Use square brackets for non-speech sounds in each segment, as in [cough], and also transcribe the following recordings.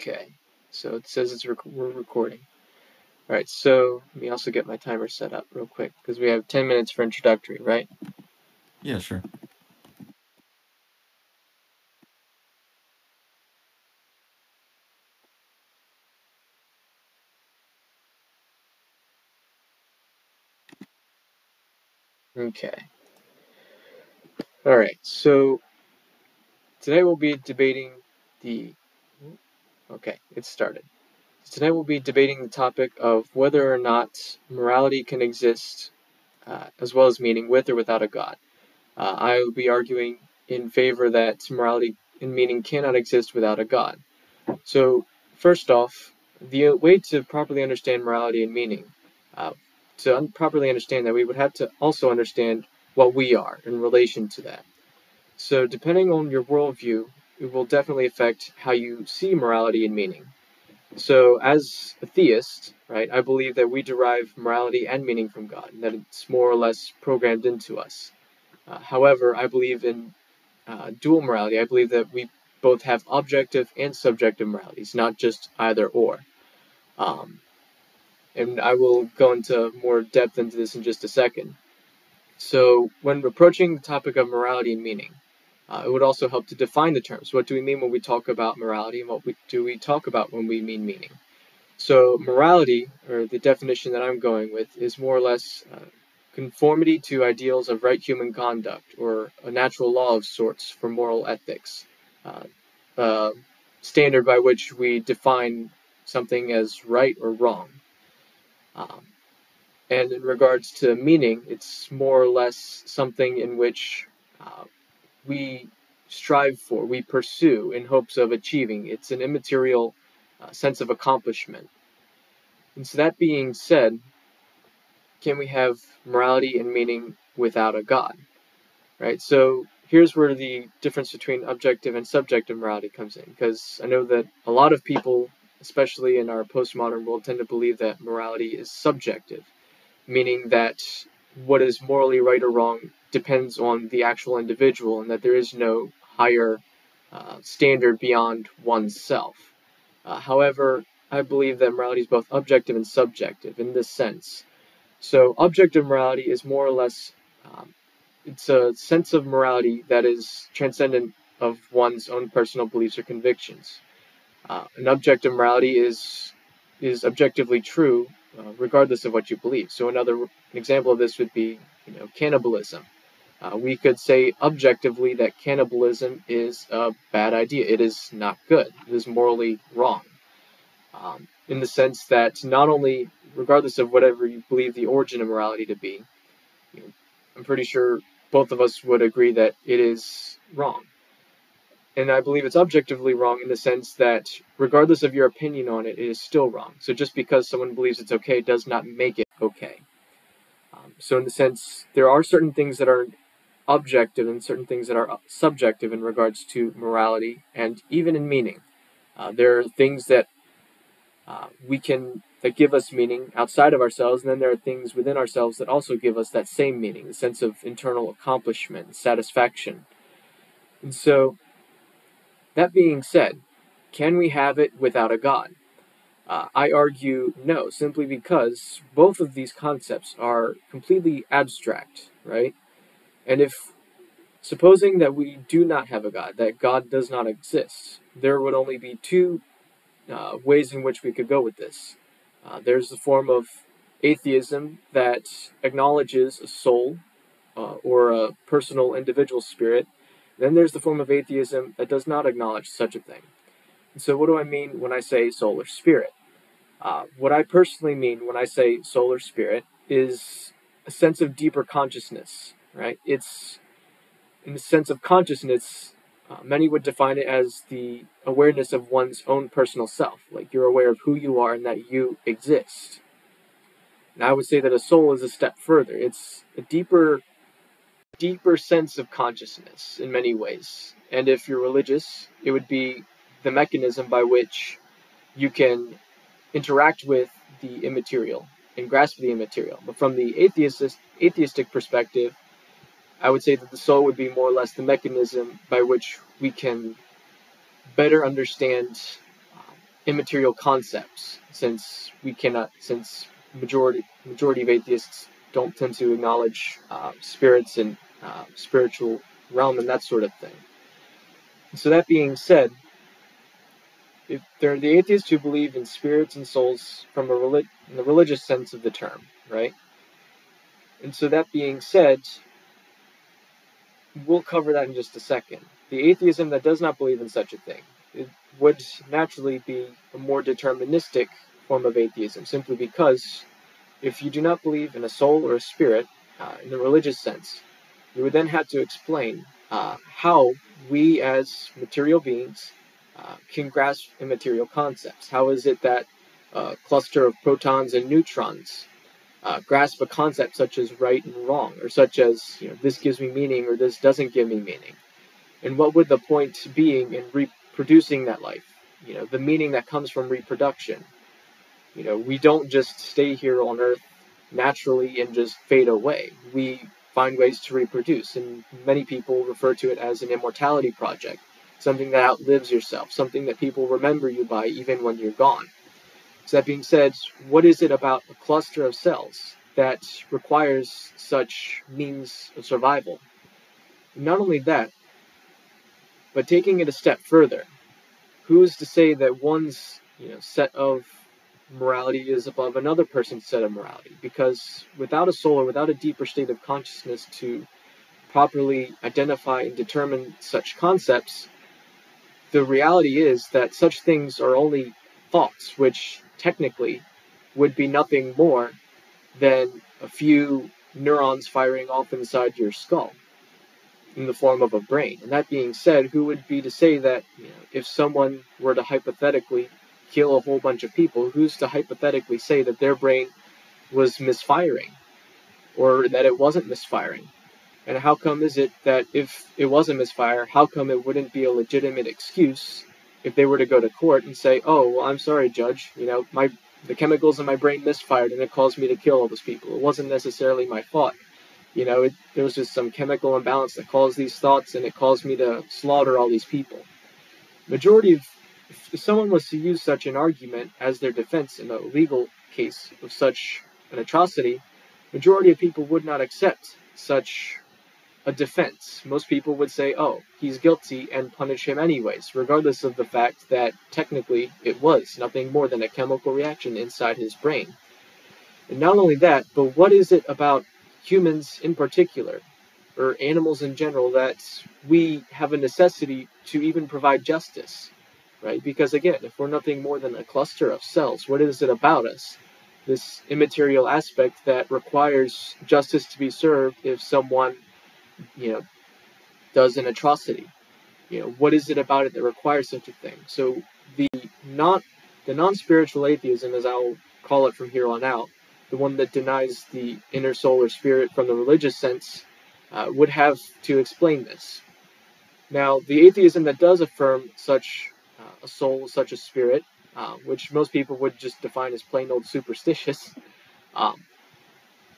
Okay, so it says it's rec we're recording. Alright, so let me also get my timer set up real quick because we have 10 minutes for introductory, right? Yeah, sure. Okay. Alright, so today we'll be debating the. Okay, it started. Today we'll be debating the topic of whether or not morality can exist, uh, as well as meaning, with or without a God. Uh, I will be arguing in favor that morality and meaning cannot exist without a God. So, first off, the way to properly understand morality and meaning, uh, to un- properly understand that, we would have to also understand what we are in relation to that. So, depending on your worldview, it will definitely affect how you see morality and meaning. So, as a theist, right, I believe that we derive morality and meaning from God, and that it's more or less programmed into us. Uh, however, I believe in uh, dual morality. I believe that we both have objective and subjective moralities, not just either or. Um, and I will go into more depth into this in just a second. So, when approaching the topic of morality and meaning, uh, it would also help to define the terms. What do we mean when we talk about morality, and what we, do we talk about when we mean meaning? So, morality, or the definition that I'm going with, is more or less uh, conformity to ideals of right human conduct, or a natural law of sorts for moral ethics, uh, standard by which we define something as right or wrong. Um, and in regards to meaning, it's more or less something in which uh, we strive for, we pursue in hopes of achieving. It's an immaterial uh, sense of accomplishment. And so, that being said, can we have morality and meaning without a God? Right? So, here's where the difference between objective and subjective morality comes in, because I know that a lot of people, especially in our postmodern world, tend to believe that morality is subjective, meaning that what is morally right or wrong depends on the actual individual and that there is no higher uh, standard beyond oneself. Uh, however, I believe that morality is both objective and subjective in this sense. So, objective morality is more or less um, it's a sense of morality that is transcendent of one's own personal beliefs or convictions. Uh, an objective morality is is objectively true uh, regardless of what you believe. So another an example of this would be you know cannibalism. Uh, we could say objectively that cannibalism is a bad idea. It is not good. It is morally wrong. Um, in the sense that not only, regardless of whatever you believe the origin of morality to be, you know, I'm pretty sure both of us would agree that it is wrong. And I believe it's objectively wrong in the sense that, regardless of your opinion on it, it is still wrong. So just because someone believes it's okay does not make it okay. Um, so, in the sense, there are certain things that are objective and certain things that are subjective in regards to morality and even in meaning. Uh, there are things that uh, we can that give us meaning outside of ourselves, and then there are things within ourselves that also give us that same meaning, the sense of internal accomplishment, satisfaction. And so, that being said, can we have it without a God? Uh, I argue no, simply because both of these concepts are completely abstract, right? And if, supposing that we do not have a God, that God does not exist, there would only be two uh, ways in which we could go with this. Uh, there's the form of atheism that acknowledges a soul uh, or a personal individual spirit. Then there's the form of atheism that does not acknowledge such a thing. And so, what do I mean when I say soul or spirit? Uh, what I personally mean when I say soul or spirit is a sense of deeper consciousness, right? It's in the sense of consciousness, uh, many would define it as the awareness of one's own personal self. Like you're aware of who you are and that you exist. And I would say that a soul is a step further. It's a deeper, deeper sense of consciousness in many ways. And if you're religious, it would be the mechanism by which you can interact with the immaterial and grasp the immaterial. But from the atheist, atheistic perspective, I would say that the soul would be more or less the mechanism by which we can better understand um, immaterial concepts, since we cannot, since majority majority of atheists don't tend to acknowledge uh, spirits and uh, spiritual realm and that sort of thing. So that being said, if they're the atheists who believe in spirits and souls from a relig- in the religious sense of the term, right? And so that being said, we'll cover that in just a second. The atheism that does not believe in such a thing would naturally be a more deterministic form of atheism, simply because if you do not believe in a soul or a spirit uh, in the religious sense, you would then have to explain uh, how we as material beings uh, can grasp immaterial concepts. How is it that a cluster of protons and neutrons uh, grasp a concept such as right and wrong, or such as you know, this gives me meaning or this doesn't give me meaning? And what would the point being in reproducing that life? You know, the meaning that comes from reproduction. You know, we don't just stay here on Earth naturally and just fade away. We find ways to reproduce, and many people refer to it as an immortality project, something that outlives yourself, something that people remember you by even when you're gone. So, that being said, what is it about a cluster of cells that requires such means of survival? Not only that, but taking it a step further, who is to say that one's you know, set of morality is above another person's set of morality. Because without a soul or without a deeper state of consciousness to properly identify and determine such concepts, the reality is that such things are only thoughts, which technically would be nothing more than a few neurons firing off inside your skull in the form of a brain. And that being said, who would be to say that you know, if someone were to hypothetically kill a whole bunch of people, who's to hypothetically say that their brain was misfiring or that it wasn't misfiring? And how come is it that if it was a misfire, how come it wouldn't be a legitimate excuse if they were to go to court and say, "Oh, well, I'm sorry, judge. You know, my the chemicals in my brain misfired and it caused me to kill all those people. It wasn't necessarily my fault. You know, it, there was just some chemical imbalance that caused these thoughts and it caused me to slaughter all these people." Majority of if someone was to use such an argument as their defense in a legal case of such an atrocity, majority of people would not accept such a defense. Most people would say, oh, he's guilty and punish him anyways, regardless of the fact that technically it was nothing more than a chemical reaction inside his brain. And not only that, but what is it about humans in particular, or animals in general, that we have a necessity to even provide justice? right? Because again, if we're nothing more than a cluster of cells, what is it about us? This immaterial aspect that requires justice to be served if someone, you know, does an atrocity. You know, what is it about it that requires such a thing? So the not the non-spiritual atheism, as I'll call it from here on out, the one that denies the inner soul or spirit from the religious sense, uh, would have to explain this. Now, the atheism that does affirm such a soul such a spirit, uh, which most people would just define as plain old superstitious, [laughs] um,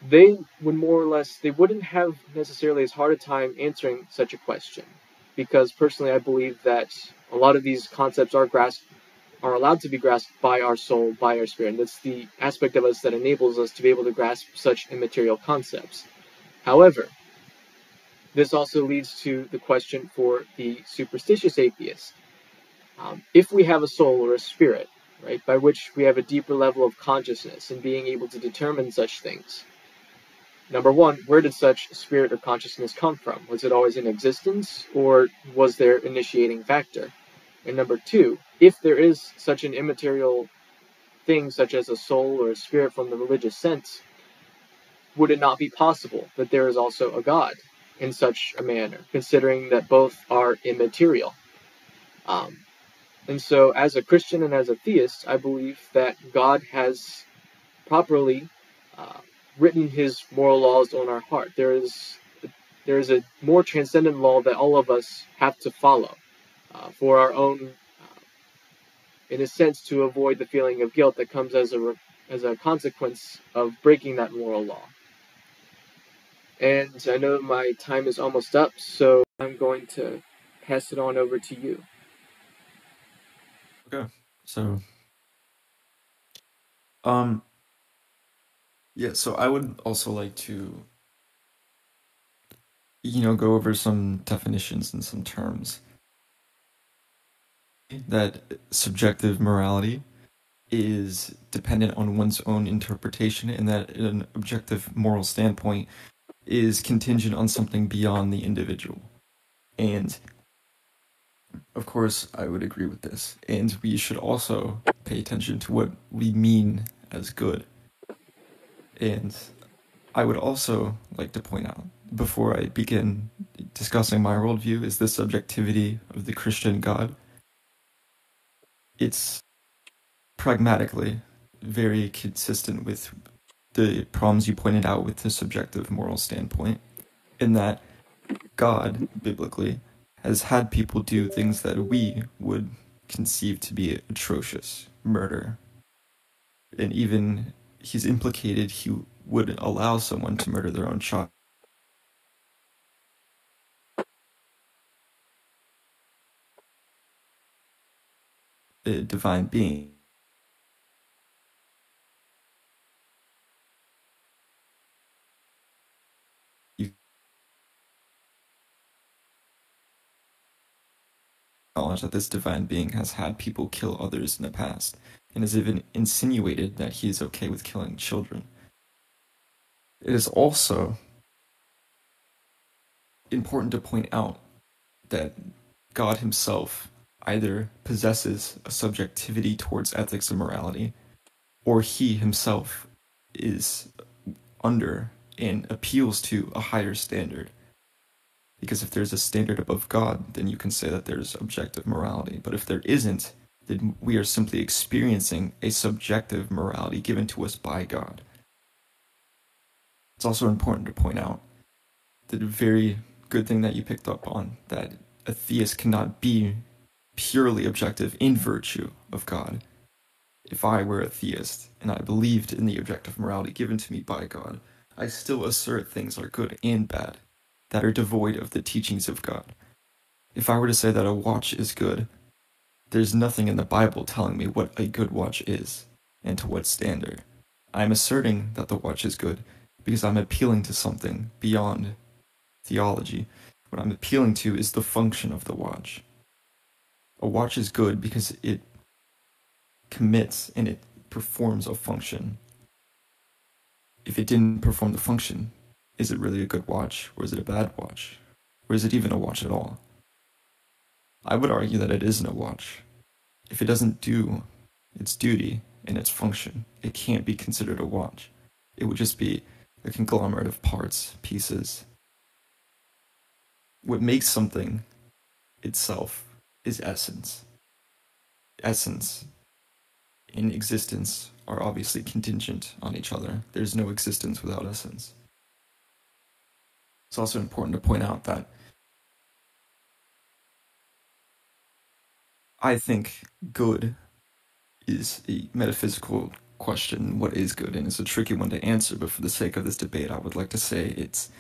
they would more or less they wouldn't have necessarily as hard a time answering such a question, because personally I believe that a lot of these concepts are grasped are allowed to be grasped by our soul, by our spirit. And that's the aspect of us that enables us to be able to grasp such immaterial concepts. However, this also leads to the question for the superstitious atheist. Um, if we have a soul or a spirit, right, by which we have a deeper level of consciousness and being able to determine such things, number one, where did such spirit or consciousness come from? Was it always in existence, or was there initiating factor? And number two, if there is such an immaterial thing such as a soul or a spirit from the religious sense, would it not be possible that there is also a God in such a manner, considering that both are immaterial? Um, and so, as a Christian and as a theist, I believe that God has properly uh, written his moral laws on our heart. There is there is a more transcendent law that all of us have to follow uh, for our own, uh, in a sense, to avoid the feeling of guilt that comes as a as a consequence of breaking that moral law. And I know my time is almost up, so I'm going to pass it on over to you. Okay. So Um, yeah, so I would also like to, you know, go over some definitions and some terms. That subjective morality is dependent on one's own interpretation, and that an objective moral standpoint is contingent on something beyond the individual. And of course, I would agree with this. And we should also pay attention to what we mean as good. And I would also like to point out, before I begin discussing my worldview, is the subjectivity of the Christian God. It's pragmatically very consistent with the problems you pointed out with the subjective moral standpoint, in that God, biblically, has had people do things that we would conceive to be atrocious murder. And even he's implicated he would allow someone to murder their own child. A divine being. Knowledge that this divine being has had people kill others in the past, and has even insinuated that he is okay with killing children. It is also important to point out that God Himself either possesses a subjectivity towards ethics and morality, or He Himself is under and appeals to a higher standard. Because if there's a standard above God, then you can say that there's objective morality. But if there isn't, then we are simply experiencing a subjective morality given to us by God. It's also important to point out the very good thing that you picked up on that a theist cannot be purely objective in virtue of God. If I were a theist and I believed in the objective morality given to me by God, I still assert things are good and bad that are devoid of the teachings of God. If I were to say that a watch is good, there's nothing in the Bible telling me what a good watch is and to what standard. I'm asserting that the watch is good because I'm appealing to something beyond theology. What I'm appealing to is the function of the watch. A watch is good because it commits and it performs a function. If it didn't perform the function, is it really a good watch or is it a bad watch? Or is it even a watch at all? I would argue that it isn't a watch. If it doesn't do its duty and its function, it can't be considered a watch. It would just be a conglomerate of parts, pieces. What makes something itself is essence. Essence and existence are obviously contingent on each other. There's no existence without essence. It's also important to point out that I think good is a metaphysical question. What is good? And it's a tricky one to answer, but for the sake of this debate, I would like to say it's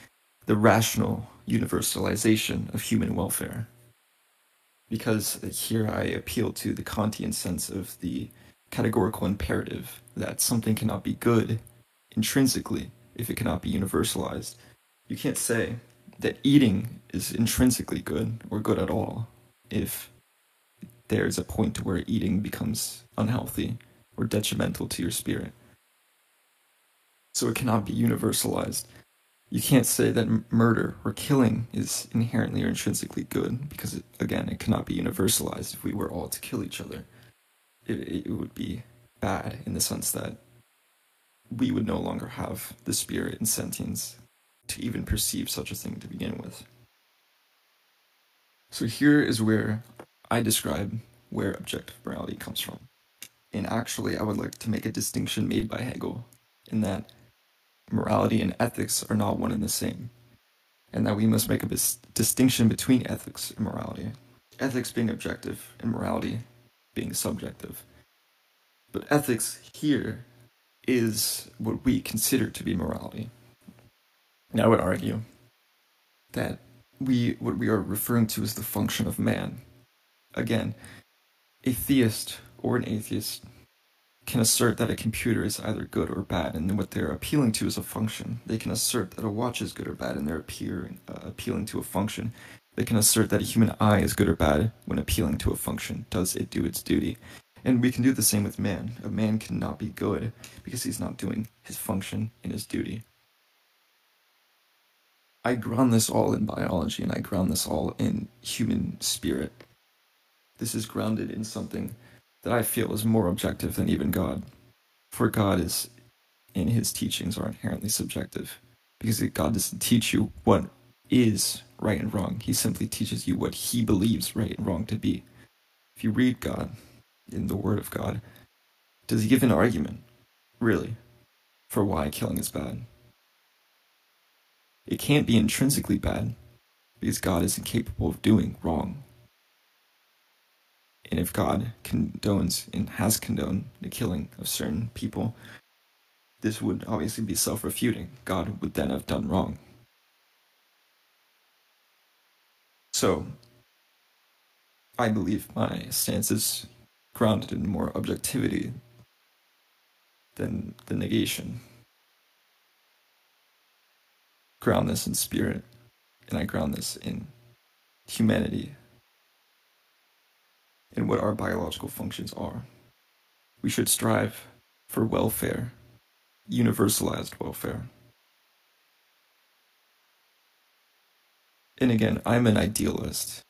the rational universalization of human welfare. Because here I appeal to the Kantian sense of the categorical imperative that something cannot be good intrinsically if it cannot be universalized. You can't say that eating is intrinsically good or good at all if there's a point to where eating becomes unhealthy or detrimental to your spirit. So it cannot be universalized. You can't say that murder or killing is inherently or intrinsically good because, it, again, it cannot be universalized. If we were all to kill each other, it, it would be bad in the sense that we would no longer have the spirit and sentience to even perceive such a thing to begin with. So here is where I describe where objective morality comes from. And actually, I would like to make a distinction made by Hegel in that morality and ethics are not one and the same, and that we must make a bis- distinction between ethics and morality. Ethics being objective and morality being subjective. But ethics here is what we consider to be morality. And I would argue that we what we are referring to is the function of man. Again, a theist or an atheist can assert that a computer is either good or bad, and what they're appealing to is a function. They can assert that a watch is good or bad, and they're uh, appealing to a function. They can assert that a human eye is good or bad when appealing to a function. Does it do its duty? And we can do the same with man. A man cannot be good because he's not doing his function and his duty. I ground this all in biology and I ground this all in human spirit. This is grounded in something that I feel is more objective than even God. For God is, in his teachings, are inherently subjective. Because God doesn't teach you what is right and wrong, he simply teaches you what he believes right and wrong to be. If you read God, in the Word of God, does he give an argument, really, for why killing is bad? It can't be intrinsically bad, because God is incapable of doing wrong. And if God condones and has condoned the killing of certain people, this would obviously be self refuting. God would then have done wrong. So, I believe my stance is grounded in more objectivity than the negation. Ground this in spirit, and I ground this in humanity and what our biological functions are. We should strive for welfare, universalized welfare. And again, I'm an idealist.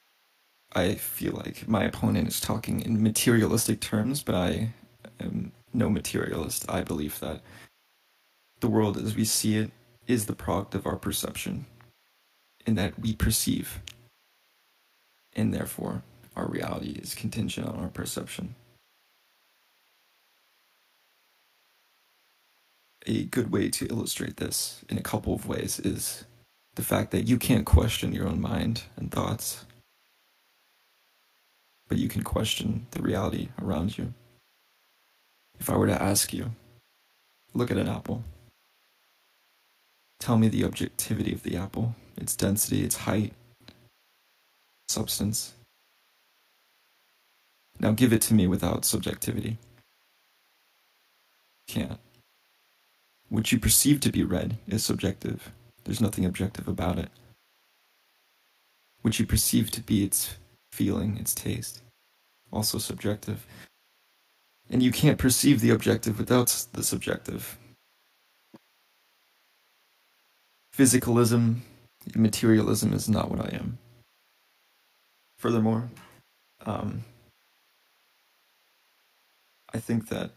I feel like my opponent is talking in materialistic terms, but I am no materialist. I believe that the world as we see it is the product of our perception, and that we perceive, and therefore our reality is contingent on our perception. A good way to illustrate this in a couple of ways is the fact that you can't question your own mind and thoughts but you can question the reality around you. If I were to ask you, look at an apple. Tell me the objectivity of the apple, its density, its height, substance. Now give it to me without subjectivity. Can't. What you perceive to be red is subjective. There's nothing objective about it. What you perceive to be its feeling, its taste. Also subjective. And you can't perceive the objective without the subjective. Physicalism, materialism is not what I am. Furthermore, um, I think that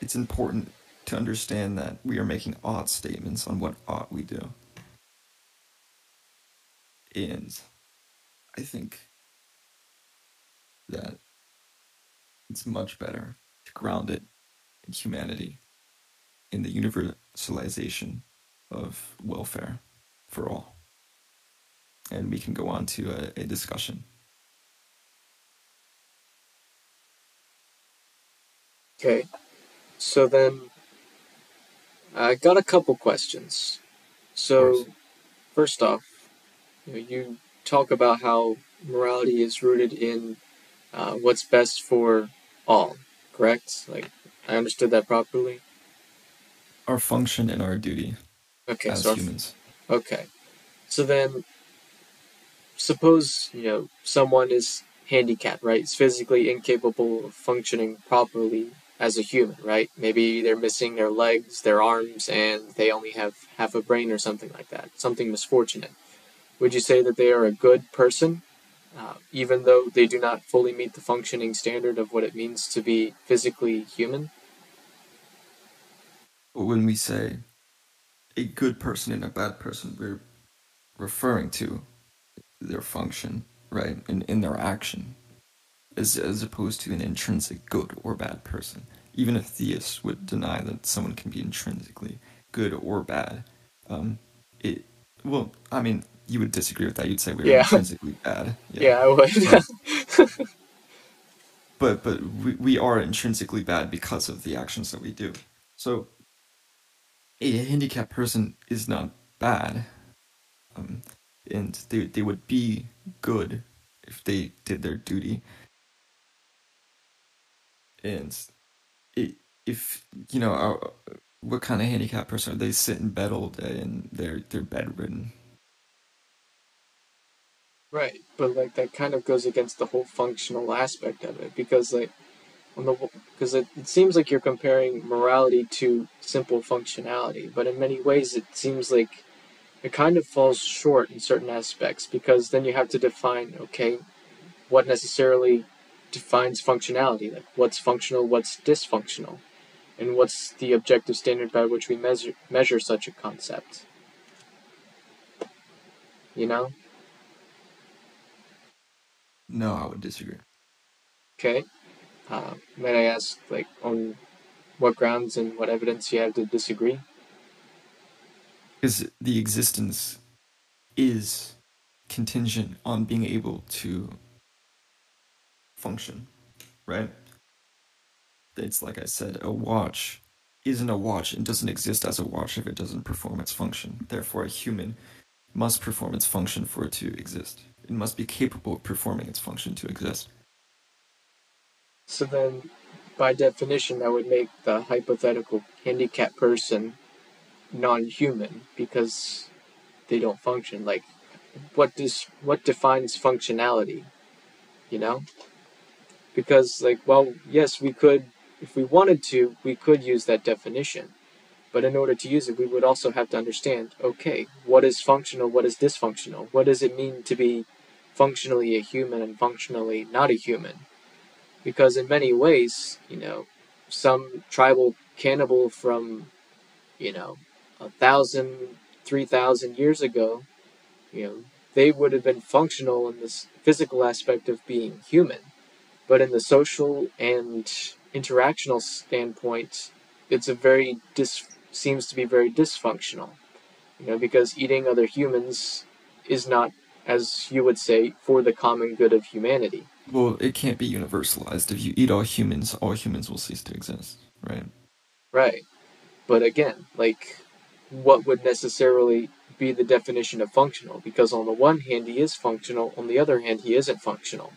it's important to understand that we are making ought statements on what ought we do. And I think that it's much better to ground it in humanity, in the universalization of welfare for all. And we can go on to a, a discussion. Okay, so then I got a couple questions. So, first off, you, know, you talk about how morality is rooted in uh, what's best for all, correct? Like, I understood that properly? Our function and our duty okay, as so humans. okay. So then, suppose, you know, someone is handicapped, right? Is physically incapable of functioning properly as a human, right? Maybe they're missing their legs, their arms, and they only have half a brain or something like that. Something misfortunate. Would you say that they are a good person, uh, even though they do not fully meet the functioning standard of what it means to be physically human? When we say a good person and a bad person, we're referring to their function, right, in, in their action, as, as opposed to an intrinsic good or bad person. Even a theist would deny that someone can be intrinsically good or bad. Um, it well, I mean, you would disagree with that. You'd say we're yeah. intrinsically bad. [laughs] Yeah, yeah I would. But, [laughs] but but we, we are intrinsically bad because of the actions that we do. So a handicapped person is not bad. Um, and they they would be good if they did their duty. And if you know uh, what kind of handicapped person are they sit in bed all day and they're they're bedridden? Right but like that kind of goes against the whole functional aspect of it because like on the because it, it seems like you're comparing morality to simple functionality but in many ways it seems like it kind of falls short in certain aspects because then you have to define okay what necessarily defines functionality like what's functional what's dysfunctional and what's the objective standard by which we measure measure such a concept. You know? No i would disagree. Okay. Uh, may i ask like on what grounds and what evidence you have to disagree? Because the existence is contingent on being able to function right it's like I said, a watch isn't a watch and doesn't exist as a watch if it doesn't perform its function. Therefore, a human must perform its function for it to exist. It must be capable of performing its function to exist. So then, by definition, that would make the hypothetical handicapped person non-human because they don't function. Like, what does what defines functionality? You know, because like, well, yes, we could if we wanted to, we could use that definition. But in order to use it, we would also have to understand okay, what is functional, what is dysfunctional? What does it mean to be functionally a human and functionally not a human? Because in many ways, you know, some tribal cannibal from, you know, a thousand, three thousand years ago, you know, they would have been functional in this physical aspect of being human. But in the social and interactional standpoint, it's a very dis seems to be very dysfunctional. You know, because eating other humans is not, as you would say, for the common good of humanity. Well, it can't be universalized. If you eat all humans, all humans will cease to exist, right? Right. But again, like, what would necessarily be the definition of functional? Because on the one hand, he is functional, on the other hand, he isn't functional.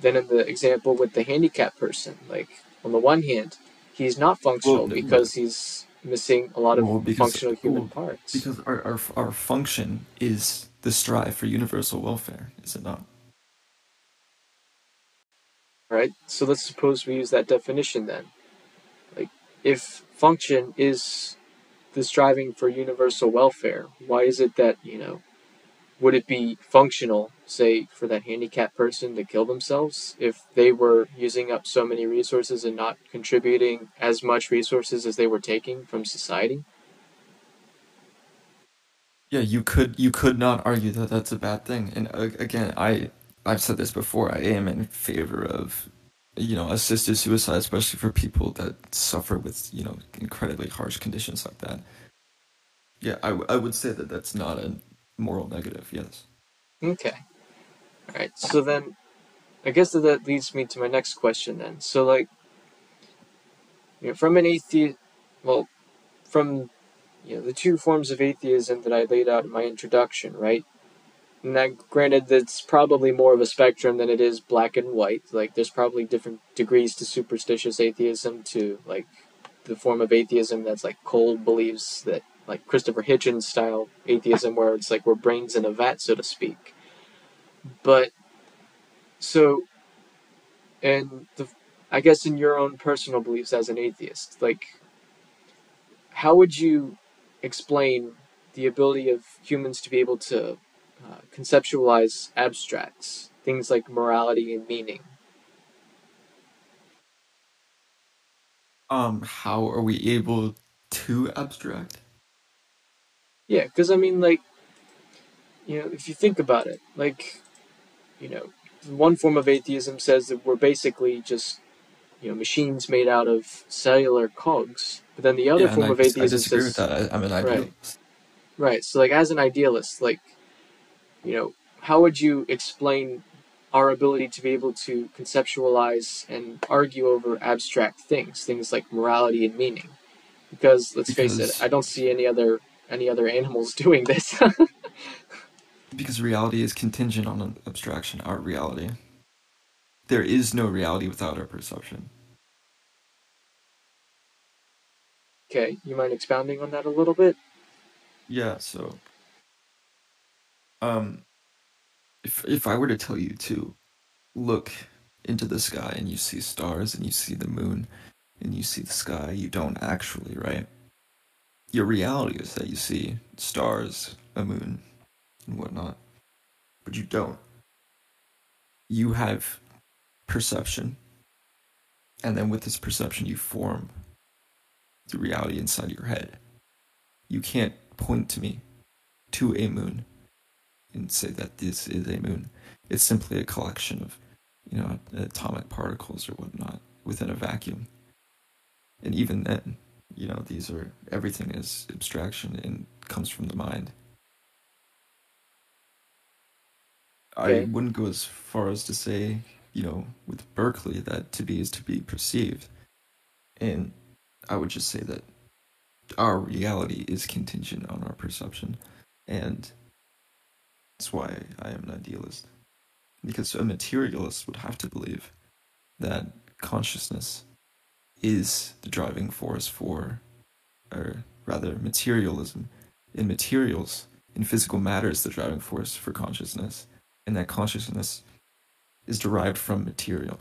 Then in the example with the handicapped person, like, on the one hand, he's not functional well, because he's missing a lot of well, because, functional human well, parts. Because our, our our function is the strive for universal welfare, is it not? Right. So let's suppose we use that definition then. Like, if function is the striving for universal welfare, why is it that you know would it be functional, say, for that handicapped person to kill themselves if they were using up so many resources and not contributing as much resources as they were taking from society? Yeah, you could you could not argue that that's a bad thing. And uh, again, I I've said this before. I am in favor of you know assisted suicide, especially for people that suffer with you know incredibly harsh conditions like that. Yeah, I, I would say that that's not a moral negative, yes. Okay. All right. So then, I guess that, that leads me to my next question. Then, so like, you know, from an atheist, well, from you know the two forms of atheism that I laid out in my introduction, right? And that, granted, that's probably more of a spectrum than it is black and white. Like, there's probably different degrees to superstitious atheism, to like the form of atheism that's like cold believes that like Christopher Hitchens style atheism, where it's like we're brains in a vat, so to speak. But so, and the, I guess in your own personal beliefs as an atheist, like, how would you explain the ability of humans to be able to uh, conceptualize abstracts, things like morality and meaning? Um, how are we able to abstract? Yeah, because I mean, like, you know, if you think about it, like, you know, one form of atheism says that we're basically just, you know, machines made out of cellular cogs. But then the other yeah, form I, of atheism I disagree says, with that. I, am an idealist. Right, right. So, like, as an idealist, like, you know, how would you explain our ability to be able to conceptualize and argue over abstract things, things like morality and meaning? Because let's because... face it, I don't see any other any other animals [laughs] doing this. [laughs] because reality is contingent on an abstraction, our reality. There is no reality without our perception. Okay, you mind expounding on that a little bit? Yeah, so um if if I were to tell you to look into the sky and you see stars and you see the moon and you see the sky, you don't actually, right? Your reality is that you see stars, a moon, and whatnot, but you don't. You have perception, and then with this perception, you form the reality inside your head. You can't point to me to a moon and say that this is a moon. It's simply a collection of, you know, atomic particles or whatnot within a vacuum. And even then, you know, these are everything is abstraction and comes from the mind. Okay. I wouldn't go as far as to say, you know, with Berkeley that to be is to be perceived. And I would just say that our reality is contingent on our perception. And that's why I am an idealist. Because a materialist would have to believe that consciousness is the driving force for, or rather, materialism. In materials, in physical matter, is the driving force for consciousness, and that consciousness is derived from material.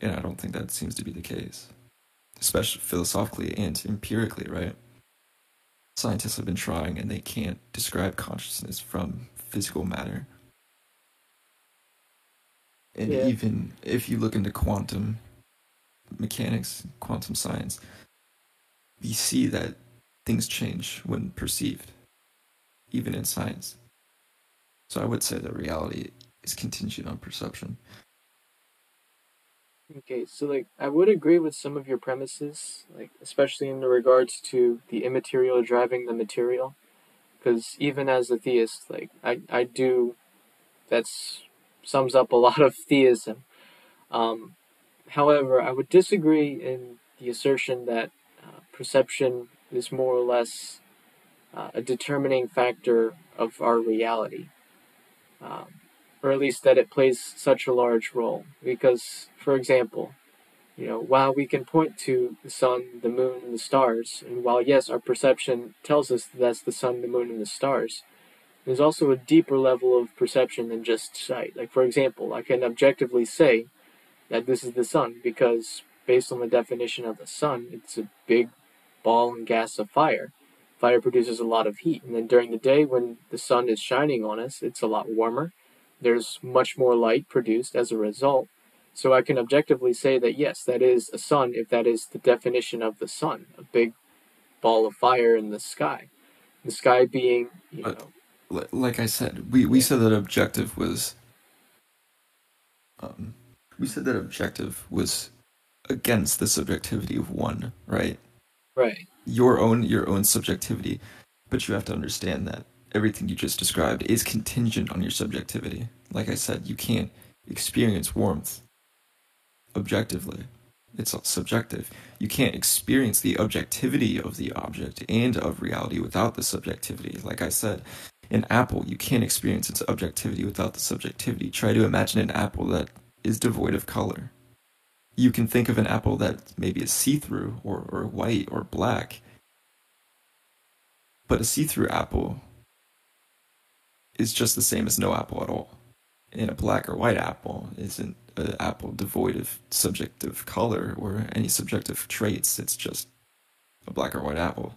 And I don't think that seems to be the case, especially philosophically and empirically, right? Scientists have been trying and they can't describe consciousness from physical matter. And Yeah. even if you look into quantum mechanics, quantum science, we see that things change when perceived, even in science. So I would say that reality is contingent on perception. Okay, so like I would agree with some of your premises, like especially in regards to the immaterial driving the material, because even as a theist, like I I do, that's sums up a lot of theism. Um, however, I would disagree in the assertion that uh, perception is more or less uh, a determining factor of our reality. Um, or at least that it plays such a large role. Because, for example, you know, while we can point to the sun, the moon, and the stars, and while yes, our perception tells us that that's the sun, the moon, and the stars, there's also a deeper level of perception than just sight. Like, for example, I can objectively say that this is the sun because, based on the definition of the sun, it's a big ball and gas of fire. Fire produces a lot of heat, and then during the day, when the sun is shining on us, it's a lot warmer there's much more light produced as a result. So I can objectively say that yes, that is a sun if that is the definition of the sun, a big ball of fire in the sky. The sky being, you know, Li- Like I said, we, we said that objective was. Um, we said that objective was against the subjectivity of one, right? right. Your own your own subjectivity, but you have to understand that everything you just described is contingent on your subjectivity. Like I said, you can't experience warmth objectively. It's all subjective. You can't experience the objectivity of the object and of reality without the subjectivity. Like I said, an apple, you can't experience its objectivity without the subjectivity. Try to imagine an apple that is devoid of color. You can think of an apple that maybe is see through or, or white or black, but a see through apple is just the same as no apple at all. And a black or white apple isn't an apple devoid of subjective color or any subjective traits. It's just a black or white apple.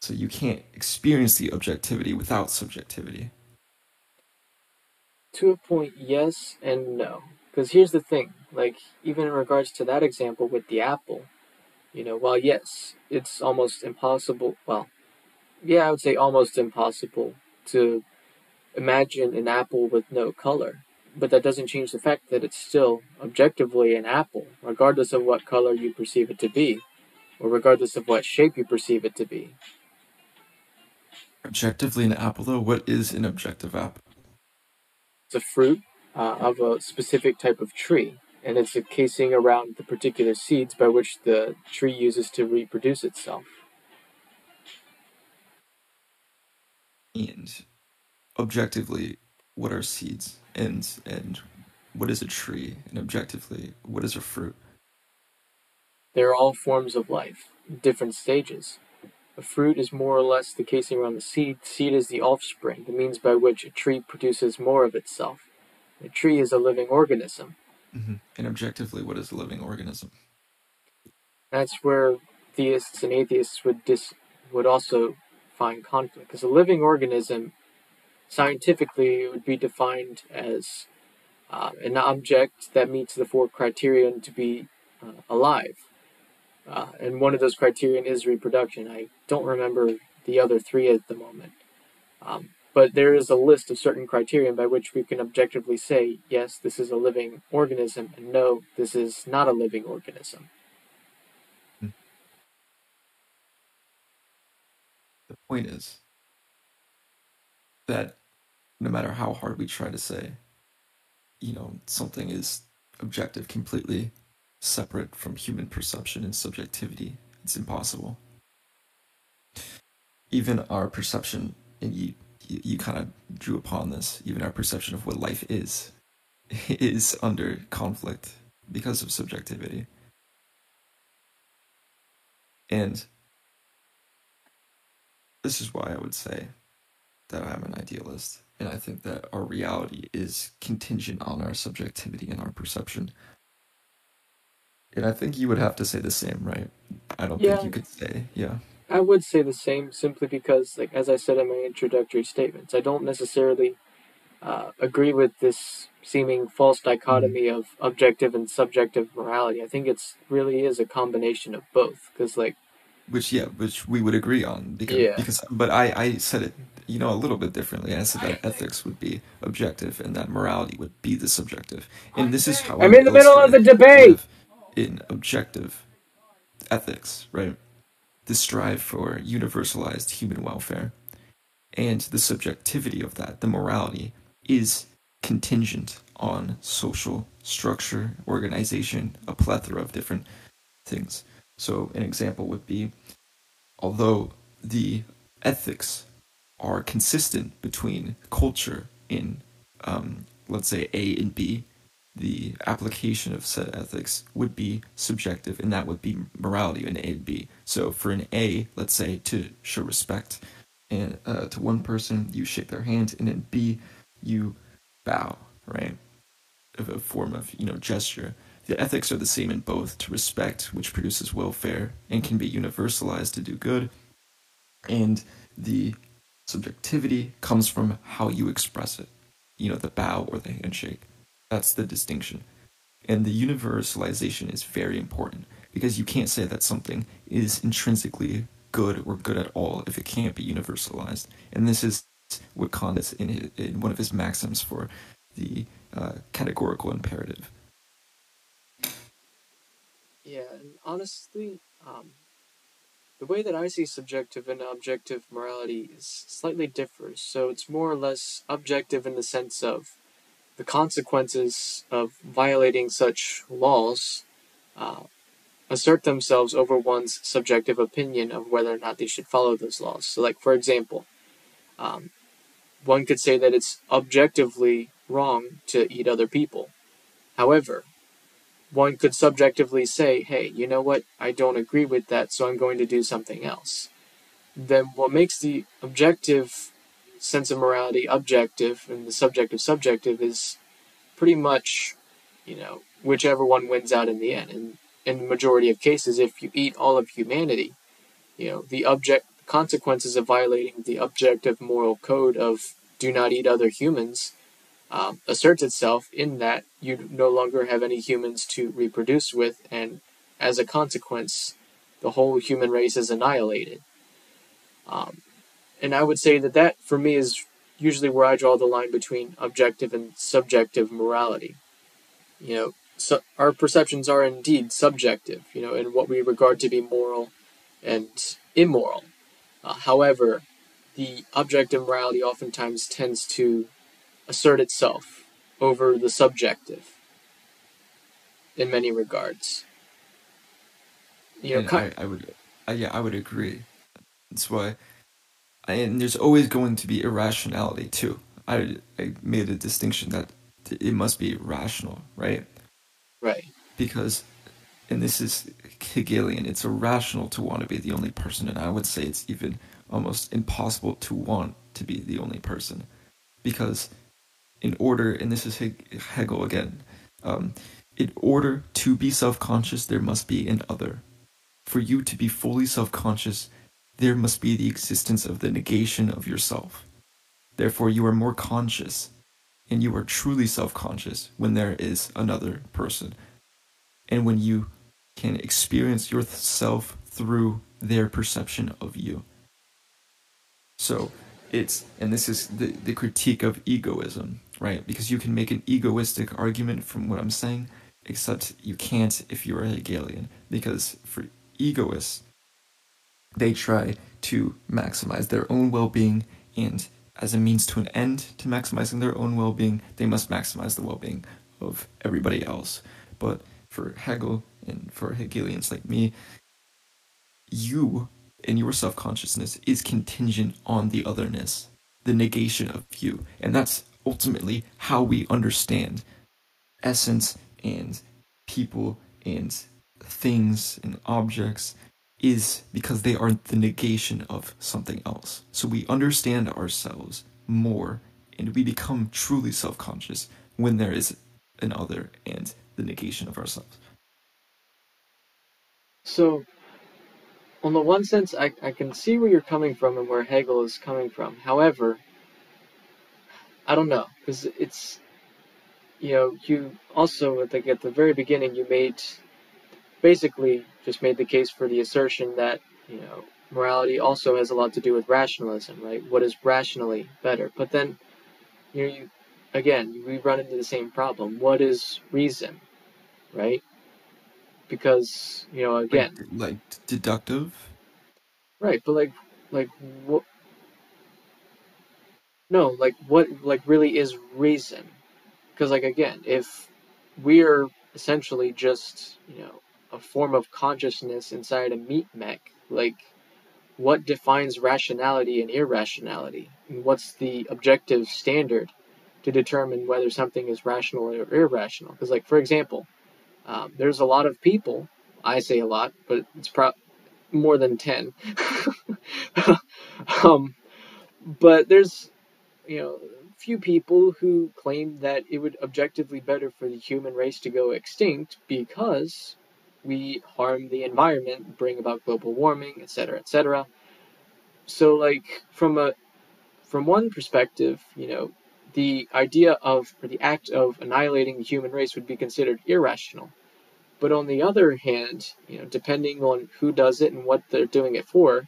So you can't experience the objectivity without subjectivity. To a point, yes and no. Because here's the thing, like even in regards to that example with the apple, you know, while yes, it's almost impossible. Well, yeah, I would say almost impossible to imagine an apple with no color. But that doesn't change the fact that it's still objectively an apple, regardless of what color you perceive it to be, or regardless of what shape you perceive it to be. Objectively, an apple, though, what is an objective apple? It's a fruit uh, of a specific type of tree, and it's a casing around the particular seeds by which the tree uses to reproduce itself. And objectively, what are seeds? And and what is a tree? And objectively, what is a fruit? They are all forms of life, different stages. A fruit is more or less the casing around the seed. Seed is the offspring, the means by which a tree produces more of itself. A tree is a living organism. Mm-hmm. And objectively, what is a living organism? That's where theists and atheists would dis would also find conflict, because a living organism, scientifically, would be defined as uh, an object that meets the four criterion to be uh, alive. Uh, and one of those criterion is reproduction. I don't remember the other three at the moment. Um, but there is a list of certain criterion by which we can objectively say, yes, this is a living organism, and no, this is not a living organism. The point is that no matter how hard we try to say, you know, something is objective completely separate from human perception and subjectivity, it's impossible. Even our perception, and you, kind of drew upon this, even our perception of what life is, [laughs] is under conflict because of subjectivity. And this is why I would say that I'm an idealist. And I think that our reality is contingent on our subjectivity and our perception. And I think you would have to say the same, right? I don't Yeah. think you could say, yeah. I would say the same simply because, like as I said in my introductory statements, I don't necessarily uh, agree with this seeming false dichotomy of objective and subjective morality. I think it's really is a combination of both. Because, like, Which yeah, which we would agree on because Yeah. because but I I said it you know a little bit differently. I said that ethics would be objective and that morality would be the subjective. And this is how I I'm would in the middle of the debate. in objective ethics, right? The strive for universalized human welfare and the subjectivity of that, the morality, is contingent on social structure, organization, a plethora of different things. So, an example would be although the ethics are consistent between culture in, um, let's say, A and B, the application of said ethics would be subjective, and that would be morality in A and B. So, for an A, let's say, to show respect and uh, to one person, you shake their hand, and in B, you bow, right? Of a form of you know gesture. The ethics are the same in both to respect, which produces welfare and can be universalized to do good, and the subjectivity comes from how you express it. You know, the bow or the handshake. That's the distinction. And the universalization is very important because you can't say that something is intrinsically good or good at all if it can't be universalized. And this is what Kant is in, his, in one of his maxims for the uh, categorical imperative. Yeah, and honestly, um, the way that I see subjective and objective morality is slightly differs. So it's more or less objective in the sense of the consequences of violating such laws uh, assert themselves over one's subjective opinion of whether or not they should follow those laws. So, like for example, um, one could say that it's objectively wrong to eat other people. However, one could subjectively say, hey, you know what? I don't agree with that, so I'm going to do something else. Then what makes the objective sense of morality objective and the subjective subjective is pretty much, you know, whichever one wins out in the end. And in the majority of cases, if you eat all of humanity, you know, the object consequences of violating the objective moral code of do not eat other humans um, asserts itself in that you no longer have any humans to reproduce with, and as a consequence, the whole human race is annihilated. Um, and I would say that that, for me, is usually where I draw the line between objective and subjective morality. You know, so our perceptions are indeed subjective, you know, in what we regard to be moral and immoral. Uh, however, the objective morality oftentimes tends to assert itself over the subjective in many regards. You know, I, I would, I, yeah, I would agree. That's why, and there's always going to be irrationality too. I, I made a distinction that it must be rational, right? right. Because and this is Hegelian, it's irrational to want to be the only person, and I would say it's even almost impossible to want to be the only person. Because in order, and this is Hegel again, um, in order to be self conscious, there must be an other. For you to be fully self conscious, there must be the existence of the negation of yourself. Therefore, you are more conscious and you are truly self conscious when there is another person. And when you can experience yourself through their perception of you. So it's, and this is the, the critique of egoism, right? Because you can make an egoistic argument from what I'm saying, except you can't if you're a Hegelian. Because for egoists, they try to maximize their own well being and as a means to an end to maximizing their own well being, they must maximize the well being of everybody else. But for Hegel and for Hegelians like me, you and your self consciousness is contingent on the otherness, the negation of you. And that's ultimately how we understand essence and people and things and objects is because they are the negation of something else. So we understand ourselves more and we become truly self conscious when there is an other and the negation of ourselves. So, on the one sense, I, I can see where you're coming from and where Hegel is coming from. However, I don't know, because it's, you know, you also, like at the very beginning, you made basically just made the case for the assertion that, you know, morality also has a lot to do with rationalism, right? What is rationally better? But then, you know, you, again, we run into the same problem. What is reason, right? Because, you know, again. Like, like deductive? Right, but like, like, what? No, like, what, like, really is reason? Because, like, again, if we're essentially just, you know, a form of consciousness inside a meat mech. Like, what defines rationality and irrationality? And what's the objective standard to determine whether something is rational or irrational? Because, like, for example, um, there's a lot of people, I say a lot, but it's pro- more than 10. [laughs] um, but there's, you know, few people who claim that it would objectively better for the human race to go extinct because we harm the environment, bring about global warming, etc., etc. So, like from a from one perspective, you know, the idea of or the act of annihilating the human race would be considered irrational. But on the other hand, you know, depending on who does it and what they're doing it for,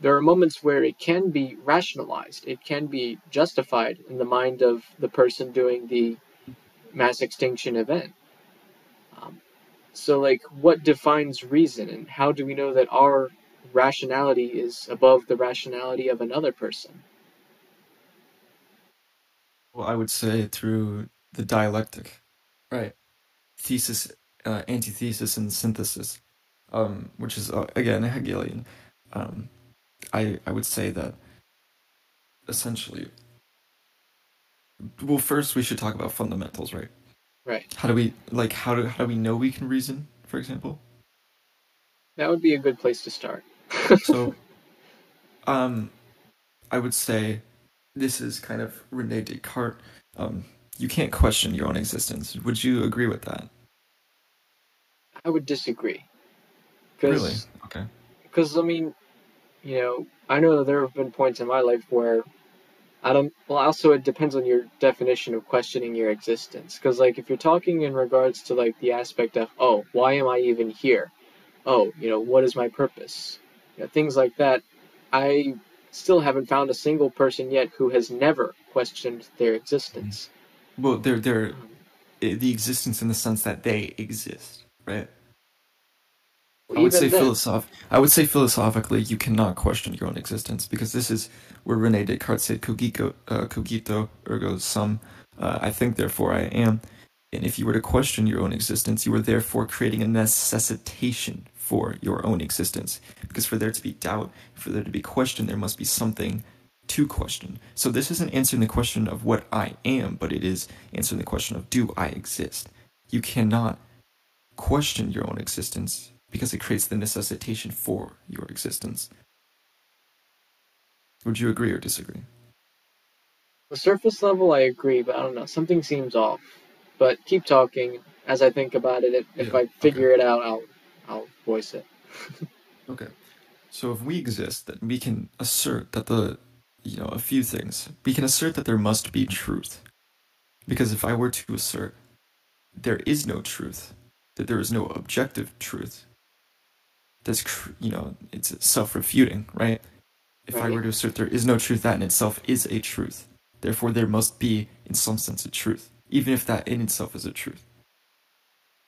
there are moments where it can be rationalized. It can be justified in the mind of the person doing the mass extinction event. So, like, what defines reason, and how do we know that our rationality is above the rationality of another person? Well, I would say through the dialectic, right? Thesis, uh, antithesis, and synthesis, um, which is uh, again Hegelian. Um, I I would say that essentially. Well, first we should talk about fundamentals, right? Right. How do we like how do how do we know we can reason, for example? That would be a good place to start. [laughs] so um I would say this is kind of Rene Descartes. Um you can't question your own existence. Would you agree with that? I would disagree. Really? Okay. Because I mean, you know, I know that there have been points in my life where I don't. Well, also it depends on your definition of questioning your existence. Because like if you're talking in regards to like the aspect of oh why am I even here, oh you know what is my purpose, you know, things like that. I still haven't found a single person yet who has never questioned their existence. Well, they're they're mm-hmm. eh, the existence in the sense that they exist, right? I would say philosoph- I would say philosophically, you cannot question your own existence because this is where Rene Descartes said "cogito, uh, cogito ergo sum." Uh, I think, therefore, I am. And if you were to question your own existence, you are therefore creating a necessitation for your own existence. Because for there to be doubt, for there to be question, there must be something to question. So this isn't answering the question of what I am, but it is answering the question of do I exist? You cannot question your own existence because it creates the necessitation for your existence. Would you agree or disagree? The surface level, I agree, but I don't know. Something seems off. But keep talking. As I think about it, if, yeah, I figure okay. it out, I'll I'll voice it. [laughs] okay. So if we exist, then we can assert that the, you know, a few things. We can assert that there must be truth. Because if I were to assert there is no truth, that there is no objective truth, that's, you know, it's self-refuting, right? If right. I were to assert there is no truth, that in itself is a truth. Therefore, there must be, in some sense, a truth, even if that in itself is a truth.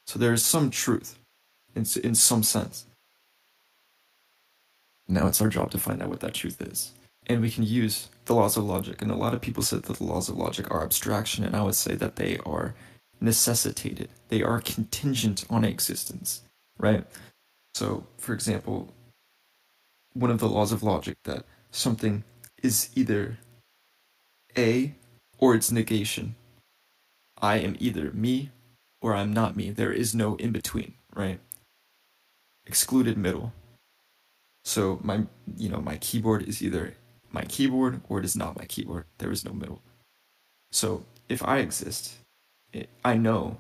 So there is some truth, in, in some sense. Now it's our job to find out what that truth is. And we can use the laws of logic. And a lot of people said that the laws of logic are abstraction, and I would say that they are necessitated. They are contingent on existence, right? So, for example, one of the laws of logic that something is either A or its negation. I am either me or I'm not me. There is no in between, right? Excluded middle. So my you know, my keyboard is either my keyboard or it is not my keyboard. There is no middle. So if I exist, I know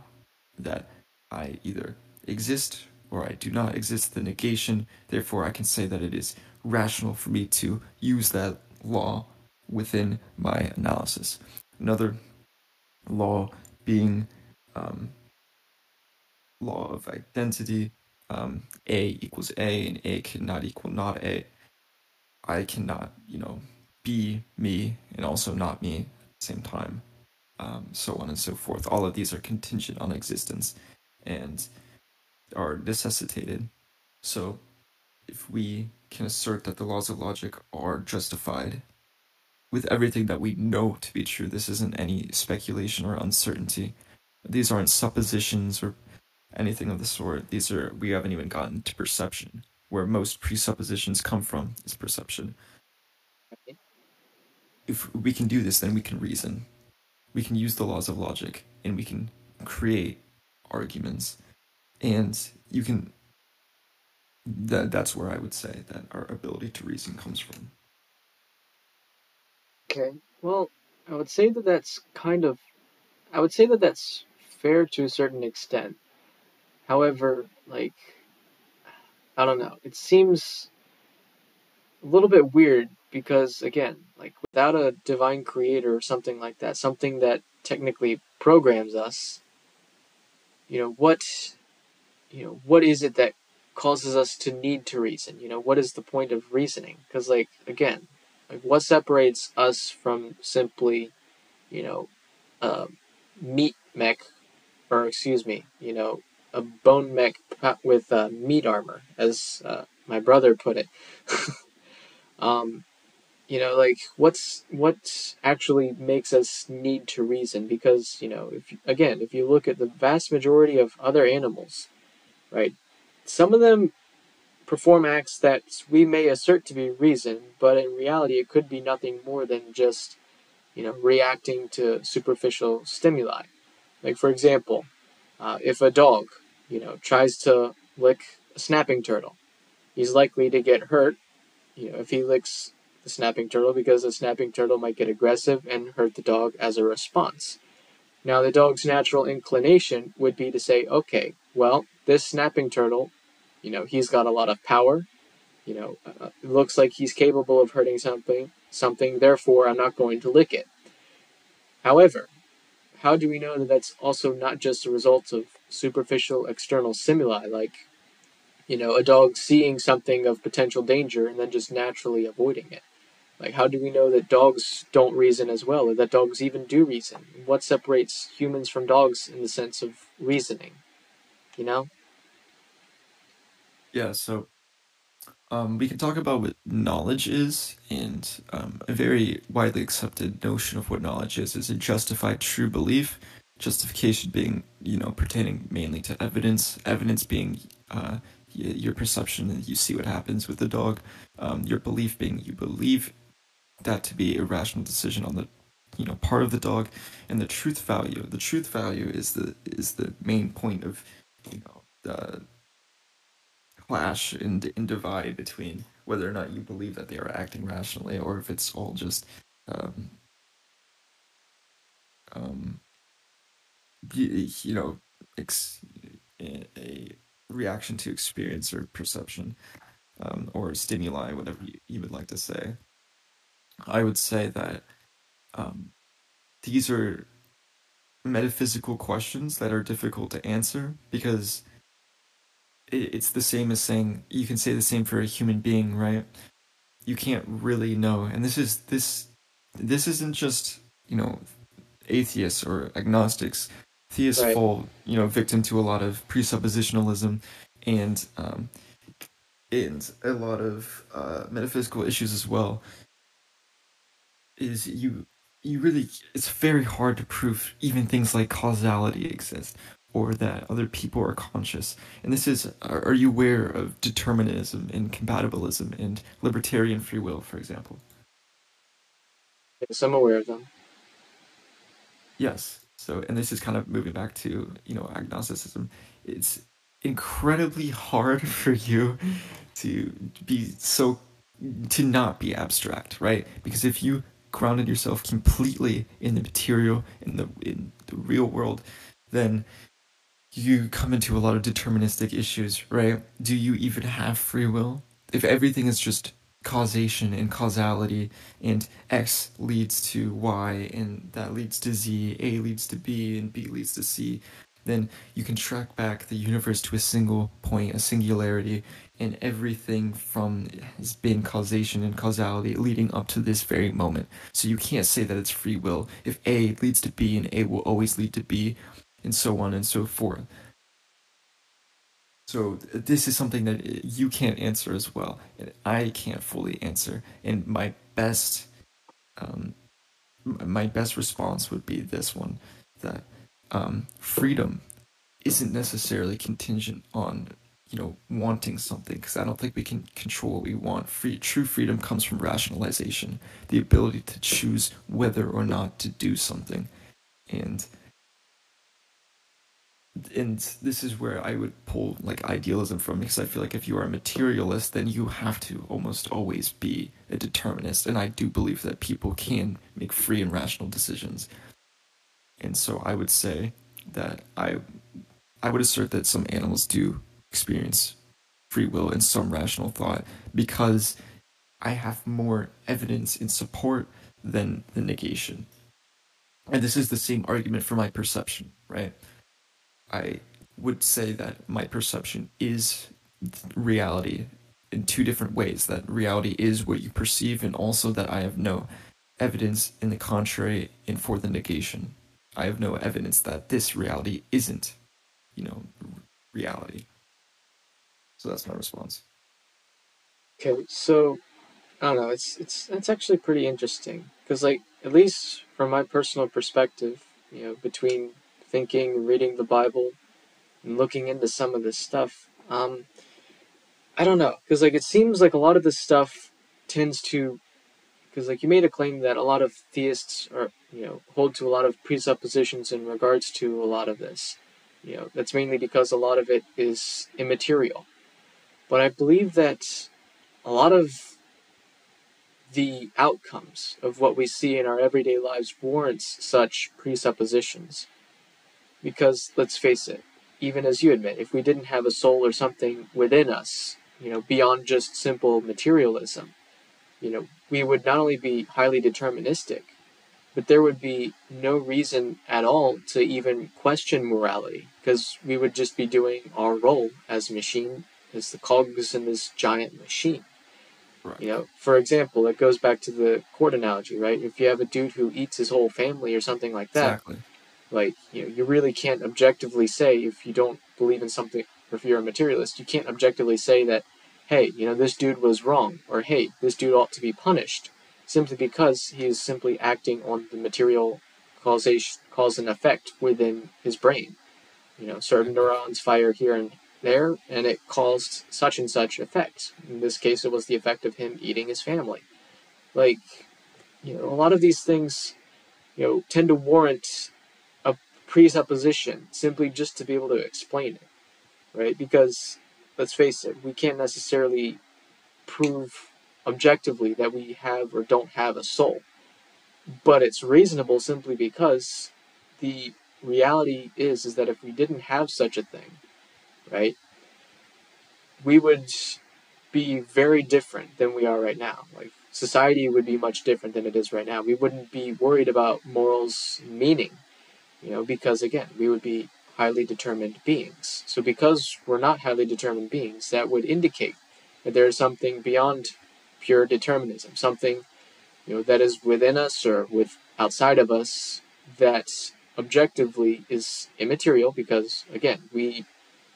that I either exist or I do not exist, the negation. Therefore, I can say that it is rational for me to use that law within my analysis. Another law being um, law of identity. Um, a equals A and A cannot equal not A. I cannot, you know, be me and also not me at the same time. Um, so on and so forth. All of these are contingent on existence and are necessitated. So if we can assert that the laws of logic are justified with everything that we know to be true. This isn't any speculation or uncertainty. These aren't suppositions or anything of the sort. These are, we haven't even gotten to perception, where most presuppositions come from, is perception. If we can do this, then we can reason. We can use the laws of logic and we can create arguments. And you can that that's where I would say that our ability to reason comes from. Okay. Well, I would say that that's kind of I would say that that's fair to a certain extent. However, like I don't know. It seems a little bit weird because again, like without a divine creator or something like that, something that technically programs us, you know, what you know, what is it that causes us to need to reason. You know, what is the point of reasoning? Because, like, again, like what separates us from simply, you know, a meat mech, or excuse me, you know, a bone mech with uh, meat armor, as uh, my brother put it. [laughs] um, you know, like what's what actually makes us need to reason? Because you know, if again, if you look at the vast majority of other animals, right, some of them perform acts that we may assert to be reason, but in reality it could be nothing more than just, you know, reacting to superficial stimuli. Like for example, uh, if a dog, you know, tries to lick a snapping turtle, he's likely to get hurt, you know, if he licks the snapping turtle because the snapping turtle might get aggressive and hurt the dog as a response. Now, the dog's natural inclination would be to say, okay, well, this snapping turtle, you know, he's got a lot of power. You know, uh, it looks like he's capable of hurting something, something, therefore I'm not going to lick it. However, how do we know that that's also not just a result of superficial external stimuli, like, you know, a dog seeing something of potential danger and then just naturally avoiding it? Like, how do we know that dogs don't reason as well, or that dogs even do reason? What separates humans from dogs in the sense of reasoning? You know? Yeah, so um, we can talk about what knowledge is, and um, a very widely accepted notion of what knowledge is is a justified true belief. Justification being, you know, pertaining mainly to evidence. Evidence being uh, your perception and you see what happens with the dog. Um, your belief being you believe that to be a rational decision on the you know part of the dog and the truth value the truth value is the is the main point of you know the clash and, and divide between whether or not you believe that they are acting rationally or if it's all just um, um, you, you know ex- a reaction to experience or perception um, or stimuli, whatever you, you, would like to say. I would say that um, these are metaphysical questions that are difficult to answer because it, it's the same as saying you can say the same for a human being, right? You can't really know, and this is this this isn't just you know atheists or agnostics theists right. fall, you know, victim to a lot of presuppositionalism and um, and a lot of uh, metaphysical issues as well. Is you you really it's very hard to prove even things like causality exist or that other people are conscious. And this is are, are you aware of determinism and compatibilism and libertarian free will, for example? Yes, I'm aware of them. Yes. So, and this is kind of moving back to, you know, agnosticism. It's incredibly hard [laughs] for you to be so, to not be abstract, right? Because if you grounded yourself completely in the material, in the, in the real world, then you come into a lot of deterministic issues, right? Do you even have free will? If everything is just causation and causality and x leads to y and that leads to z a leads to b and b leads to c then you can track back the universe to a single point a singularity and everything from has been causation and causality leading up to this very moment. So you can't say that it's free will. If a leads to b and a will always lead to b and so on and so forth. So this is something that you can't answer as well, and I can't fully answer. And my best, um, my best response would be this one: that um, freedom isn't necessarily contingent on you know wanting something because I don't think we can control what we want. Free true freedom comes from rationalization, the ability to choose whether or not to do something, and and this is where I would pull like idealism from because I feel like if you are a materialist, then you have to almost always be a determinist. And I do believe that people can make free and rational decisions. And so I would say that I I would assert that some animals do experience free will and some rational thought because I have more evidence in support than the negation. And this is the same argument for my perception, right? I would say that my perception is reality in two different ways that reality is what you perceive and also that I have no evidence in the contrary and for the negation. I have no evidence that this reality isn't, you know, reality. So that's my response. Okay, so I don't know. It's it's that's actually pretty interesting because, like, at least from my personal perspective, you know, between thinking, reading the Bible, and looking into some of this stuff. Um, I don't know, because like it seems like a lot of this stuff tends to, because like you made a claim that a lot of theists are, you know, hold to a lot of presuppositions in regards to a lot of this. You know, that's mainly because a lot of it is immaterial. But I believe that a lot of the outcomes of what we see in our everyday lives warrants such presuppositions. Because, let's face it, even as you admit, if we didn't have a soul or something within us, you know, beyond just simple materialism, you know, we would not only be highly deterministic, but there would be no reason at all to even question morality because we would just be doing our role as machine, as the cogs in this giant machine. Right. You know, for example, it goes back to the court analogy, right? If you have a dude who eats his whole family or something like that, exactly. like you know, you really can't objectively say if you don't believe in something, or if you're a materialist, you can't objectively say that, hey, you know, this dude was wrong, or hey, this dude ought to be punished, simply because he is simply acting on the material causation, cause and effect within his brain. You know, certain neurons fire here and there, and it caused such and such effects. In this case, it was the effect of him eating his family. Like, you know, a lot of these things, you know, tend to warrant a presupposition simply just to be able to explain it. right? Because let's face it, we can't necessarily prove objectively that we have or don't have a soul. But it's reasonable simply because the reality is is that if we didn't have such a thing, right, we would be very different than we are right now. Like society would be much different than it is right now. We wouldn't be worried about morals meaning, you know, because again, we would be highly determined beings. So because we're not highly determined beings, that would indicate that there is something beyond pure determinism, something you know that is within us or with outside of us that objectively is immaterial because again, we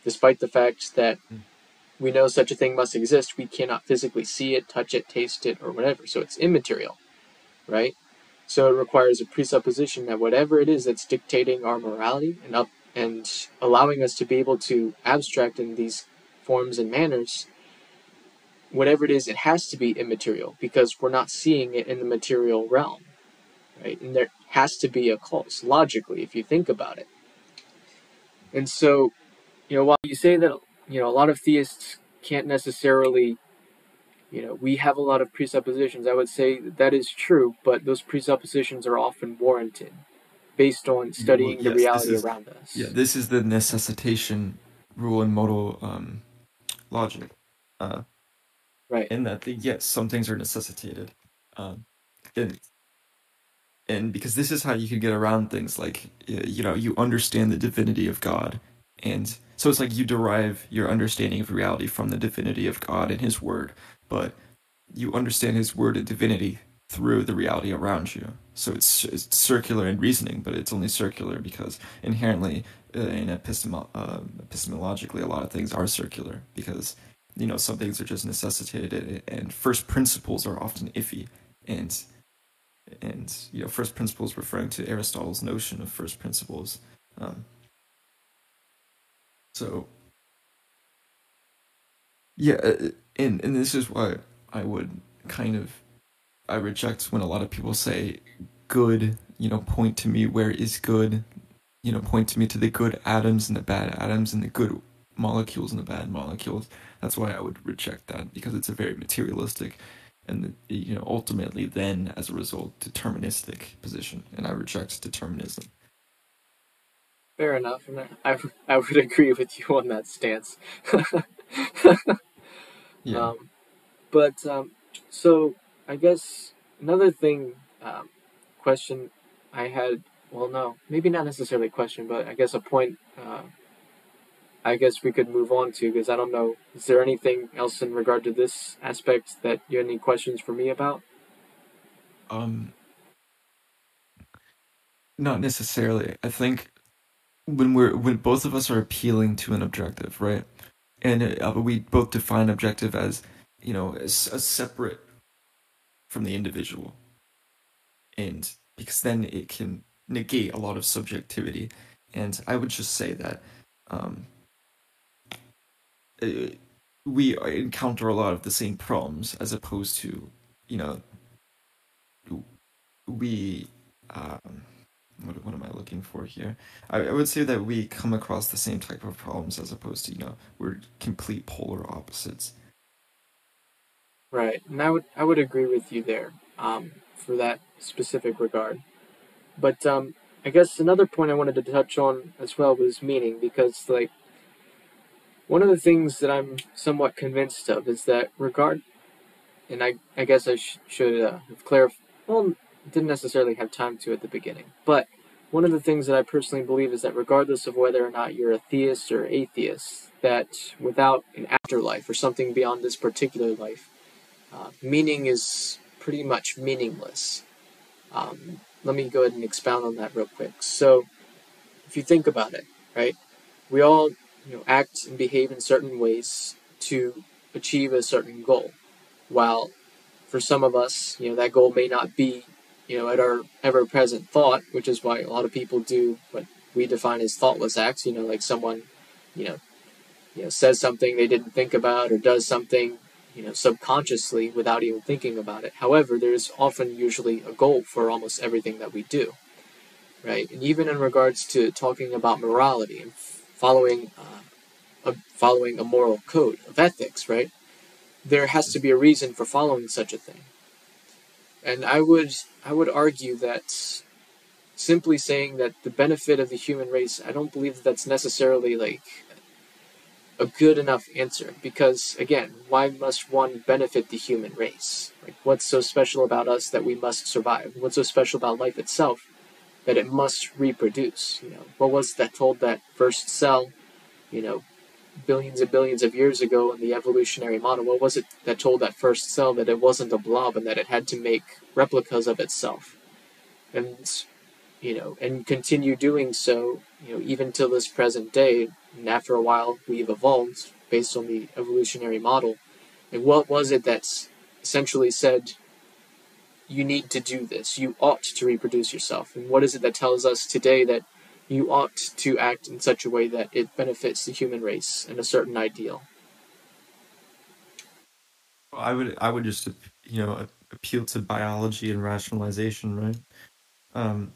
despite the fact that hmm we know such a thing must exist, we cannot physically see it, touch it, taste it, or whatever. So it's immaterial, right? So it requires a presupposition that whatever it is that's dictating our morality and up and allowing us to be able to abstract in these forms and manners, whatever it is, it has to be immaterial because we're not seeing it in the material realm, right? And there has to be a cause logically if you think about it. And so, you know, while you say that you know, a lot of theists can't necessarily, you know, we have a lot of presuppositions. I would say that is true, but those presuppositions are often warranted based on studying well, yes, the reality is, around us. Yeah, this is the necessitation rule in modal um, logic. Uh, right. In that, the, yes, some things are necessitated. Um, and, and because this is how you can get around things like, you know, you understand the divinity of God and so it's like you derive your understanding of reality from the divinity of God and His Word, but you understand His Word and divinity through the reality around you. So it's, it's circular in reasoning, but it's only circular because inherently, uh, in epistemo- uh, epistemologically, a lot of things are circular because you know some things are just necessitated, and first principles are often iffy, and and you know first principles referring to Aristotle's notion of first principles. Um, so yeah, uh, and and this is why I would kind of I reject when a lot of people say good, you know, point to me where is good, you know, point to me to the good atoms and the bad atoms and the good molecules and the bad molecules. That's why I would reject that because it's a very materialistic and you know ultimately then as a result deterministic position and I reject determinism. Fair enough, I, I would [laughs] agree with you on that stance. [laughs] yeah. Um, but um, so I guess another thing, um, question I had. Well, no, maybe not necessarily a question, but I guess a point. Uh, I guess we could move on to because I don't know. Is there anything else in regard to this aspect that you have any questions for me about? Um, not necessarily. I think when we're when both of us are appealing to an objective, right? And uh, we both define objective as you know as, as separate from the individual, and because then it can negate a lot of subjectivity. And I would just say that um, uh, we encounter a lot of the same problems as opposed to you know we um, what, what am I looking for here? I, I would say that we come across the same type of problems as opposed to, you know, we're complete polar opposites. Right, and I would I would agree with you there um, for that specific regard. But um, I guess another point I wanted to touch on as well was meaning, because like one of the things that I'm somewhat convinced of is that regard, and I I guess I sh- should uh, have clarified. Well, didn't necessarily have time to at the beginning. But one of the things that I personally believe is that regardless of whether or not you're a theist or atheist, that without an afterlife or something beyond this particular life, uh, meaning is pretty much meaningless. Um, let me go ahead and expound on that real quick. So, if you think about it, right, we all you know act and behave in certain ways to achieve a certain goal. While for some of us, you know, that goal may not be you know, at our ever present thought, which is why a lot of people do what we define as thoughtless acts, you know, like someone, you know, you know, says something they didn't think about or does something, you know, subconsciously without even thinking about it. However, there's often usually a goal for almost everything that we do, right? And even in regards to talking about morality and following uh, a, following a moral code of ethics, right? There has to be a reason for following such a thing. And I would I would argue that simply saying that the benefit of the human race, I don't believe that that's necessarily like a good enough answer because again, why must one benefit the human race? Like what's so special about us that we must survive? What's so special about life itself that it must reproduce? You know, what was that told that first cell, you know, billions and billions of years ago in the evolutionary model? What was it that told that first cell that it wasn't a blob and that it had to make replicas of itself? And you know, and continue doing so, you know, even till this present day. And after a while, we've evolved based on the evolutionary model. And what was it that essentially said, you need to do this, you ought to reproduce yourself? And what is it that tells us today that you ought to act in such a way that it benefits the human race and a certain ideal? I would I would just you know appeal to biology and rationalization, right? Um,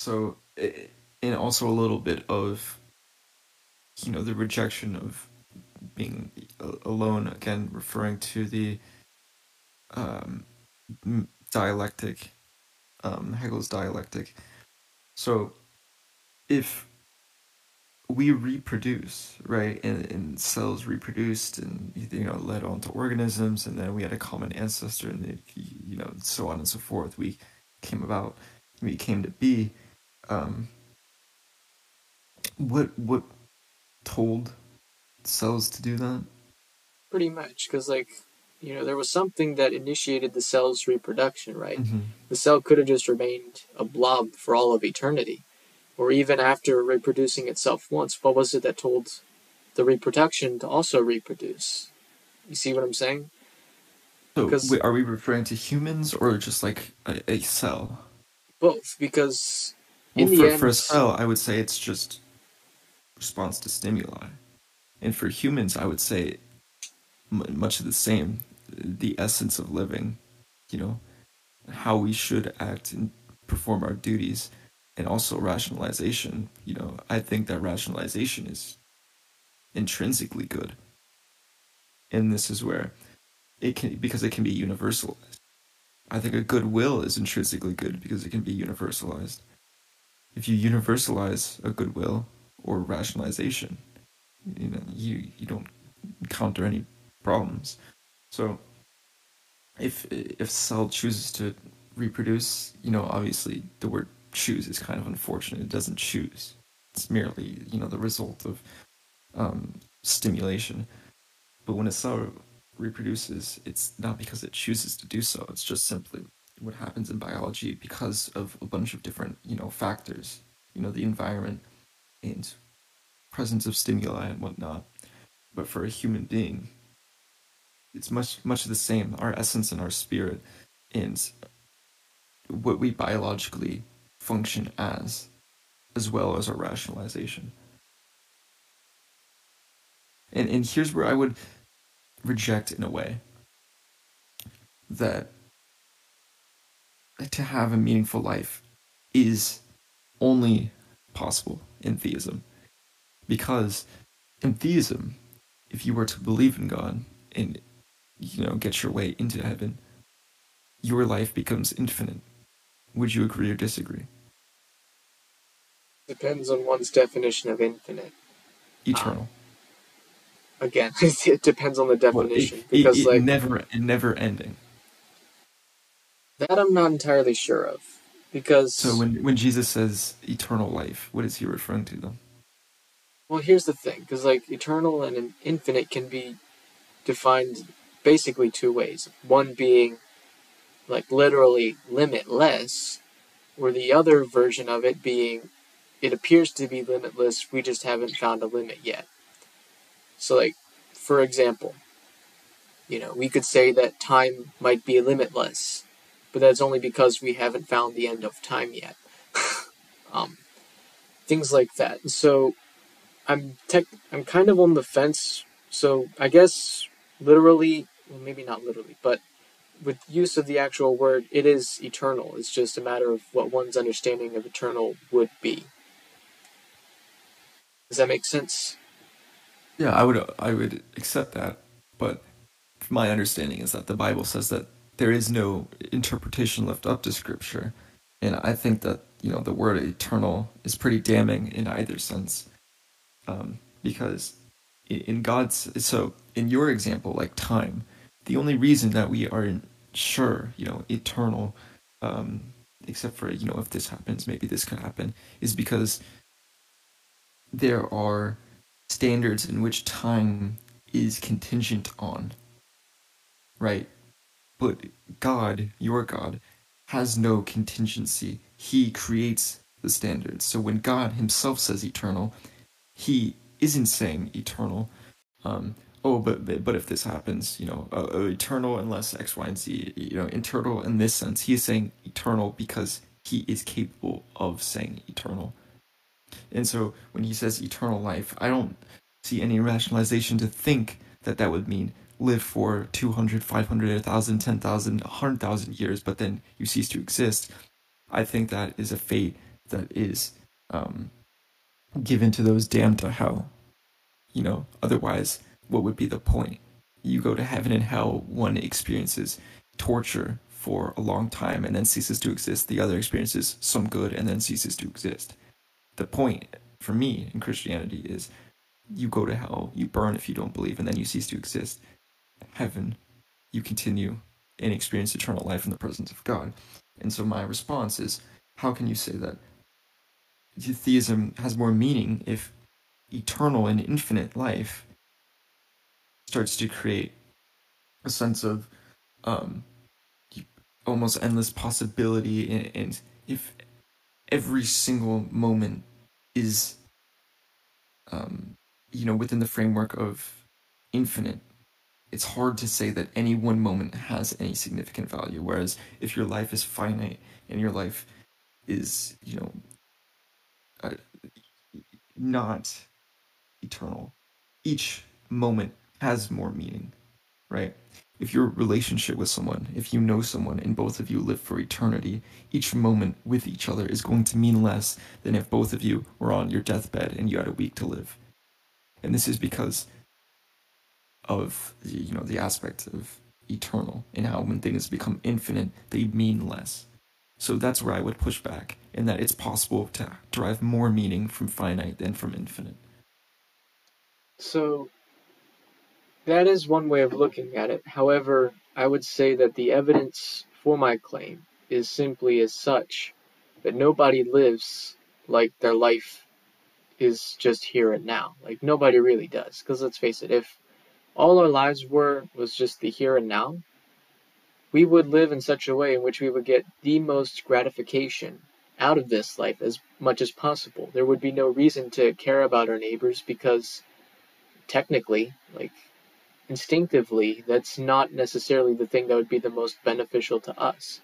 So, and also a little bit of, you know, the rejection of being alone, again, referring to the um, dialectic, um, Hegel's dialectic. So, if we reproduce, right, and, and cells reproduced and, you know, led on to organisms, and then we had a common ancestor, and, you know, so on and so forth, we came about, we came to be um, what what told cells to do that? Pretty much, because like you know there was something that initiated the cell's reproduction, right? Mm-hmm. The cell could have just remained a blob for all of eternity, or even after reproducing itself once. What was it that told the reproduction to also reproduce? You see what I'm saying? So, wait, are we referring to humans or just like a, a cell? Both, because well, for, end, for a cell, I would say it's just response to stimuli. And for humans, I would say much of the same. The essence of living, you know, how we should act and perform our duties, and also rationalization. You know, I think that rationalization is intrinsically good. And this is where it can, because it can be universalized. I think a good will is intrinsically good because it can be universalized if you universalize a goodwill or rationalization, you know, you, you don't encounter any problems. So if if cell chooses to reproduce, you know, obviously the word choose is kind of unfortunate. It doesn't choose. It's merely, you know, the result of um, stimulation. But when a cell reproduces, it's not because it chooses to do so. It's just simply what happens in biology because of a bunch of different you know factors you know the environment and presence of stimuli and whatnot but for a human being it's much much the same our essence and our spirit and what we biologically function as as well as our rationalization and and here's where i would reject in a way that to have a meaningful life is only possible in theism. Because in theism, if you were to believe in God and you know get your way into heaven, your life becomes infinite. Would you agree or disagree? Depends on one's definition of infinite. Eternal. Um, again, [laughs] it depends on the definition well, it, because it, it like never never ending. That I'm not entirely sure of, because So when when Jesus says eternal life, what is he referring to then? well, here's the thing, because like eternal and infinite can be defined basically two ways. One being like literally limitless, or the other version of it being it appears to be limitless, we just haven't found a limit yet. So like for example, you know, we could say that time might be limitless, but that's only because we haven't found the end of time yet. [laughs] um, things like that. So I'm tech. I'm kind of on the fence. So I guess literally, well, maybe not literally, but with use of the actual word, it is eternal. It's just a matter of what one's understanding of eternal would be. Does that make sense? Yeah, I would I would accept that, but my understanding is that the Bible says that there is no interpretation left up to Scripture, and I think that you know the word eternal is pretty damning in either sense, um, because in God's so in your example, like time, the only reason that we aren't sure, you know, eternal, um, except for you know if this happens, maybe this could happen, is because there are standards in which time is contingent on. Right? But God, your God, has no contingency. He creates the standards. So when God himself says eternal, he isn't saying eternal. Um, oh, but but if this happens, you know, uh, uh, eternal unless X, Y, and Z, you know, eternal in this sense, he is saying eternal because he is capable of saying eternal. And so when he says eternal life, I don't see any rationalization to think that that would mean live for 200, 500, 1,000, 10,000, 100,000 years, but then you cease to exist. I think that is a fate that is um, given to those damned to hell. You know, otherwise, what would be the point? You go to heaven and hell, one experiences torture for a long time and then ceases to exist. The other experiences some good and then ceases to exist. The point for me in Christianity is you go to hell, you burn if you don't believe, and then you cease to exist. Heaven, you continue and experience eternal life in the presence of God. And so my response is how can you say that theism has more meaning if eternal and infinite life starts to create a sense of um, almost endless possibility and, and if every single moment is um, you know within the framework of infinite it's hard to say that any one moment has any significant value. Whereas if your life is finite and your life is you know uh, not eternal each moment has more meaning right if your relationship with someone, if you know someone and both of you live for eternity, each moment with each other is going to mean less than if both of you were on your deathbed and you had a week to live. And this is because of you know the aspect of eternal and how when things become infinite they mean less. So that's where I would push back in that it's possible to derive more meaning from finite than from infinite. So that is one way of looking at it. However, I would say that the evidence for my claim is simply as such that nobody lives like their life is just here and now. Like nobody really does. Because let's face it, if all our lives were was just the here and now, we would live in such a way in which we would get the most gratification out of this life as much as possible. There would be no reason to care about our neighbors because technically, like instinctively, that's not necessarily the thing that would be the most beneficial to us,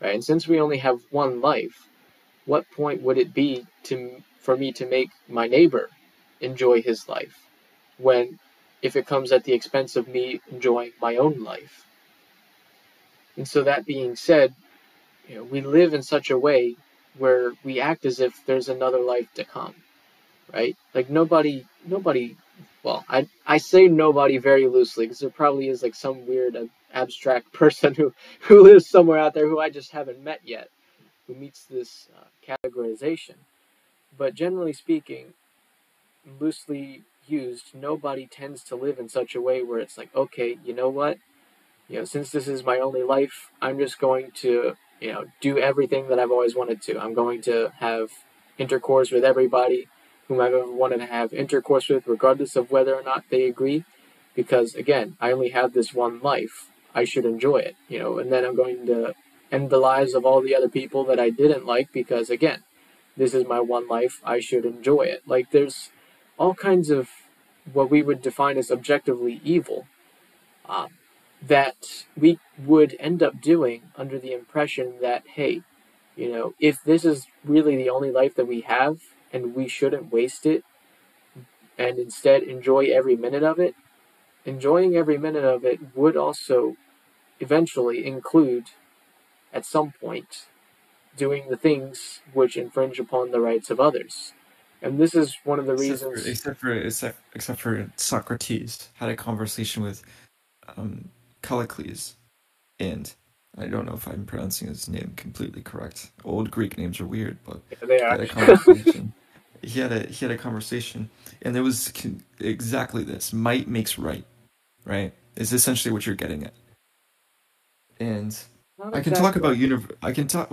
right? And since we only have one life, what point would it be to for me to make my neighbor enjoy his life when if it comes at the expense of me enjoying my own life? And so that being said, you know, we live in such a way where we act as if there's another life to come, right? Like nobody nobody well, I I say nobody very loosely because there probably is like some weird uh, abstract [laughs] person who who lives somewhere out there who I just haven't met yet, who meets this uh, categorization. But generally speaking, loosely used, nobody tends to live in such a way where it's like, okay, you know what, you know, since this is my only life, I'm just going to you know do everything that I've always wanted to. I'm going to have intercourse with everybody whom I've ever wanted to have intercourse with, regardless of whether or not they agree. Because again, I only have this one life. I should enjoy it, you know, and then I'm going to end the lives of all the other people that I didn't like because again, this is my one life. I should enjoy it. Like there's all kinds of what we would define as objectively evil um, that we would end up doing under the impression that hey, you know, if this is really the only life that we have, and we shouldn't waste it and instead enjoy every minute of it, enjoying every minute of it would also eventually include, at some point, doing the things which infringe upon the rights of others. And this is one of the except reasons. For, except for except, except for Socrates had a conversation with um, Callicles, and I don't know if I'm pronouncing his name completely correct. Old Greek names are weird, but Yeah, they he are. [laughs] had a conversation. he had a he had a conversation, and it was exactly this: might makes right, right? Is essentially what you're getting at. And Not I can talk about univ- I can talk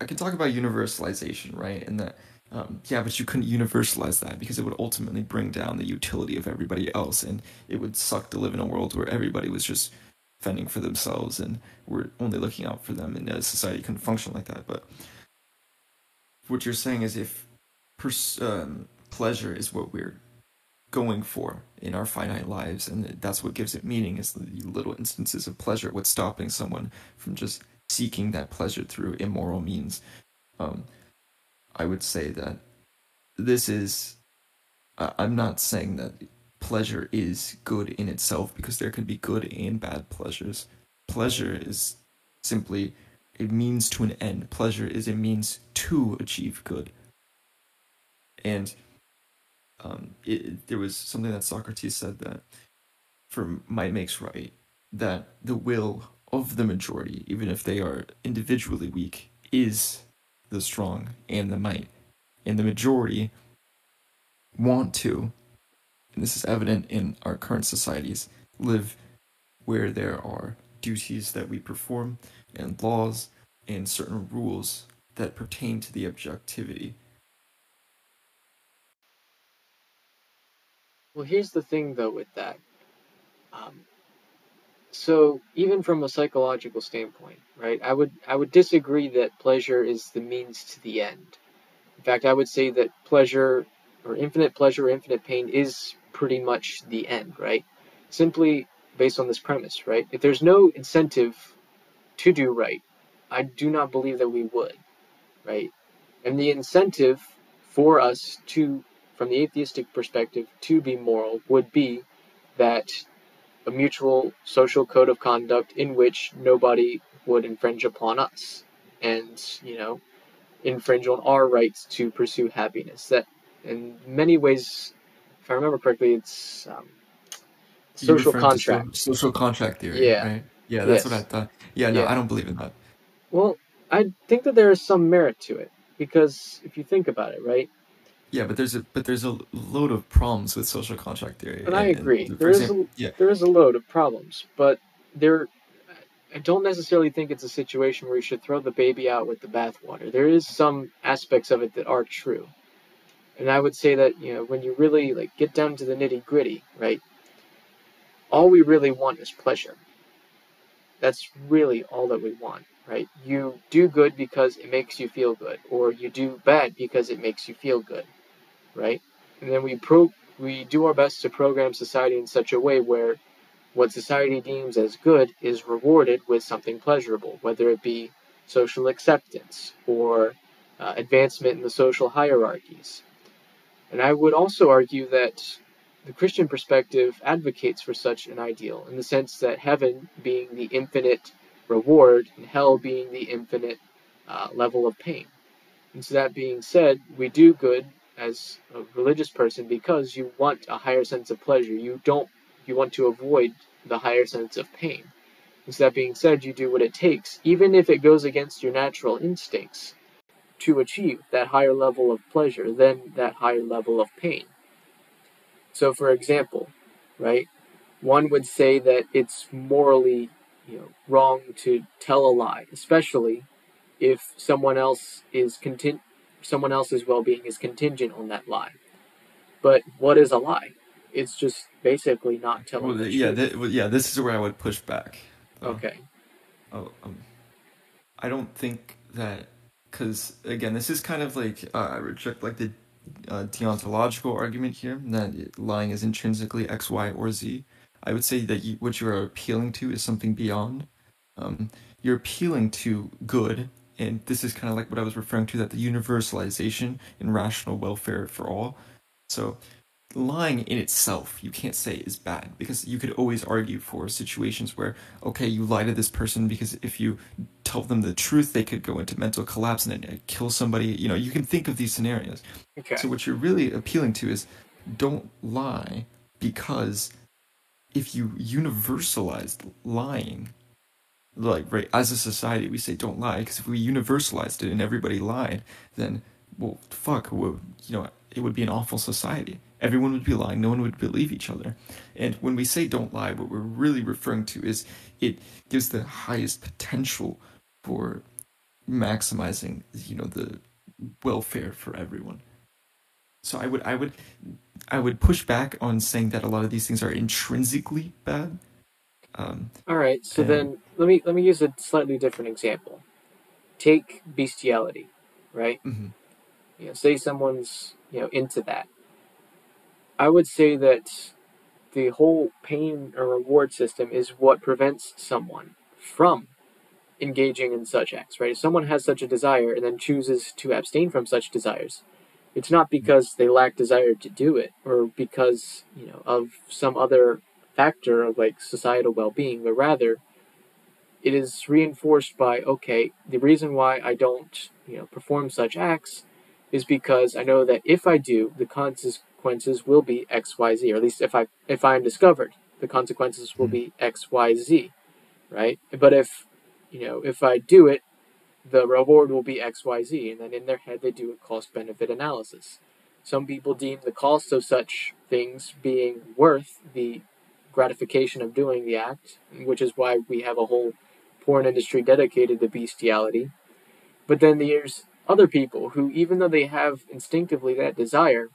I can talk about universalization, right? And that um, yeah, but you couldn't universalize that because it would ultimately bring down the utility of everybody else, and it would suck to live in a world where everybody was just fending for themselves and we're only looking out for them, and society couldn't function like that. But what you're saying is if pers- um, pleasure is what we're going for in our finite lives and that's what gives it meaning is the little instances of pleasure. What's stopping someone from just seeking that pleasure through immoral means? Um, i would say that this is I- i'm not saying that pleasure is good in itself because there can be good and bad pleasures. Pleasure is simply a means to an end. Pleasure is a means to achieve good and um, it, there was something that Socrates said that for might makes right that the will of the majority, even if they are individually weak, is the strong and the might, and the majority want to, and this is evident in our current societies, live where there are duties that we perform and laws and certain rules that pertain to the objectivity Well, here's the thing, though, with that. Um, so even from a psychological standpoint, right? I would I would disagree that pleasure is the means to the end. In fact, I would say that pleasure or infinite pleasure or infinite pain is pretty much the end, right? Simply based on this premise, right? If there's no incentive to do right, I do not believe that we would, right? And the incentive for us to, from the atheistic perspective, to be moral would be that a mutual social code of conduct in which nobody would infringe upon us and, you know, infringe on our rights to pursue happiness. That, in many ways, if I remember correctly, it's um, social contract. social contract theory, Yeah. right? Yeah, that's what I thought. Yeah, no, Yeah. I don't believe in that. Well, I think that there is some merit to it because if you think about it, right? Yeah, but there's a but there's a load of problems with social contract theory. And I agree. for There is example, a, yeah, there is a load of problems, but there I don't necessarily think it's a situation where you should throw the baby out with the bathwater. There is some aspects of it that are true. And I would say that, you know, when you really like get down to the nitty-gritty, right? All we really want is pleasure. That's really all that we want, right? You do good because it makes you feel good, or you do bad because it makes you feel good, right? And then we pro we do our best to program society in such a way where what society deems as good is rewarded with something pleasurable, whether it be social acceptance or uh, advancement in the social hierarchies. And I would also argue that the Christian perspective advocates for such an ideal in the sense that heaven being the infinite reward and hell being the infinite uh, level of pain. And so, that being said, we do good as a religious person because you want a higher sense of pleasure. You don't, you want to avoid the higher sense of pain. And so, that being said, you do what it takes, even if it goes against your natural instincts, to achieve that higher level of pleasure than that higher level of pain. So, for example, right, one would say that it's morally, you know, wrong to tell a lie, especially if someone else is contin- someone else's well-being is contingent on that lie. But what is a lie? It's just basically not telling well, the yeah, th- well, yeah. This is where I would push back. though. Okay. Oh, um, I don't think that because again, this is kind of like uh, I reject like the uh, deontological argument here that lying is intrinsically X, Y, or Z. I would say that you, what you are appealing to is something beyond. Um, you're appealing to good, and this is kind of like what I was referring to that the universalization and rational welfare for all. So lying in itself you can't say is bad because you could always argue for situations where okay you lie to this person because if you tell them the truth, they could go into mental collapse and then kill somebody. You know, you can think of these scenarios. Okay. So what you're really appealing to is don't lie because if you universalized lying, like right as a society we say don't lie because if we universalized it and everybody lied, then well fuck, well, you know it would be an awful society. Everyone would be lying. No one would believe each other. And when we say don't lie, what we're really referring to is it gives the highest potential for maximizing, you know, the welfare for everyone. So I would I would I would push back on saying that a lot of these things are intrinsically bad. Um, All right, so and- then let me let me use a slightly different example. Take bestiality, right? mhm. You know, say someone's you know into that. I would say that the whole pain or reward system is what prevents someone from engaging in such acts, right? If someone has such a desire and then chooses to abstain from such desires, it's not because they lack desire to do it or because, you know, of some other factor of like societal well-being, but rather it is reinforced by okay, the reason why I don't, you know, perform such acts is because I know that if I do, the consequences will be X, Y, Z, or at least if I if I am discovered, the consequences will hmm. be X, Y, Z, right? But if you know if I do it, the reward will be X, Y, Z, and then in their head they do a cost benefit analysis. Some people deem the cost of such things being worth the gratification of doing the act, which is why we have a whole porn industry dedicated to bestiality. But then there's other people who, even though they have instinctively that desire,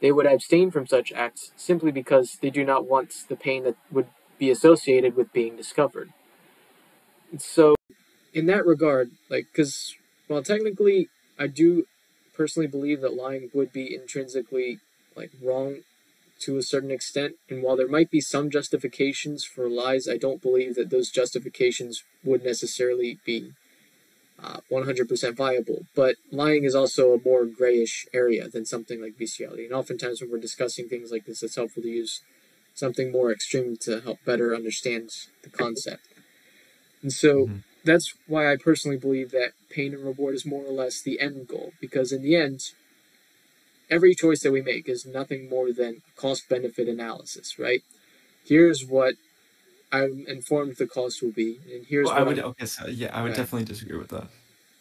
they would abstain from such acts simply because they do not want the pain that would be associated with being discovered. So, in that regard, like, because, well, technically, I do personally believe that lying would be intrinsically, like, wrong to a certain extent. And while there might be some justifications for lies, I don't believe that those justifications would necessarily be uh, 100% viable. But lying is also a more grayish area than something like bestiality. And oftentimes, when we're discussing things like this, it's helpful to use something more extreme to help better understand the concept. And so Mhm. that's why I personally believe that pain and reward is more or less the end goal. Because in the end, every choice that we make is nothing more than cost benefit analysis, right? Here's what I'm informed the cost will be, and here's Well, I what would I'm- okay, so yeah, I would Right. definitely disagree with that.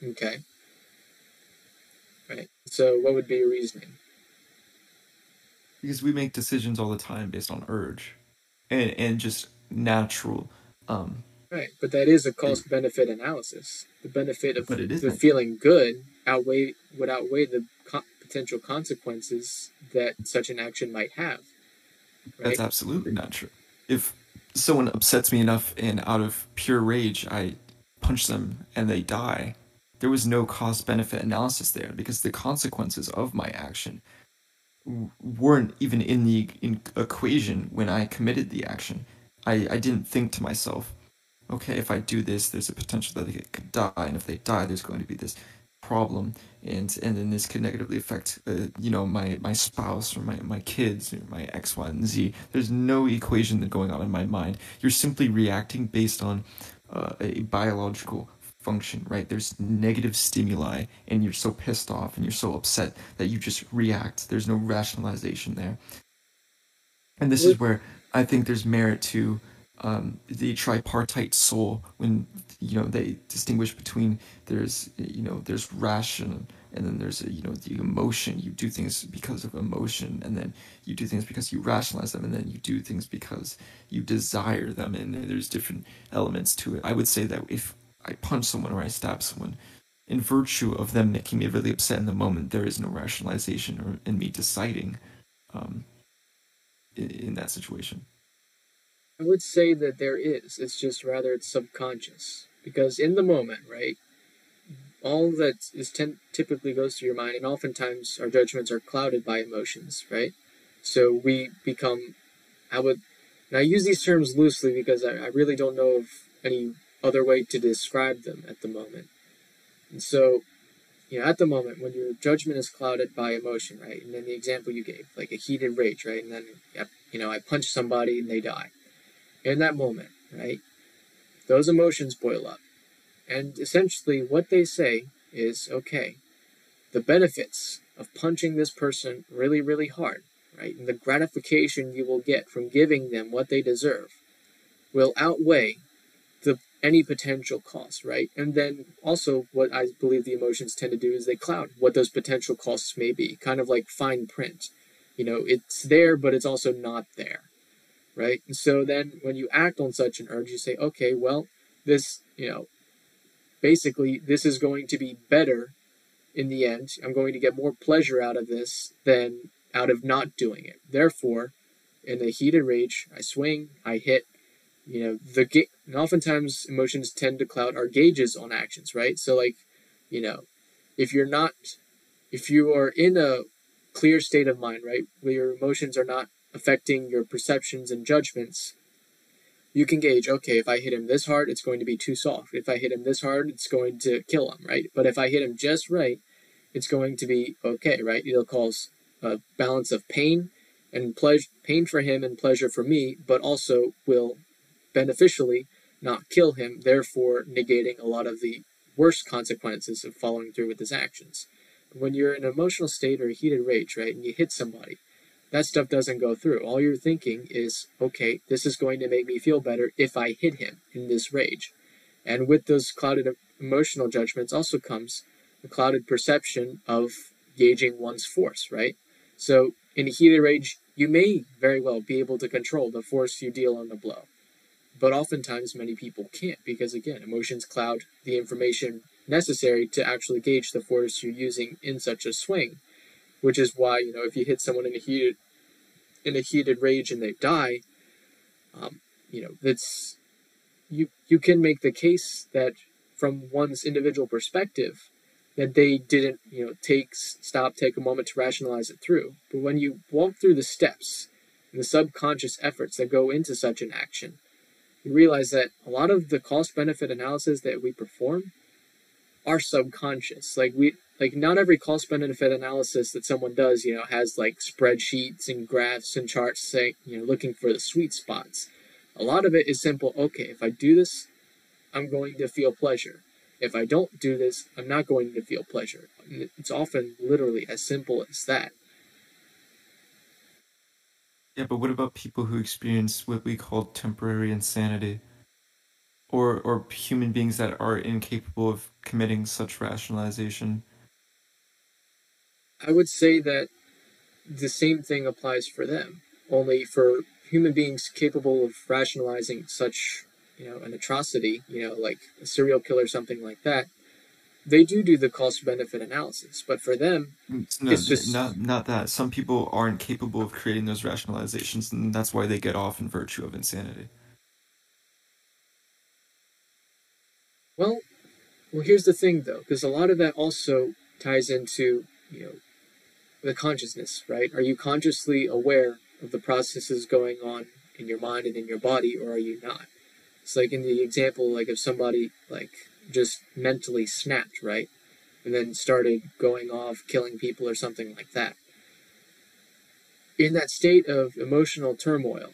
Okay. Right. So, what would be your reasoning? because we make decisions all the time based on urge and and just natural um Right. But that is a cost benefit analysis. The benefit of But it the feeling good outweigh would outweigh the potential consequences that such an action might have. Right. that's absolutely not true if someone upsets me enough and out of pure rage i punch them and they die there was no cost benefit analysis there because the consequences of my action weren't even in the in equation when i committed the action i i didn't think to myself okay if i do this there's a potential that they could die and if they die there's going to be this problem and and then this could negatively affect uh, you know my my spouse or my my kids or my x y and z. There's no equation that going on in my mind. You're simply reacting based on uh, a biological function right? There's negative stimuli and you're so pissed off and you're so upset that you just react. There's no rationalization there. And this is where i think there's merit to um, the tripartite soul when you know they distinguish between there's you know there's ration and then there's you know the emotion. You do things because of emotion and then you do things because you rationalize them and then you do things because you desire them and there's different elements to it. I would say that if i punch someone or i stab someone in virtue of them making me really upset in the moment there is no rationalization or in me deciding um, in, in that situation I would say that there is. It's just rather it's subconscious because in the moment, right? All that is ten- typically goes through your mind, and oftentimes our judgments are clouded by emotions, right? So we become. I would. And I use these terms loosely because I, I really don't know of any other way to describe them at the moment. And so, you know, at the moment when your judgment is clouded by emotion, right? And then the example you gave, like a heated rage, right? And then, you know, I punch somebody and they die in that moment, right? Those emotions boil up. And essentially, what they say is okay, the benefits of punching this person really, really hard, right, and the gratification you will get from giving them what they deserve will outweigh the any potential cost, right? And then also what I believe the emotions tend to do is they cloud what those potential costs may be, kind of like fine print. You know, it's there, but it's also not there, right? And so then when you act on such an urge, you say, okay, well, this, you know, basically this is going to be better in the end. I'm going to get more pleasure out of this than out of not doing it. Therefore, in a heated rage, I swing, I hit, you know the ga- and oftentimes emotions tend to cloud our gauges on actions right so like you know if you're not if you are in a clear state of mind right where your emotions are not affecting your perceptions and judgments you can gauge okay if i hit him this hard it's going to be too soft. If i hit him this hard it's going to kill him right? But if i hit him just right it's going to be okay right? It'll cause a balance of pain and pleasure pain for him and pleasure for me but also will beneficially not kill him, therefore negating a lot of the worst consequences of following through with his actions. When you're in an emotional state or a heated rage, right, and you hit somebody, that stuff doesn't go through. All you're thinking is, okay, this is going to make me feel better if I hit him in this rage. And with those clouded emotional judgments also comes a clouded perception of gauging one's force, right? So in a heated rage, you may very well be able to control the force you deal on the blow. But oftentimes, many people can't because, again, emotions cloud the information necessary to actually gauge the force you're using in such a swing. Which is why, you know, if you hit someone in a heated in a heated rage and they die, um, you know, that's you you can make the case that from one's individual perspective that they didn't, you know, take stop, take a moment to rationalize it through. But when you walk through the steps and the subconscious efforts that go into such an action, you realize that a lot of the cost benefit analysis that we perform are subconscious. Like we like not every cost benefit analysis that someone does, you know, has like spreadsheets and graphs and charts saying, you know, looking for the sweet spots. A lot of it is simple, okay, if I do this, I'm going to feel pleasure. If I don't do this, I'm not going to feel pleasure. It's often literally as simple as that. Yeah, but what about people who experience what we call temporary insanity? Or or human beings that are incapable of committing such rationalization? I would say that the same thing applies for them. Only for human beings capable of rationalizing such, you know, an atrocity, you know, like a serial killer, something like that, they do do the cost benefit analysis, but for them, no, it's just not not that. Some people aren't capable of creating those rationalizations, and that's why they get off in virtue of insanity. Well, well, here's the thing, though, because a lot of that also ties into you know the consciousness, right? Are you consciously aware of the processes going on in your mind and in your body, or are you not? It's like in the example, like if somebody like just mentally snapped, right? And then started going off, killing people or something like that. In that state of emotional turmoil,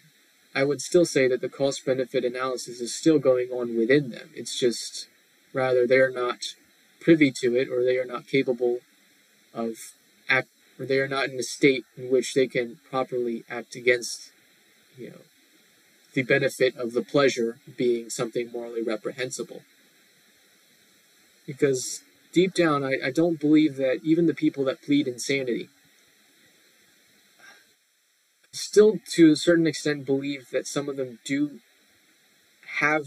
I would still say that the cost benefit analysis is still going on within them. It's just rather they're not privy to it or they are not capable of or they are not in a state in which they can properly act against you know the benefit of the pleasure being something morally reprehensible because deep down, I, I don't believe that even the people that plead insanity still, to a certain extent, believe that some of them do have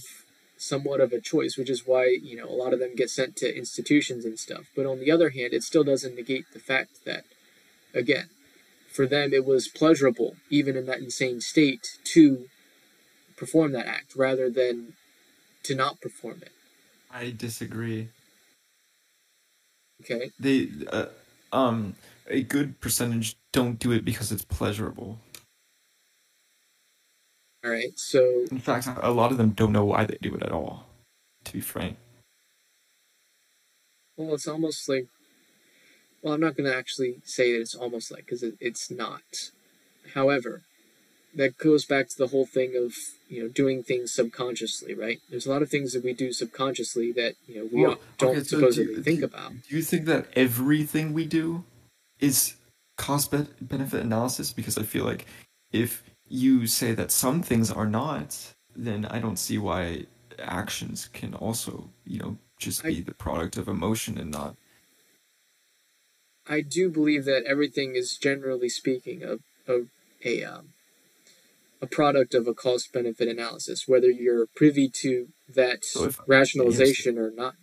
somewhat of a choice, which is why, you know, a lot of them get sent to institutions and stuff. But on the other hand, it still doesn't negate the fact that, again, for them it was pleasurable, even in that insane state, to perform that act rather than to not perform it. I disagree. Okay. They, uh, um, a good percentage don't do it because it's pleasurable. All right. So, in fact, a lot of them don't know why they do it at all. To be frank. Well, it's almost like. Well, I'm not going to actually say that it's almost like because it, it's not. However, that goes back to the whole thing of you know doing things subconsciously, right? There's a lot of things that we do subconsciously that you know we Well, don't okay, so supposedly do you- think do- about. Do you think that everything we do is cost benefit analysis? Because I feel like if you say that some things are not, then I don't see why actions can also, you know, just be I- the product of emotion and not. I do believe that everything is generally speaking a a a, um, a product of a cost benefit analysis, whether you're privy to that So if- rationalization or not.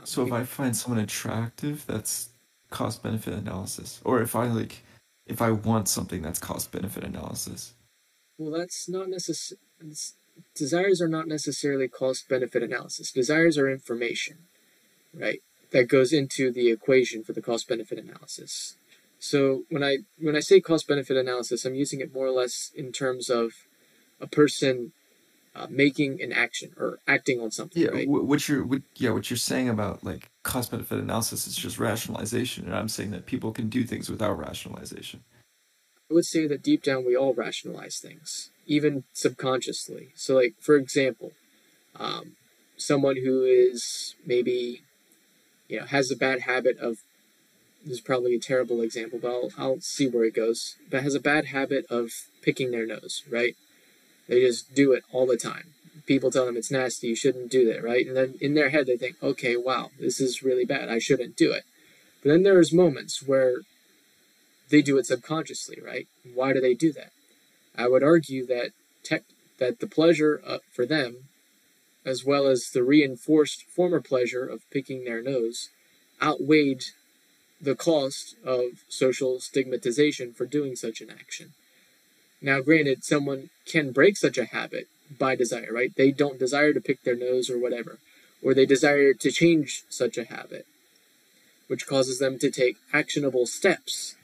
Um, So if I find someone attractive, that's cost benefit analysis. Or if I like, if I want something, that's cost benefit analysis. Well, that's not necessary. Desires are not necessarily cost benefit analysis. Desires are information, right? That goes into the equation for the cost benefit analysis. So when I when I say cost benefit analysis, I'm using it more or less in terms of a person uh, making an action or acting on something, Yeah, right? what you're what, yeah what you're saying about like cost benefit analysis is just rationalization, and I'm saying that people can do things without rationalization. I would say that deep down we all rationalize things, even subconsciously. So, like for example, um, someone who is maybe, you know, has a bad habit of. This is probably a terrible example, but I'll, I'll see where it goes. But has a bad habit of picking their nose, right? They just do it all the time. People tell them it's nasty, you shouldn't do that, right? And then in their head they think, okay, wow, this is really bad, I shouldn't do it. But then there's moments where they do it subconsciously, right? Why do they do that? I would argue that tech, that the pleasure uh, for them, as well as the reinforced former pleasure of picking their nose, outweighed the cost of social stigmatization for doing such an action. Now, granted, someone can break such a habit by desire, right? They don't desire to pick their nose or whatever, or they desire to change such a habit, which causes them to take actionable steps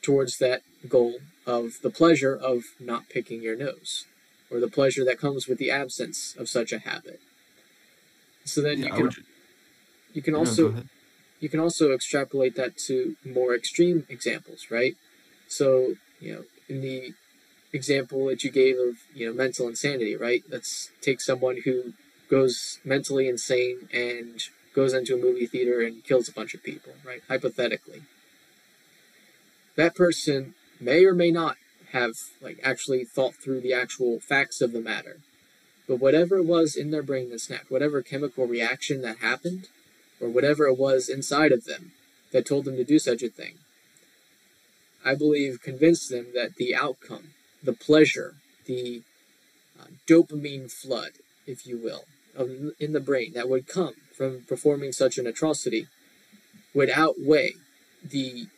towards that goal of the pleasure of not picking your nose, or the pleasure that comes with the absence of such a habit. So then Yeah, you can would- you can also ahead. you can also extrapolate that to more extreme examples, right? So, you know, in the example that you gave of, you know, mental insanity, right? Let's take someone who goes mentally insane and goes into a movie theater and kills a bunch of people, right? Hypothetically. That person may or may not have like actually thought through the actual facts of the matter. But whatever it was in their brain that snapped, whatever chemical reaction that happened, or whatever it was inside of them that told them to do such a thing, I believe convinced them that the outcome, the pleasure, the uh, dopamine flood, if you will, of, in the brain that would come from performing such an atrocity would outweigh the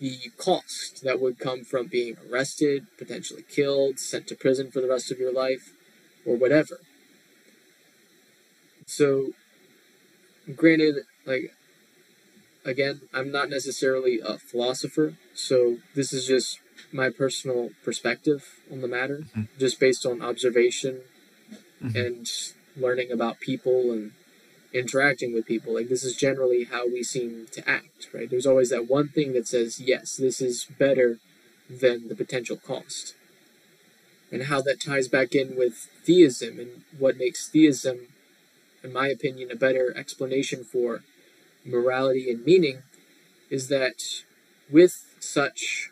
the cost that would come from being arrested, potentially killed, sent to prison for the rest of your life, or whatever. So granted, like again, I'm not necessarily a philosopher, so this is just my personal perspective on the matter, Mhm. just based on observation Mhm. and learning about people and interacting with people. Like this is generally how we seem to act, right? There's always that one thing that says, yes, this is better than the potential cost. And how that ties back in with theism and what makes theism in my opinion, a better explanation for morality and meaning is that with such,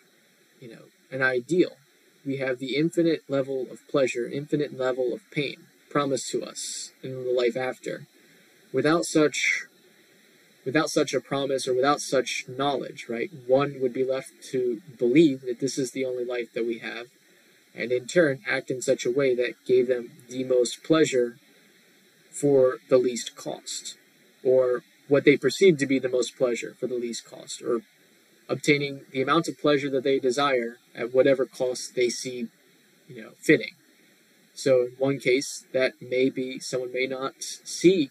you know, an ideal, we have the infinite level of pleasure, infinite level of pain promised to us in the life after. Without such without such a promise or without such knowledge, right? One would be left to believe that this is the only life that we have, and in turn act in such a way that gave them the most pleasure for the least cost, or what they perceive to be the most pleasure for the least cost, or obtaining the amount of pleasure that they desire at whatever cost they see, you know, fitting. So in one case, that may be someone may not see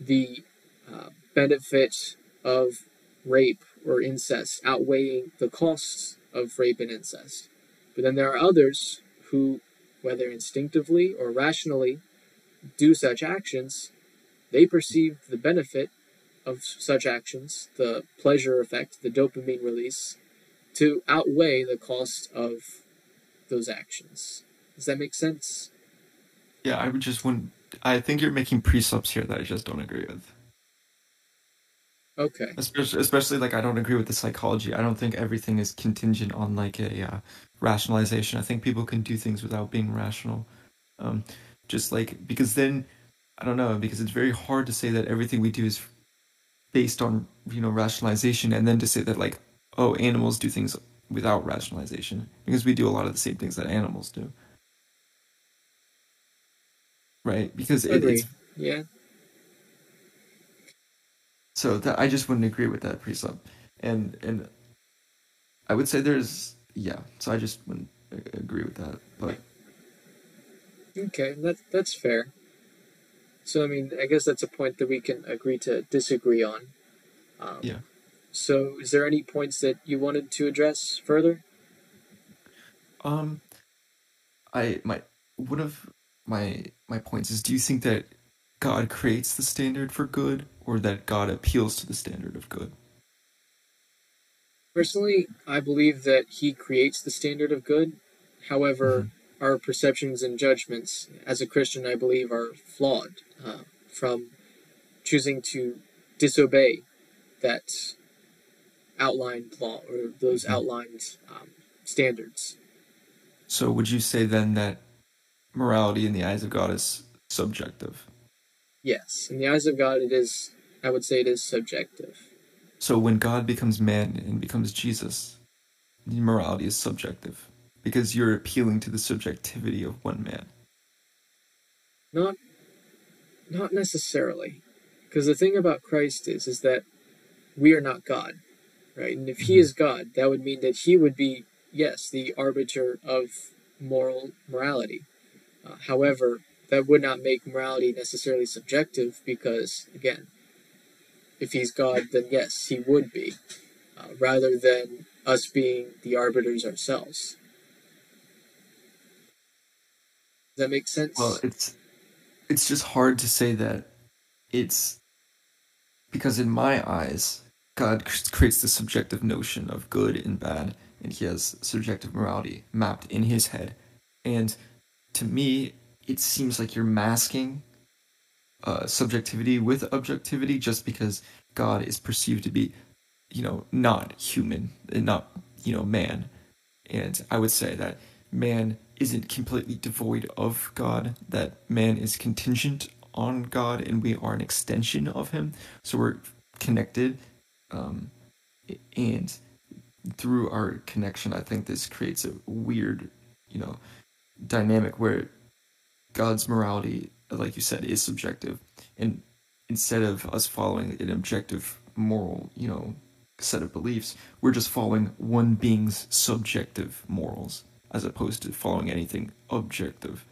the uh, benefit of rape or incest outweighing the costs of rape and incest. But then there are others who, whether instinctively or rationally, do such actions, they perceive the benefit of such actions, the pleasure effect, the dopamine release, to outweigh the cost of those actions. Does that make sense? Yeah, I would just wouldn't. I think you're making precepts here that I just don't agree with. Okay. Especially, especially like I don't agree with the psychology. I don't think everything is contingent on like a uh, rationalization. I think people can do things without being rational. Um, just like because then I don't know because it's very hard to say that everything we do is based on you know rationalization and then to say that like oh animals do things without rationalization because we do a lot of the same things that animals do right because it, it's yeah so that i just wouldn't agree with that precept and and i would say there's yeah so i just wouldn't agree with that but okay that that's fair so I mean, I guess that's a point that we can agree to disagree on. Um, yeah. So, is there any points that you wanted to address further? Um, I my one of my my points is: Do you think that God creates the standard for good, or that God appeals to the standard of good? Personally, I believe that He creates the standard of good. However, mm-hmm our perceptions and judgments as a Christian, I believe, are flawed uh, from choosing to disobey that outlined law or those mm-hmm. outlined um, standards. So, would you say then that morality in the eyes of God is subjective? Yes, in the eyes of God, it is. I would say it is subjective. So, when God becomes man and becomes Jesus, morality is subjective because you're appealing to the subjectivity of one man. Not not necessarily. Because the thing about Christ is is that we are not God, right? And if he mm-hmm. is God, that would mean that he would be yes, the arbiter of moral morality. Uh, however, that would not make morality necessarily subjective because again, if he's God, then yes, he would be, uh, rather than us being the arbiters ourselves. Does that make sense? Well, it's it's just hard to say that it's because in my eyes, God creates the subjective notion of good and bad, and He has subjective morality mapped in His head. And to me, it seems like you're masking uh, subjectivity with objectivity just because God is perceived to be, you know, not human and not, you know, man. And I would say that man isn't completely devoid of God, that man is contingent on God and we are an extension of him. So we're connected. Um, and through our connection, I think this creates a weird, you know, dynamic where God's morality, like you said, is subjective. And instead of us following an objective moral, you know, set of beliefs, we're just following one being's subjective morals as opposed to following anything objective.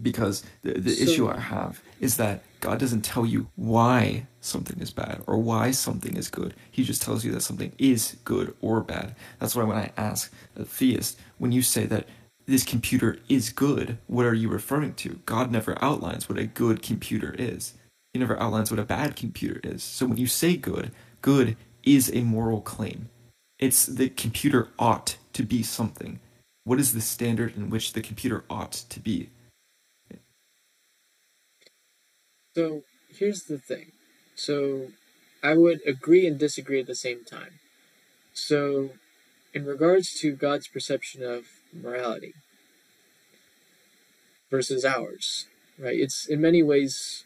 Because the, the so, issue I have is that God doesn't tell you why something is bad or why something is good. He just tells you that something is good or bad. That's why when I ask a theist, when you say that this computer is good, what are you referring to? God never outlines what a good computer is. He never outlines what a bad computer is. So when you say good, good is a moral claim. It's the computer ought to be something. What is the standard in which the computer ought to be? So here's the thing. So I would agree and disagree at the same time. So, in regards to God's perception of morality versus ours, right? It's in many ways.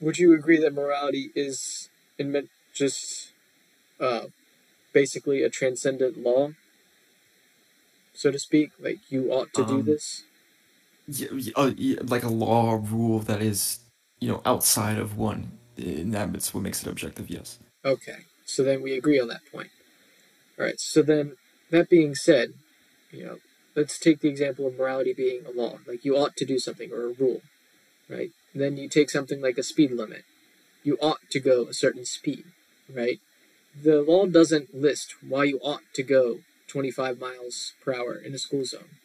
Would you agree that morality is in just uh, basically a transcendent law, so to speak. Like you ought to um, do this. Yeah, uh, yeah, like a law or rule that is, you know, outside of one. And that's what makes it objective. Yes. Okay, so then we agree on that point. All right. So then, that being said, you know, let's take the example of morality being a law. Like you ought to do something or a rule, right? And then you take something like a speed limit. You ought to go a certain speed, right? the law doesn't list why you ought to go 25 miles per hour in a school zone.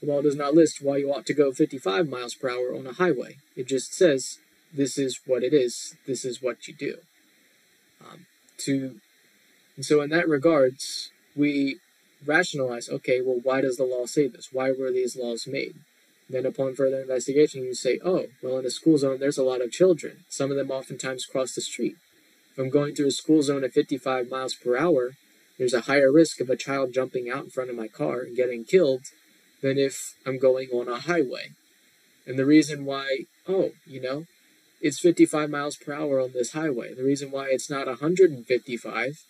The law does not list why you ought to go 55 miles per hour on a highway. It just says this is what it is. This is what you do. Um, to, and so in that regards, we rationalize, okay, well, why does the law say this? Why were these laws made? Then, upon further investigation, you say, oh, well, in a school zone, there's a lot of children. Some of them oftentimes cross the street. If I'm going through a school zone at 55 miles per hour, there's a higher risk of a child jumping out in front of my car and getting killed than if I'm going on a highway. And the reason why, oh, you know, it's 55 miles per hour on this highway. The reason why it's not 155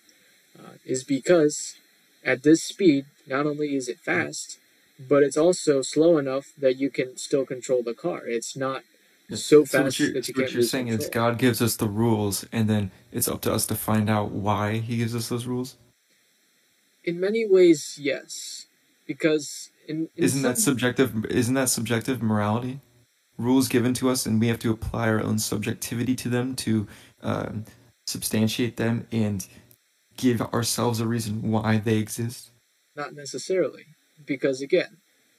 uh, is because at this speed, not only is it fast, but it's also slow enough that you can still control the car. It's not so fast so that you what can't you're saying control. is God gives us the rules, and then it's up to us to find out why He gives us those rules. In many ways, yes, because in, in Isn't that subjective? Isn't that subjective morality? Rules given to us, and we have to apply our own subjectivity to them to um, substantiate them and give ourselves a reason why they exist. not necessarily because again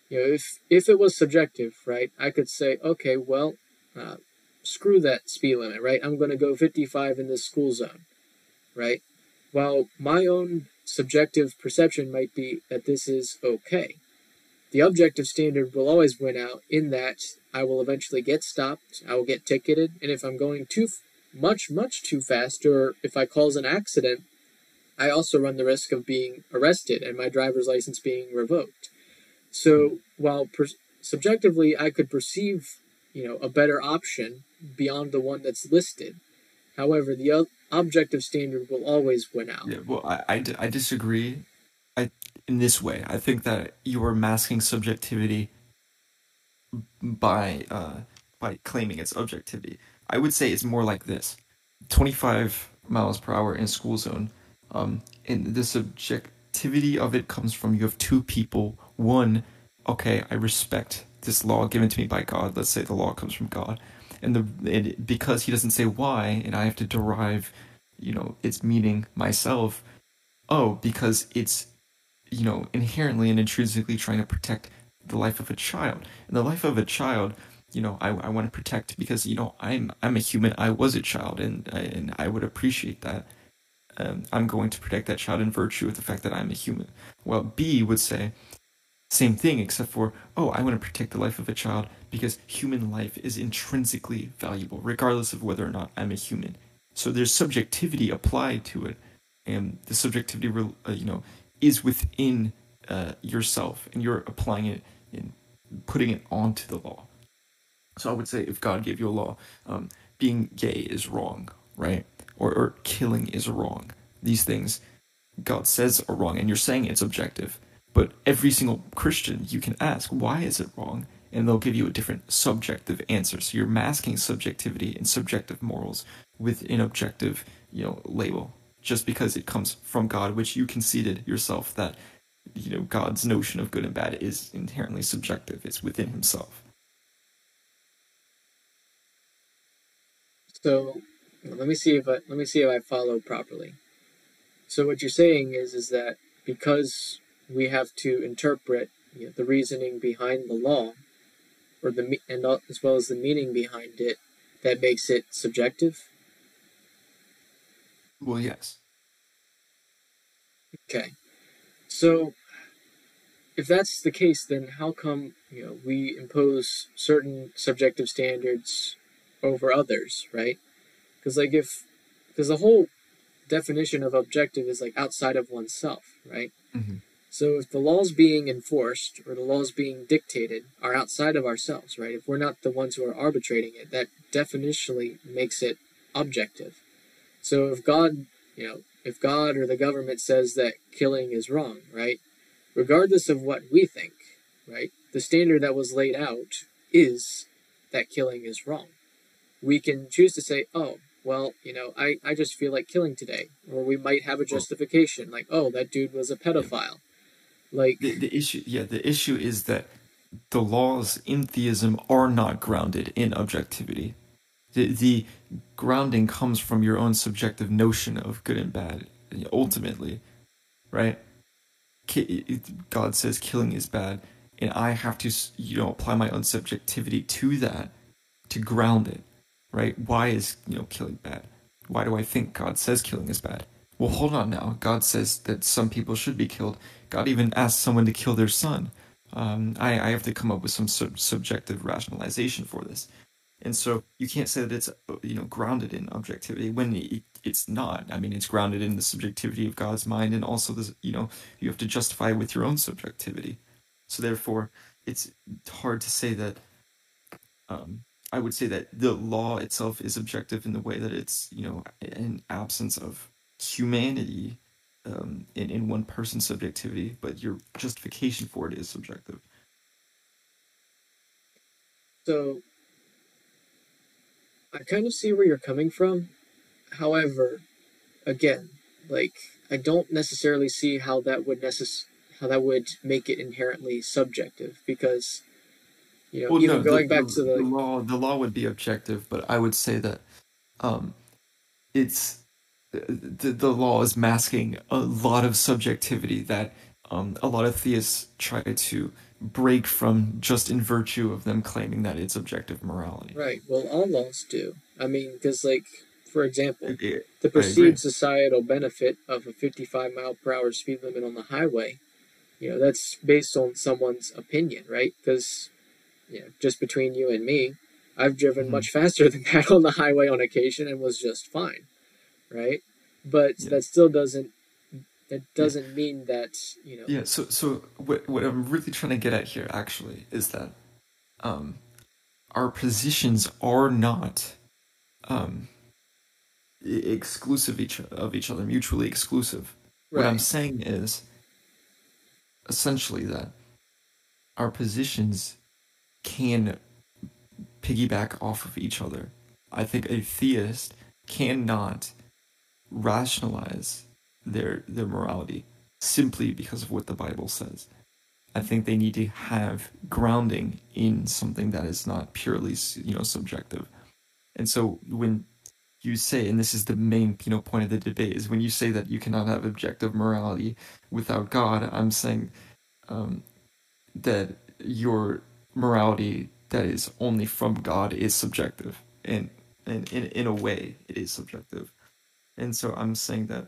you know if if it was subjective right i could say okay well uh, screw that speed limit right i'm going to go 55 in this school zone right while my own subjective perception might be that this is okay the objective standard will always win out in that i will eventually get stopped i will get ticketed and if i'm going too much much too fast or if i cause an accident I also run the risk of being arrested and my driver's license being revoked. So while per- subjectively I could perceive, you know, a better option beyond the one that's listed, however, the o- objective standard will always win out. Yeah, well, I, I, I disagree. I in this way, I think that you are masking subjectivity by uh, by claiming it's objectivity. I would say it's more like this: twenty five miles per hour in school zone. Um, and the subjectivity of it comes from you have two people. One, okay, I respect this law given to me by God. Let's say the law comes from God, and the and because He doesn't say why, and I have to derive, you know, its meaning myself. Oh, because it's, you know, inherently and intrinsically trying to protect the life of a child. And the life of a child, you know, I, I want to protect because you know I'm I'm a human. I was a child, and and I would appreciate that. Um, I'm going to protect that child in virtue of the fact that I'm a human. Well, B would say same thing, except for oh, I want to protect the life of a child because human life is intrinsically valuable, regardless of whether or not I'm a human. So there's subjectivity applied to it, and the subjectivity, uh, you know, is within uh, yourself, and you're applying it and putting it onto the law. So I would say if God gave you a law, um, being gay is wrong, right? Or, or killing is wrong. These things God says are wrong, and you're saying it's objective. But every single Christian, you can ask, why is it wrong? And they'll give you a different subjective answer. So you're masking subjectivity and subjective morals with an objective, you know, label, just because it comes from God, which you conceded yourself that, you know, God's notion of good and bad is inherently subjective. It's within Himself. So let me see if I let me see if I follow properly. So what you're saying is is that because we have to interpret you know, the reasoning behind the law, or the and as well as the meaning behind it, that makes it subjective. Well, yes. Okay, so if that's the case, then how come you know we impose certain subjective standards over others, right? Because like if because the whole definition of objective is like outside of oneself, right? hmm So if the laws being enforced or the laws being dictated are outside of ourselves, right? If we're not the ones who are arbitrating it, that definitionally makes it objective. So if God, you know, if God or the government says that killing is wrong, right? Regardless of what we think, right? The standard that was laid out is that killing is wrong. We can choose to say, oh, well, you know, I, I just feel like killing today. Or we might have a justification, like, oh, that dude was a pedophile. Like, The, the issue, yeah, the issue is that the laws in theism are not grounded in objectivity. The, the grounding comes from your own subjective notion of good and bad, ultimately, right? God says killing is bad, and I have to, you know, apply my own subjectivity to that to ground it, right? Why is, you know, killing bad? Why do I think God says killing is bad? well, hold on now. God says that some people should be killed. God even asked someone to kill their son. Um, I, I have to come up with some sub- subjective rationalization for this. And so you can't say that it's you know grounded in objectivity when it, it's not. I mean, it's grounded in the subjectivity of God's mind, and also the you know you have to justify it with your own subjectivity. So therefore, it's hard to say that. Um, I would say that the law itself is objective in the way that it's you know an absence of humanity um, in in one person's subjectivity, but your justification for it is subjective. So I kind of see where you're coming from. However, again, like I don't necessarily see how that would necess- how that would make it inherently subjective because you know, Well, even no, going the, back the, to the the law the law would be objective, but I would say that um, it's the, the law is masking a lot of subjectivity that um, a lot of theists try to break from just in virtue of them claiming that it's objective morality. right, well, all laws do. I mean, because like for example, the perceived societal benefit of a 55 mile per hour speed limit on the highway, you know, that's based on someone's opinion, right? Because, you know, just between you and me, I've driven Mhm. much faster [laughs] than that on the highway on occasion and was just fine, right? But Yeah. that still doesn't that doesn't mean that you know Yeah, so so what what I'm really trying to get at here actually is that um our positions are not um exclusive each of each other, mutually exclusive. What I'm saying is essentially that our positions can piggyback off of each other. I think a theist cannot rationalize their their morality simply because of what the Bible says. I think they need to have grounding in something that is not purely, you know, subjective. And so when you say, and this is the main, you know, point of the debate, is when you say that you cannot have objective morality without God, I'm saying um, that your morality that is only from God is subjective, and and in in a way it is subjective. And so I'm saying that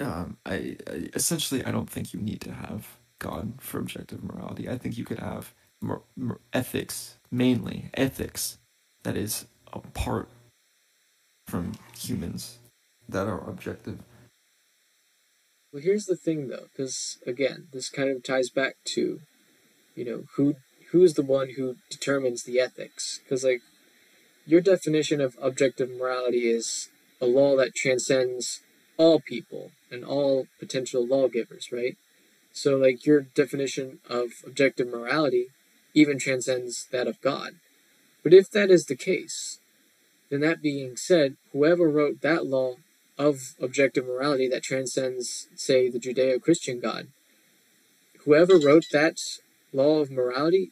um, I, I essentially I don't think you need to have God for objective morality. I think you could have mor- mor- ethics, mainly ethics, that is apart from humans that are objective. Well, here's the thing, though, because again, this kind of ties back to, you know, who who's the one who determines the ethics? Because like, your definition of objective morality is a law that transcends all people and all potential lawgivers, right? So like, your definition of objective morality even transcends that of God. But if that is the case, then that being said, whoever wrote that law of objective morality that transcends, say, the Judeo Christian God, whoever wrote that law of morality,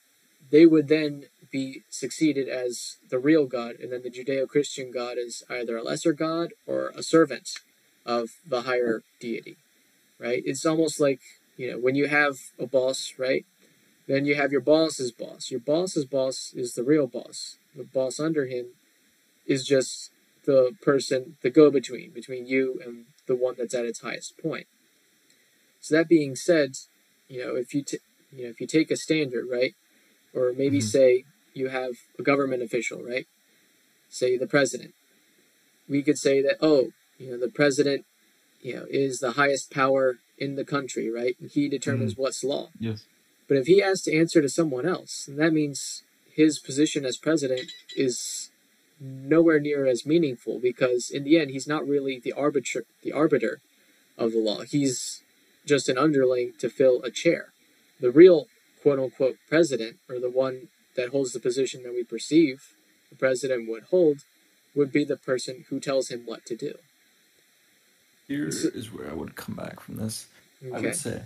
they would then be succeeded as the real God, and then the Judeo Christian God is either a lesser God or a servant of the higher deity, right? It's almost like, you know, when you have a boss, right? Then you have your boss's boss. Your boss's boss is the real boss. The boss under him is just the person, the go between, between you and the one that's at its highest point. So that being said, you know, if you t- you know, if you take a standard, right, or maybe Mhm. say you have a government official, right, say the president, we could say that oh, you know, the president, you know, is the highest power in the country, right, and he determines what's law. Yes. But if he has to answer to someone else, then that means his position as president is nowhere near as meaningful because in the end he's not really the arbiter the arbiter of the law. He's just an underling to fill a chair. The real quote unquote president, or the one that holds the position that we perceive the president would hold, would be the person who tells him what to do. Here is where I would come back from this. I would say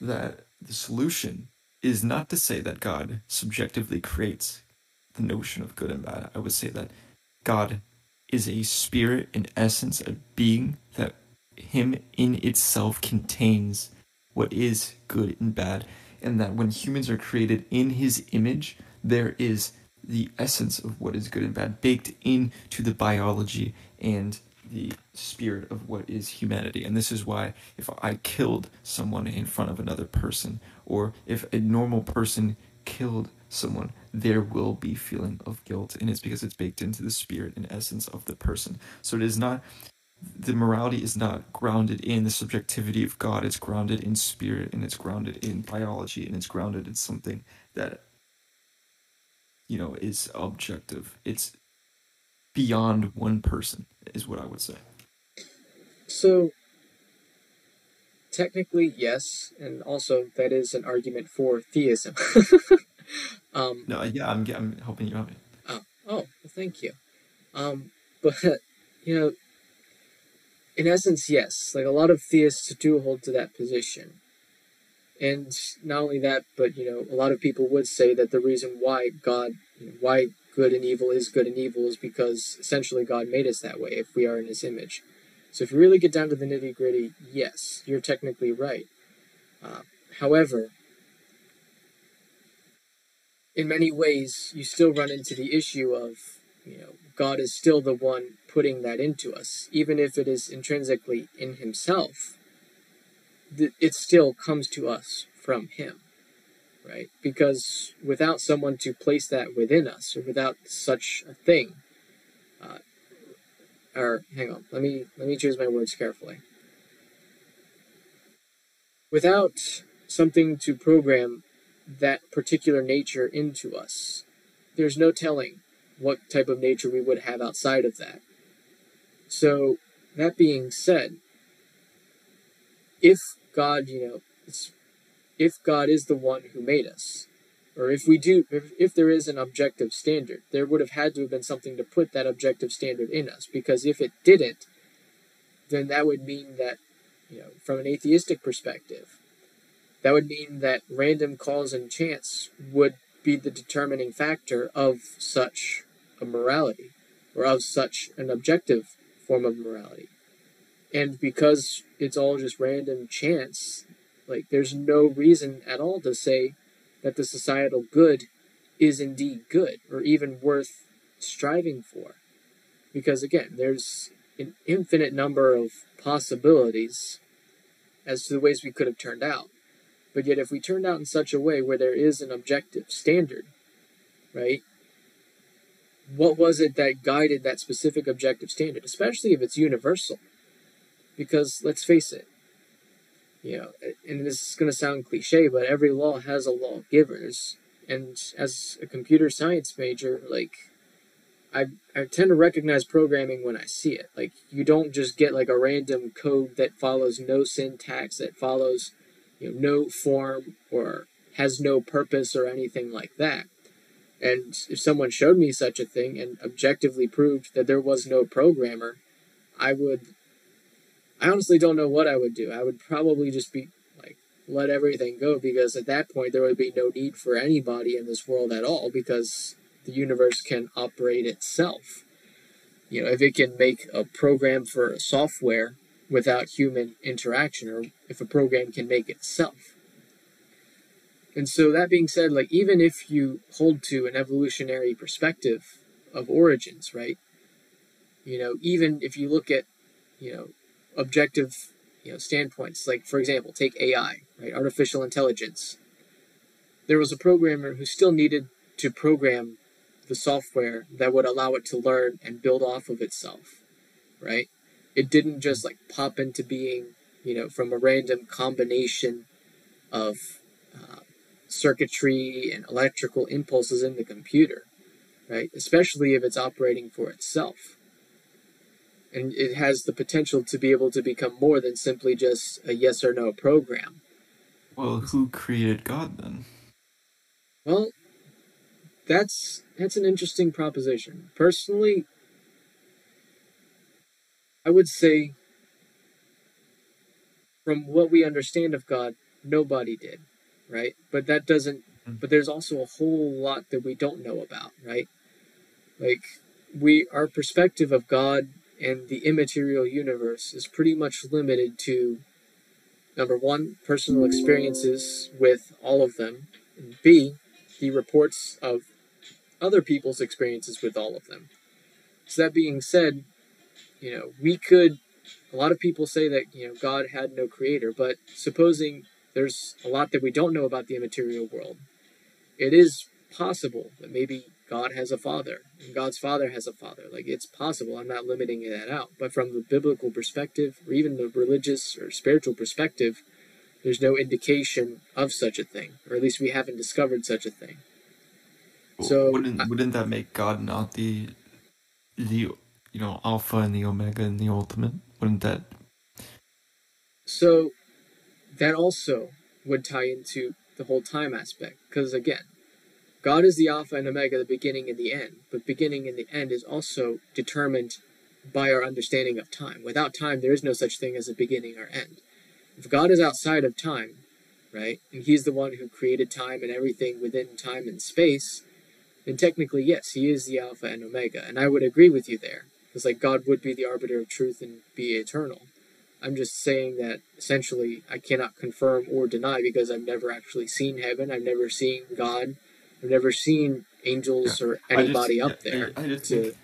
that the solution is not to say that God subjectively creates the notion of good and bad. I would say that God is a spirit, in essence, a being that Him in itself contains what is good and bad, and that when humans are created in His image, there is the essence of what is good and bad baked into the biology and the spirit of what is humanity. And this is why if I killed someone in front of another person, or if a normal person killed someone, there will be feeling of guilt. And it's because it's baked into the spirit and essence of the person. So it is not the morality is not grounded in the subjectivity of God. It's grounded in spirit and it's grounded in biology and it's grounded in something that you know is objective. It's beyond one person is what I would say. So technically yes, and also that is an argument for theism. [laughs] um, no, yeah, I'm I'm helping you out. Oh, oh, well, thank you. Um, but you know, in essence, yes, like a lot of theists do hold to that position. And not only that, but you know, a lot of people would say that the reason why God, you know, why good and evil is good and evil is because essentially God made us that way if we are in His image. So if you really get down to the nitty gritty, yes, you're technically right. Uh, however, in many ways, you still run into the issue of, you know, God is still the one putting that into us, even if it is intrinsically in Himself. It still comes to us from Him right? Because without someone to place that within us, or without such a thing, uh, or hang on, let me let me choose my words carefully. Without something to program that particular nature into us, there's no telling what type of nature we would have outside of that. So, that being said, if God, you know, if God is the one who made us. Or if we do, if, if there is an objective standard, there would have had to have been something to put that objective standard in us. Because if it didn't, then that would mean that, you know, from an atheistic perspective, that would mean that random cause and chance would be the determining factor of such a morality, or of such an objective form of morality. And because it's all just random chance, like, there's no reason at all to say that the societal good is indeed good or even worth striving for. Because, again, there's an infinite number of possibilities as to the ways we could have turned out. But yet, if we turned out in such a way where there is an objective standard, right? What was it that guided that specific objective standard, especially if it's universal? Because let's face it, you know, and this is going to sound cliche, but every law has a lawgivers. And as a computer science major, like, I, I tend to recognize programming when I see it. Like, you don't just get like a random code that follows no syntax, that follows, you know, no form or has no purpose or anything like that. And if someone showed me such a thing and objectively proved that there was no programmer, I would I honestly don't know what I would do. I would probably just be like let everything go because at that point there would be no need for anybody in this world at all because the universe can operate itself. You know, if it can make a program for software without human interaction or if a program can make itself. And so that being said, like even if you hold to an evolutionary perspective of origins, right? You know, even if you look at, you know, objective you know standpoints. Like for example, take AI, right? Artificial intelligence. There was a programmer who still needed to program the software that would allow it to learn and build off of itself, right? It didn't just like pop into being, you know, from a random combination of uh, circuitry and electrical impulses in the computer, right? Especially if it's operating for itself and it has the potential to be able to become more than simply just a yes or no program. Well, who created God then? Well, that's that's an interesting proposition. Personally, I would say from what we understand of God, nobody did, right? But that doesn't mm-hmm. but there's also a whole lot that we don't know about, right? Like we our perspective of God and the immaterial universe is pretty much limited to number one, personal experiences with all of them, and B, the reports of other people's experiences with all of them. So, that being said, you know, we could. A lot of people say that you know God had no creator, but supposing there's a lot that we don't know about the immaterial world, it is possible that maybe God has a father and God's father has a father. Like it's possible. I'm not limiting that out. But from the biblical perspective, or even the religious or spiritual perspective, there's no indication of such a thing, or at least we haven't discovered such a thing. So wouldn't wouldn't that make God not the the you know Alpha and the Omega and the ultimate? Wouldn't that? So that also would tie into the whole time aspect, because again, God is the Alpha and Omega, the beginning and the end, but beginning and the end is also determined by our understanding of time. Without time, there is no such thing as a beginning or end. If God is outside of time, right, and He's the one who created time and everything within time and space, then technically, yes, He is the Alpha and Omega. And I would agree with you there, because like God would be the arbiter of truth and be eternal. I'm just saying that essentially I cannot confirm or deny because I've never actually seen heaven. I've never seen God. I've never seen angels yeah. or anybody just, up there. I, I just to, think,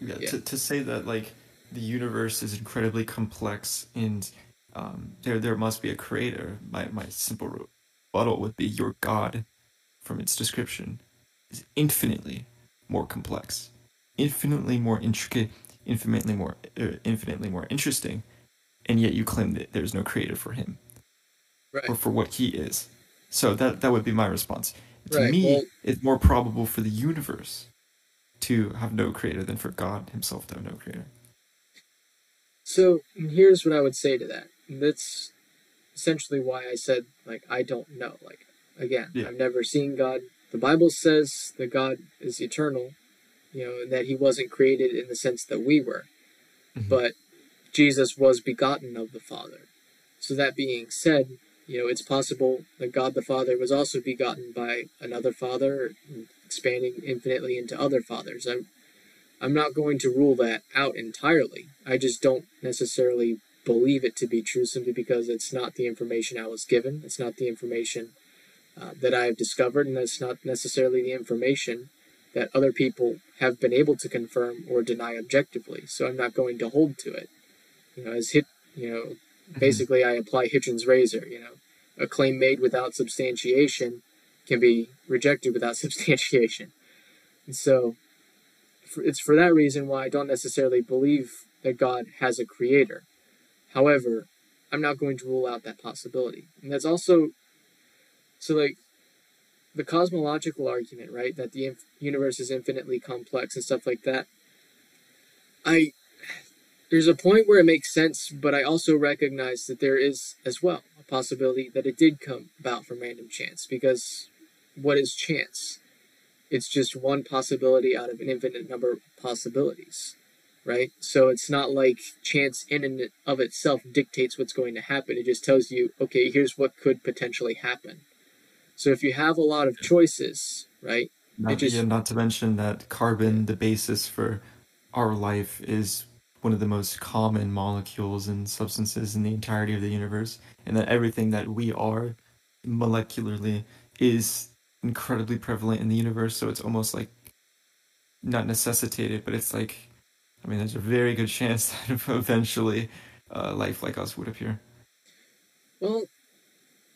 yeah, yeah. To, to say that like the universe is incredibly complex and um, there there must be a creator. My my simple rebuttal would be your God, from its description, is infinitely more complex, infinitely more intricate, infinitely more uh, infinitely more interesting, and yet you claim that there's no creator for him, right. or for what he is. So that that would be my response. To right. me, well, it's more probable for the universe to have no creator than for God Himself to have no creator. So here's what I would say to that. That's essentially why I said like I don't know. Like again, yeah. I've never seen God. The Bible says that God is eternal, you know, and that He wasn't created in the sense that we were, mm-hmm. but Jesus was begotten of the Father. So that being said, you know, it's possible that God the Father was also begotten by another Father, expanding infinitely into other fathers. I'm, I'm not going to rule that out entirely. I just don't necessarily believe it to be true simply because it's not the information I was given. It's not the information uh, that I have discovered, and it's not necessarily the information that other people have been able to confirm or deny objectively. So I'm not going to hold to it. You know, as hit, you know, Mm-hmm. basically I apply Hitchens' razor. You know, a claim made without substantiation can be rejected without [laughs] substantiation. And so, for, it's for that reason why I don't necessarily believe that God has a creator. However, I'm not going to rule out that possibility. And that's also so like the cosmological argument, right? That the inf- universe is infinitely complex and stuff like that. I there's a point where it makes sense, but I also recognize that there is as well a possibility that it did come about from random chance. Because what is chance? It's just one possibility out of an infinite number of possibilities, right? So it's not like chance in and of itself dictates what's going to happen. It just tells you, okay, here's what could potentially happen. So if you have a lot of choices, right? Not, just, yeah, not to mention that carbon, the basis for our life, is one of the most common molecules and substances in the entirety of the universe, and that everything that we are molecularly is incredibly prevalent in the universe. So it's almost like not necessitated, but it's like, I mean, there's a very good chance [laughs] that eventually uh, life like us would appear. Well,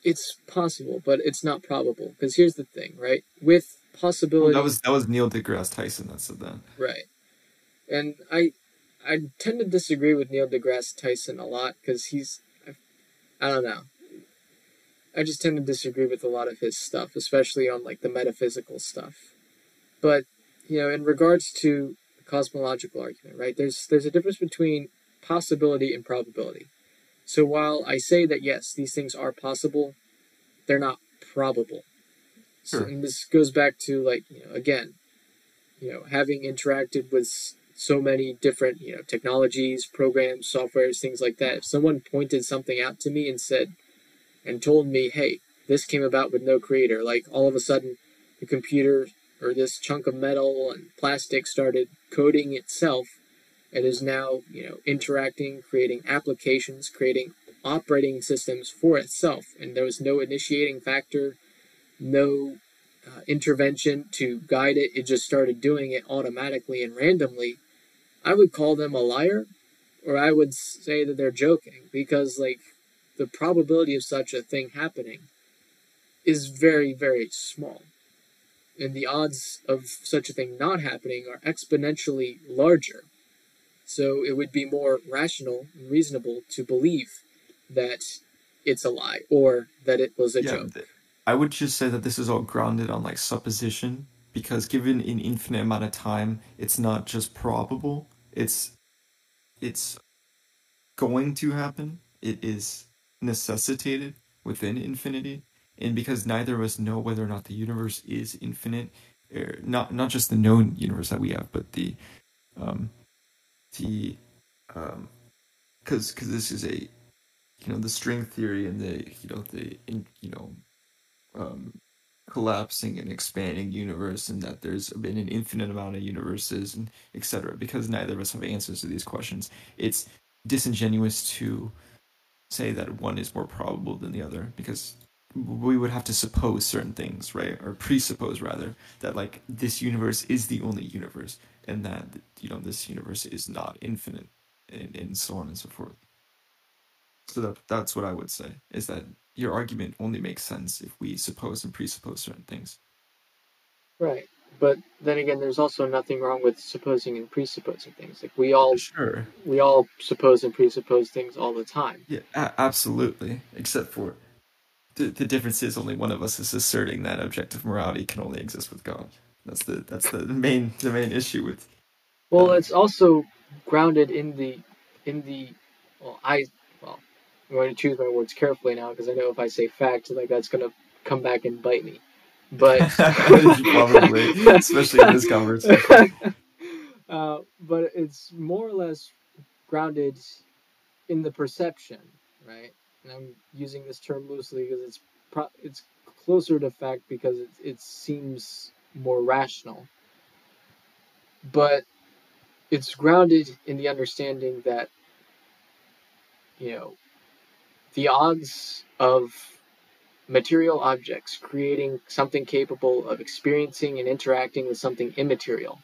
it's possible, but it's not probable. Because here's the thing, right? With possibility, well, that was that was Neil deGrasse Tyson that said that. Right, and I I tend to disagree with Neil deGrasse Tyson a lot because he's, I, I don't know. I just tend to disagree with a lot of his stuff, especially on like the metaphysical stuff. But you know, in regards to the cosmological argument, right? There's there's a difference between possibility and probability. So while I say that yes, these things are possible, they're not probable. Sure. So, and this goes back to like you know again, you know, having interacted with so many different you know technologies programs softwares things like that. If someone pointed something out to me and said and told me hey this came about with no creator like all of a sudden the computer or this chunk of metal and plastic started coding itself and is now you know interacting creating applications creating operating systems for itself. And there was no initiating factor no uh, intervention to guide it it just started doing it automatically and randomly I would call them a liar, or I would say that they're joking because, like, the probability of such a thing happening is very, very small. And the odds of such a thing not happening are exponentially larger. So it would be more rational and reasonable to believe that it's a lie or that it was a yeah, joke. I would just say that this is all grounded on like supposition because given an infinite amount of time, it's not just probable. It's it's going to happen. It is necessitated within infinity. And because neither of us know whether or not the universe is infinite, er, not not just the known universe that we have, but the um the um because because this is a you know the string theory and the you know the in, you know um collapsing and expanding universe and that there's been an infinite amount of universes and etc because neither of us have answers to these questions. It's disingenuous to say that one is more probable than the other because we would have to suppose certain things right? Or presuppose rather that like this universe is the only universe and that you know this universe is not infinite and, and so on and so forth. So that that's what i would say is that your argument only makes sense if we suppose and presuppose certain things. Right. But then again, there's also nothing wrong with supposing and presupposing things. Like we all, sure, we all suppose and presuppose things all the time. Yeah, a- absolutely. Except for the the difference is only one of us is asserting that objective morality can only exist with God. That's the that's the main the main issue with. Well, um, it's also grounded in the in the well, I I'm going to choose my words carefully now because I know if I say fact, like that's going to come back and bite me. But [laughs] probably, especially in this conversation. [laughs] Uh, but it's more or less grounded in the perception, right? And I'm using this term loosely because it's pro- it's closer to fact because it, it seems more rational. But it's grounded in the understanding that you know the odds of material objects creating something capable of experiencing and interacting with something immaterial.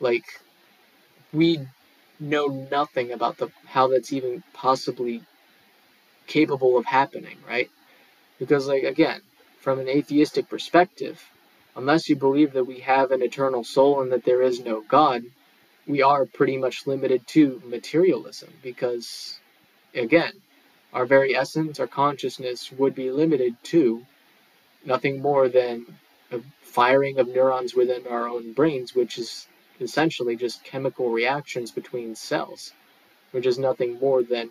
Like, we know nothing about the how that's even possibly capable of happening, right? Because, like, again, from an atheistic perspective, unless you believe that we have an eternal soul and that there is no God, we are pretty much limited to materialism because, again, our very essence, our consciousness, would be limited to nothing more than a firing of neurons within our own brains, which is essentially just chemical reactions between cells, which is nothing more than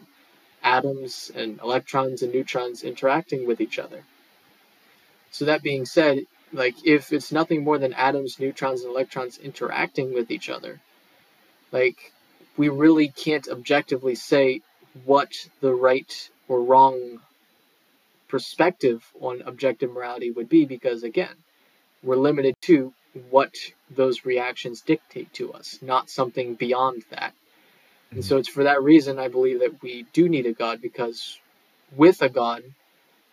atoms and electrons and neutrons interacting with each other. So that being said, like if it's nothing more than atoms, neutrons, and electrons interacting with each other, like we really can't objectively say what the right or wrong perspective on objective morality would be because again we're limited to what those reactions dictate to us not something beyond that. And so it's for that reason i believe that we do need a god because with a god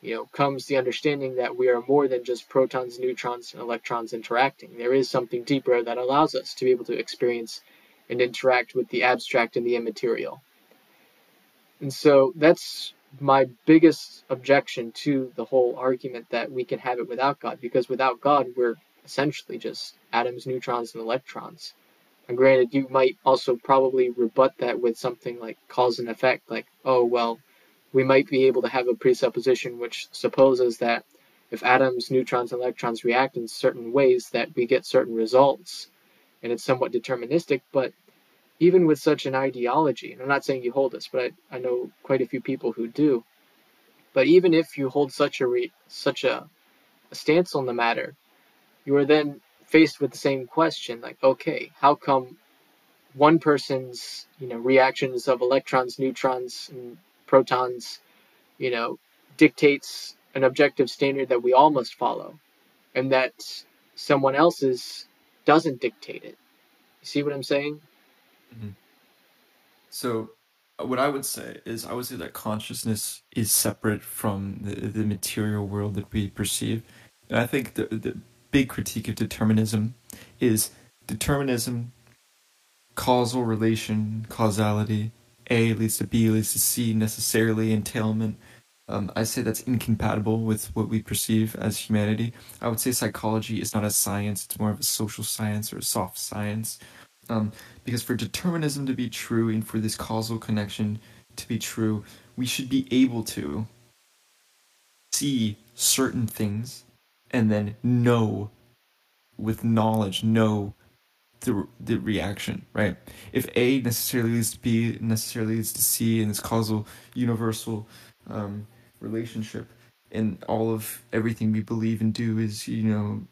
you know comes the understanding that we are more than just protons neutrons and electrons interacting. There is something deeper that allows us to be able to experience and interact with the abstract and the immaterial. And so that's my biggest objection to the whole argument that we can have it without God, because without God, we're essentially just atoms, neutrons, and electrons. And granted, you might also probably rebut that with something like cause and effect, like, oh, well, we might be able to have a presupposition which supposes that if atoms, neutrons, and electrons react in certain ways, that we get certain results, and it's somewhat deterministic, but even with such an ideology, and I'm not saying you hold this, but I, I know quite a few people who do. But even if you hold such a re, such a, a stance on the matter, you are then faced with the same question, like, okay, how come one person's you know reactions of electrons, neutrons, and protons, you know, dictates an objective standard that we all must follow, and that someone else's doesn't dictate it. You see what I'm saying? Mm-hmm. So, uh, what I would say is, I would say that consciousness is separate from the, the material world that we perceive. And I think the, the big critique of determinism is determinism causal relation, causality. A leads to B leads to C necessarily entailment. Um, I say that's incompatible with what we perceive as humanity. I would say psychology is not a science; it's more of a social science or a soft science. Um, because for determinism to be true and for this causal connection to be true, we should be able to see certain things and then know with knowledge know the the reaction, right? If A necessarily leads to B, necessarily leads to C in this causal universal um, relationship, and all of everything we believe and do is, you know,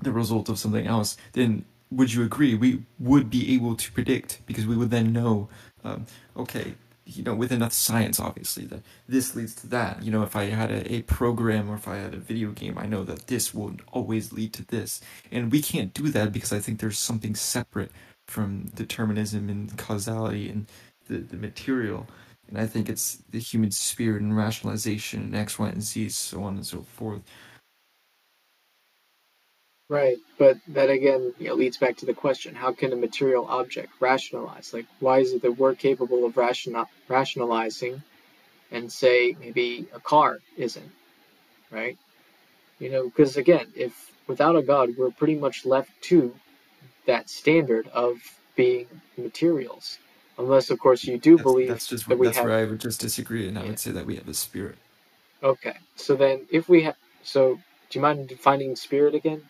the result of something else, then would you agree we would be able to predict because we would then know, um, okay, you know, with enough science, obviously, that this leads to that. You know, if I had a, a program or if I had a video game, I know that this will always lead to this. And we can't do that because I think there's something separate from determinism and causality and the, the material. And I think it's the human spirit and rationalization and X, Y, and Z, so on and so forth. Right, but that again you know, leads back to the question: How can a material object rationalize? Like, why is it that we're capable of ration- rationalizing, and say maybe a car isn't? Right? You know, because again, if without a god, we're pretty much left to that standard of being materials, unless of course you do That's, believe that's just that we that's have. where I would just disagree, and I Yeah. would say that we have a spirit. Okay, so then if we have, so do you mind defining spirit again?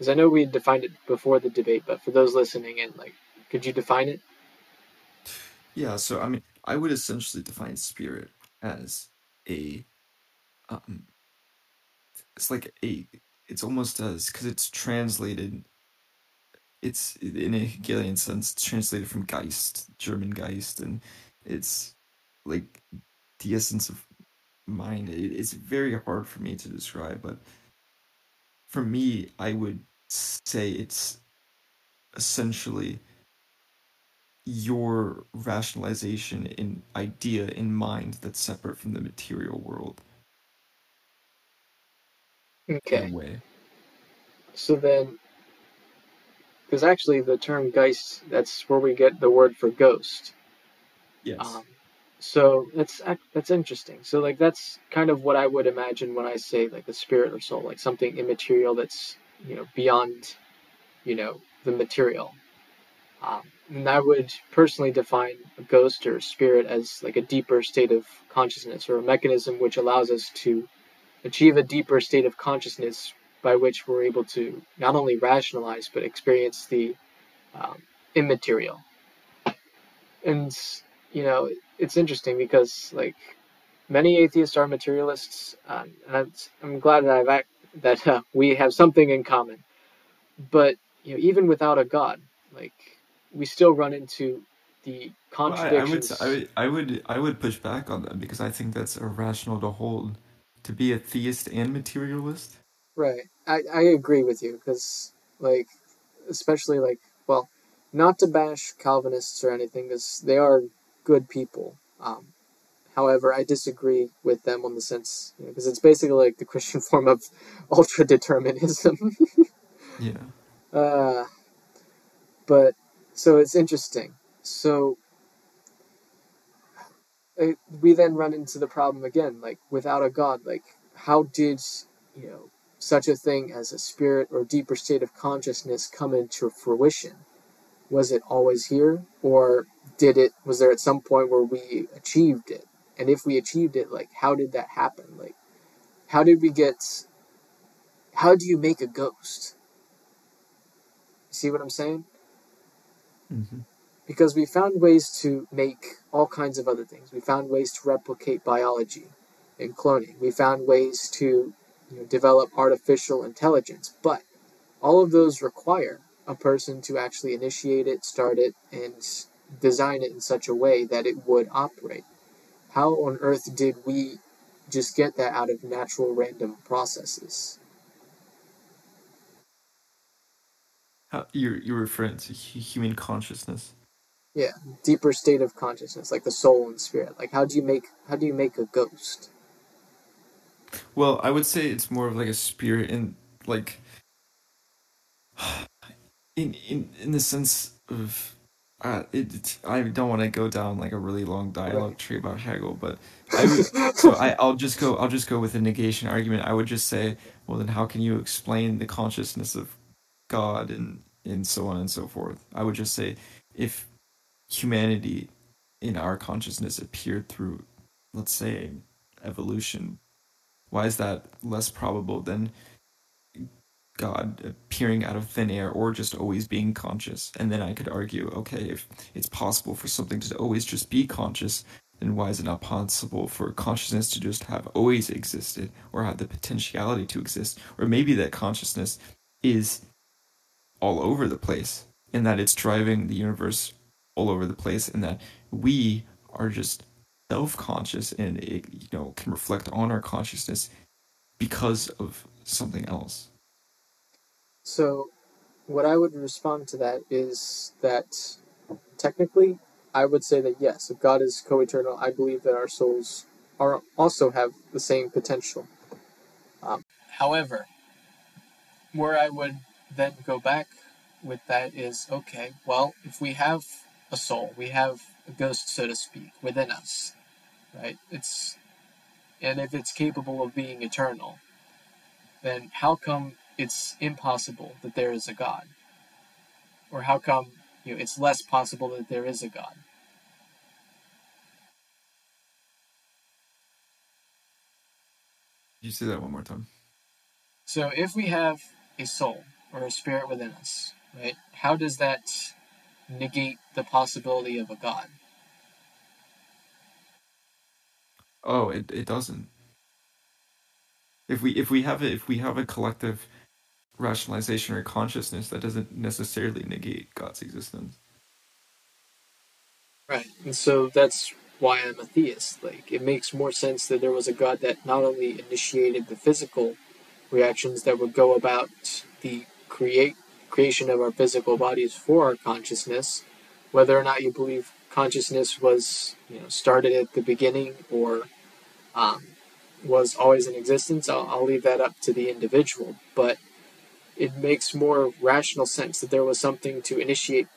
Because I know we defined it before the debate, but for those listening in, like, could you define it? Yeah, so I mean, I would essentially define spirit as a um, it's like a it's almost as because it's translated it's in a Hegelian sense it's translated from Geist German Geist and it's like the essence of mind it, it's very hard for me to describe but for me I would say it's essentially your rationalization in idea in mind that's separate from the material world in Okay, way so then, because actually the term Geist, that's where we get the word for ghost. yes Um, so that's ac- that's interesting. So like that's kind of what I would imagine when I say like the spirit or soul, like something immaterial that's you know beyond you know the material. Um, and I would personally define a ghost or spirit as like a deeper state of consciousness or a mechanism which allows us to achieve a deeper state of consciousness by which we're able to not only rationalize but experience the um, immaterial. And you know, it's interesting because like many atheists are materialists, um, and I'm, glad that I've that uh, we have something in common. But you know, even without a god, like we still run into the Well, I, I would, contradictions. s- I would, I would, I would push back on that because I think that's irrational to hold. To be a theist and materialist. Right. I, I agree with you because, like, especially, like, well, not to bash Calvinists or anything, because they are good people. Um, however, I disagree with them on the sense, because it's basically like the Christian [laughs] form of ultra determinism. Yeah. [laughs] uh, but, so it's interesting. So, uh, we then run into the problem again, like, without a God, like, how did, you know, such a thing as a spirit or deeper state of consciousness come into fruition? Was it always here, or did it? Was there at some point where we achieved it? And if we achieved it, like how did that happen? Like how did we get? How do you make a ghost? See what I'm saying? hmm Because we found ways to make all kinds of other things. We found ways to replicate biology and cloning. We found ways to you know, develop artificial intelligence, but all of those require a person to actually initiate it, start it, and design it in such a way that it would operate. How on earth did we just get that out of natural random processes? How, you're you're referring to human consciousness. Yeah, deeper state of consciousness, like the soul and spirit. Like how do you make how do you make a ghost? Well, I would say it's more of like a spirit in like [sighs] in in in the sense of uh, it, I don't want to go down like a really long dialogue tree about Hegel, but I would, so I, I'll just go I'll just go with a negation argument. I would just say, well, then how can you explain the consciousness of God and and so on and so forth? I would just say, if humanity in our consciousness appeared through, let's say, evolution, why is that less probable than God appearing out of thin air or just always being conscious. And then I could argue, okay, if it's possible for something to always just be conscious, then why is it not possible for consciousness to just have always existed or have the potentiality to exist? Or maybe that consciousness is all over the place and that it's driving the universe all over the place and that we are just self-conscious and it you know can reflect on our consciousness because of something else So, what I would respond to that is that technically, I would say that yes, if God is co-eternal, I believe that our souls are also have the same potential. Um, however, where I would then go back with that is okay. Well, if we have a soul, we have a ghost, so to speak, within us, right? It's and if it's capable of being eternal, then how come it's impossible that there is a God? Or how come you know, it's less possible that there is a God? You say that one more time? So if we have a soul or a spirit within us, right, how does that negate the possibility of a God? Oh, it, it doesn't. If we if we have a, if we have a collective rationalization or consciousness, that doesn't necessarily negate God's existence. Right. And so that's why I'm a theist. Like, it makes more sense that there was a God that not only initiated the physical reactions that would go about the create creation of our physical bodies for our consciousness, whether or not you believe consciousness was you know started at the beginning or um, was always in existence, I'll, I'll leave that up to the individual. But it makes more rational sense that there was something to initiate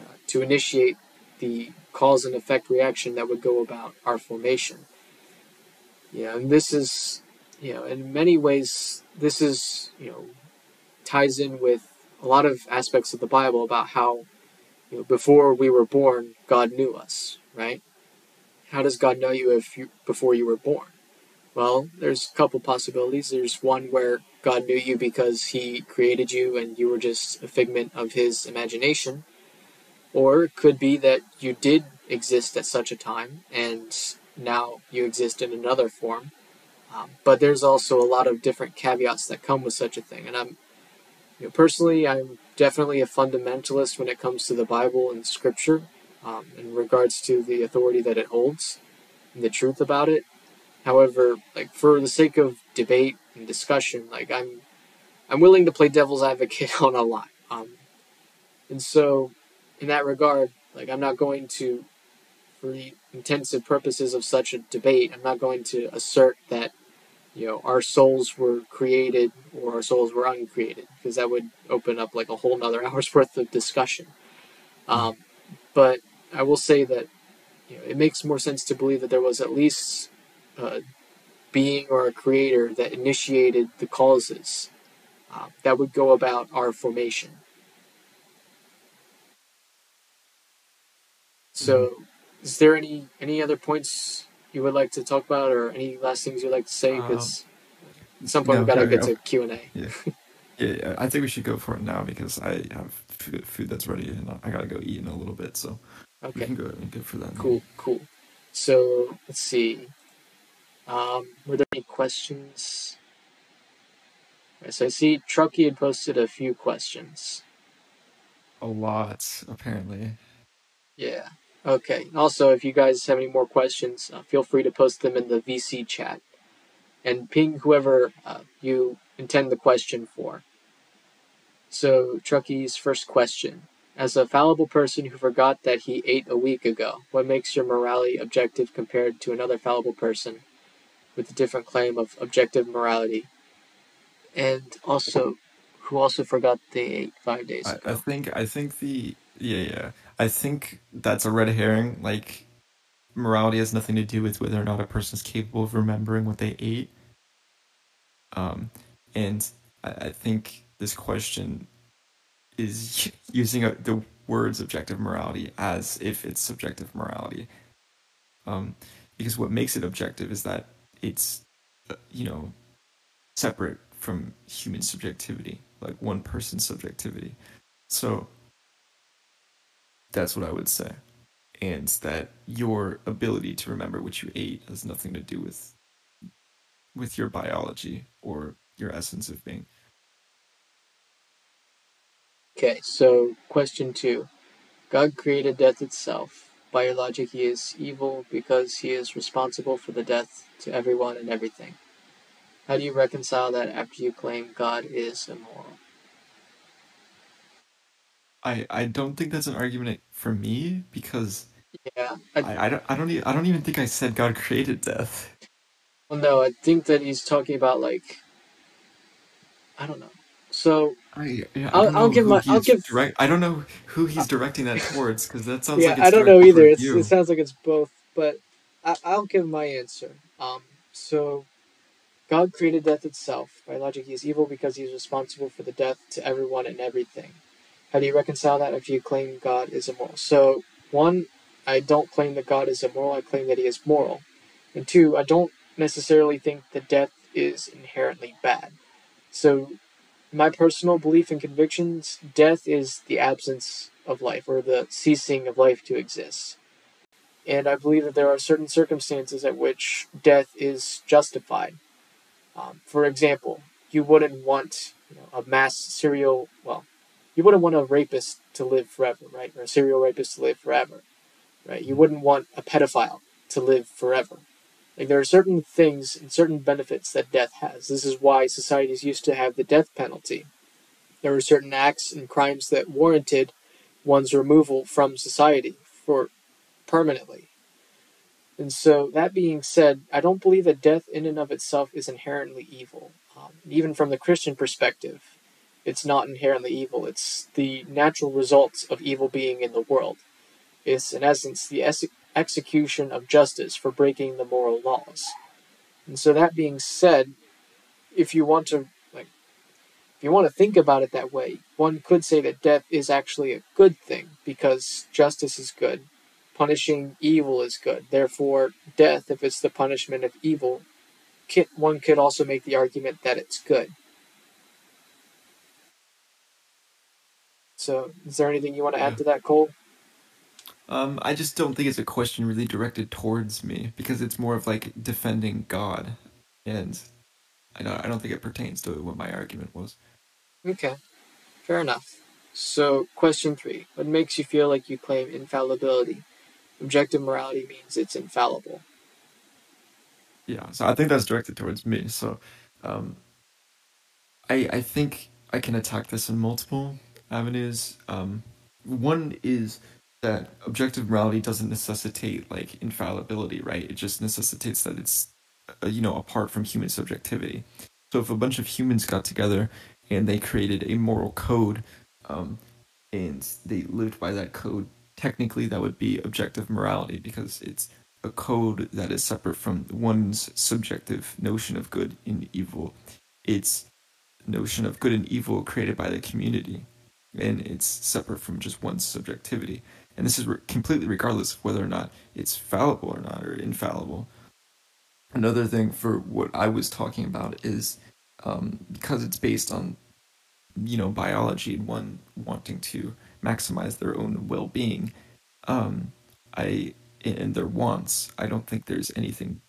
uh, to initiate the cause and effect reaction that would go about our formation. Yeah, and this is, you know, in many ways, this is, you know, ties in with a lot of aspects of the Bible about how, you know, before we were born, God knew us, right? How does God know you if you before you were born? Well, there's a couple possibilities. There's one where God knew you because He created you and you were just a figment of His imagination. Or it could be that you did exist at such a time and now you exist in another form. Um, but there's also a lot of different caveats that come with such a thing. And I'm, you know, personally, I'm definitely a fundamentalist when it comes to the Bible and Scripture um, in regards to the authority that it holds and the truth about it. However, like for the sake of debate and discussion, like I'm, I'm willing to play devil's advocate [laughs] on a lot. Um, and so in that regard, like I'm not going to, for the intensive purposes of such a debate, I'm not going to assert that, you know, our souls were created or our souls were uncreated, because that would open up like a whole nother [laughs] hour's worth of discussion. Um, but I will say that, you know, it makes more sense to believe that there was at least a being or a creator that initiated the causes uh, that would go about our formation. So, mm-hmm. is there any any other points you would like to talk about, or any last things you'd like to say? Um, because at some point no, we gotta get to Q and A. Yeah. yeah. I think we should go for it now because I have food, that's ready and I gotta go eat in a little bit. So we Okay, can go and go for that. now. cool, cool. So let's see. Um, were there any questions? Right, so I see Truckee had posted a few questions. A lot, apparently. Yeah. Okay. Also, if you guys have any more questions, uh, feel free to post them in the VC chat and ping whoever uh, you intend the question for. So, Truckee's first question. As a fallible person who forgot that he ate a week ago, what makes your morality objective compared to another fallible person with a different claim of objective morality? And also, who also forgot they ate five days I, ago? I think I think the yeah yeah I think that's a red herring. Like, morality has nothing to do with whether or not a person is capable of remembering what they ate. Um, and I, I think this question is [laughs] using a, the words objective morality as if it's subjective morality. Um, because what makes it objective is that it's, uh, you know, separate from human subjectivity, like one person's subjectivity. So that's what I would say. And that your ability to remember what you ate has nothing to do with with your biology or your essence of being. Okay, so question two. God created death itself. By your logic, he is evil because he is responsible for the death to everyone and everything. How do you reconcile that after you claim God is immoral? I, I don't think that's an argument for me because yeah I, I, I don't I don't even, I don't even think I said God created death. Well, no, I think that he's talking about like I don't know. So I, yeah, I will I'll give my I'll give direct. I don't know who he's directing that towards because that sounds yeah, like I don't know either. It's, it sounds like it's both, but I, I'll give my answer. Um, so God created death itself. By logic, he is evil because he is responsible for the death to everyone and everything. How do you reconcile that if you claim God is immoral? So, one, I don't claim that God is immoral. I claim that he is moral. And two, I don't necessarily think that death is inherently bad. So, my personal belief and convictions, death is the absence of life or the ceasing of life to exist. And I believe that there are certain circumstances at which death is justified. Um, for example, you wouldn't want you know, a mass serial, well, you wouldn't want a rapist to live forever, right? Or a serial rapist to live forever, right? You wouldn't want a pedophile to live forever. Like there are certain things and certain benefits that death has. This is why societies used to have the death penalty. There were certain acts and crimes that warranted one's removal from society for permanently. And so, that being said, I don't believe that death in and of itself is inherently evil. Um, even from the Christian perspective, it's not inherently evil. It's the natural results of evil being in the world. It's, in essence, the es- execution of justice for breaking the moral laws. And so, that being said, if you want to like, if you want to think about it that way, one could say that death is actually a good thing because justice is good punishing evil is good. Therefore, death, if it's the punishment of evil, one could also make the argument that it's good. So, is there anything you want to add to that, Cole? Um, I just don't think it's a question really directed towards me because it's more of like defending God, and I don't I don't think it pertains to what my argument was. Okay, fair enough. So, question three: What makes you feel like you claim infallibility? Objective morality means it's infallible. Yeah, so I think that's directed towards me. So, um, I I think I can attack this in multiple avenues. Um, one is that objective morality doesn't necessitate like infallibility, right? It just necessitates that it's uh, you know apart from human subjectivity. So if a bunch of humans got together and they created a moral code, um, and they lived by that code technically that would be objective morality because it's a code that is separate from one's subjective notion of good and evil. It's notion of good and evil created by the community, and it's separate from just one's subjectivity. And this is re- completely regardless of whether or not it's fallible or not or infallible. Another thing for what I was talking about is um, because it's based on, you know, biology and one wanting to maximize their own well-being um, I and their wants. I don't think there's anything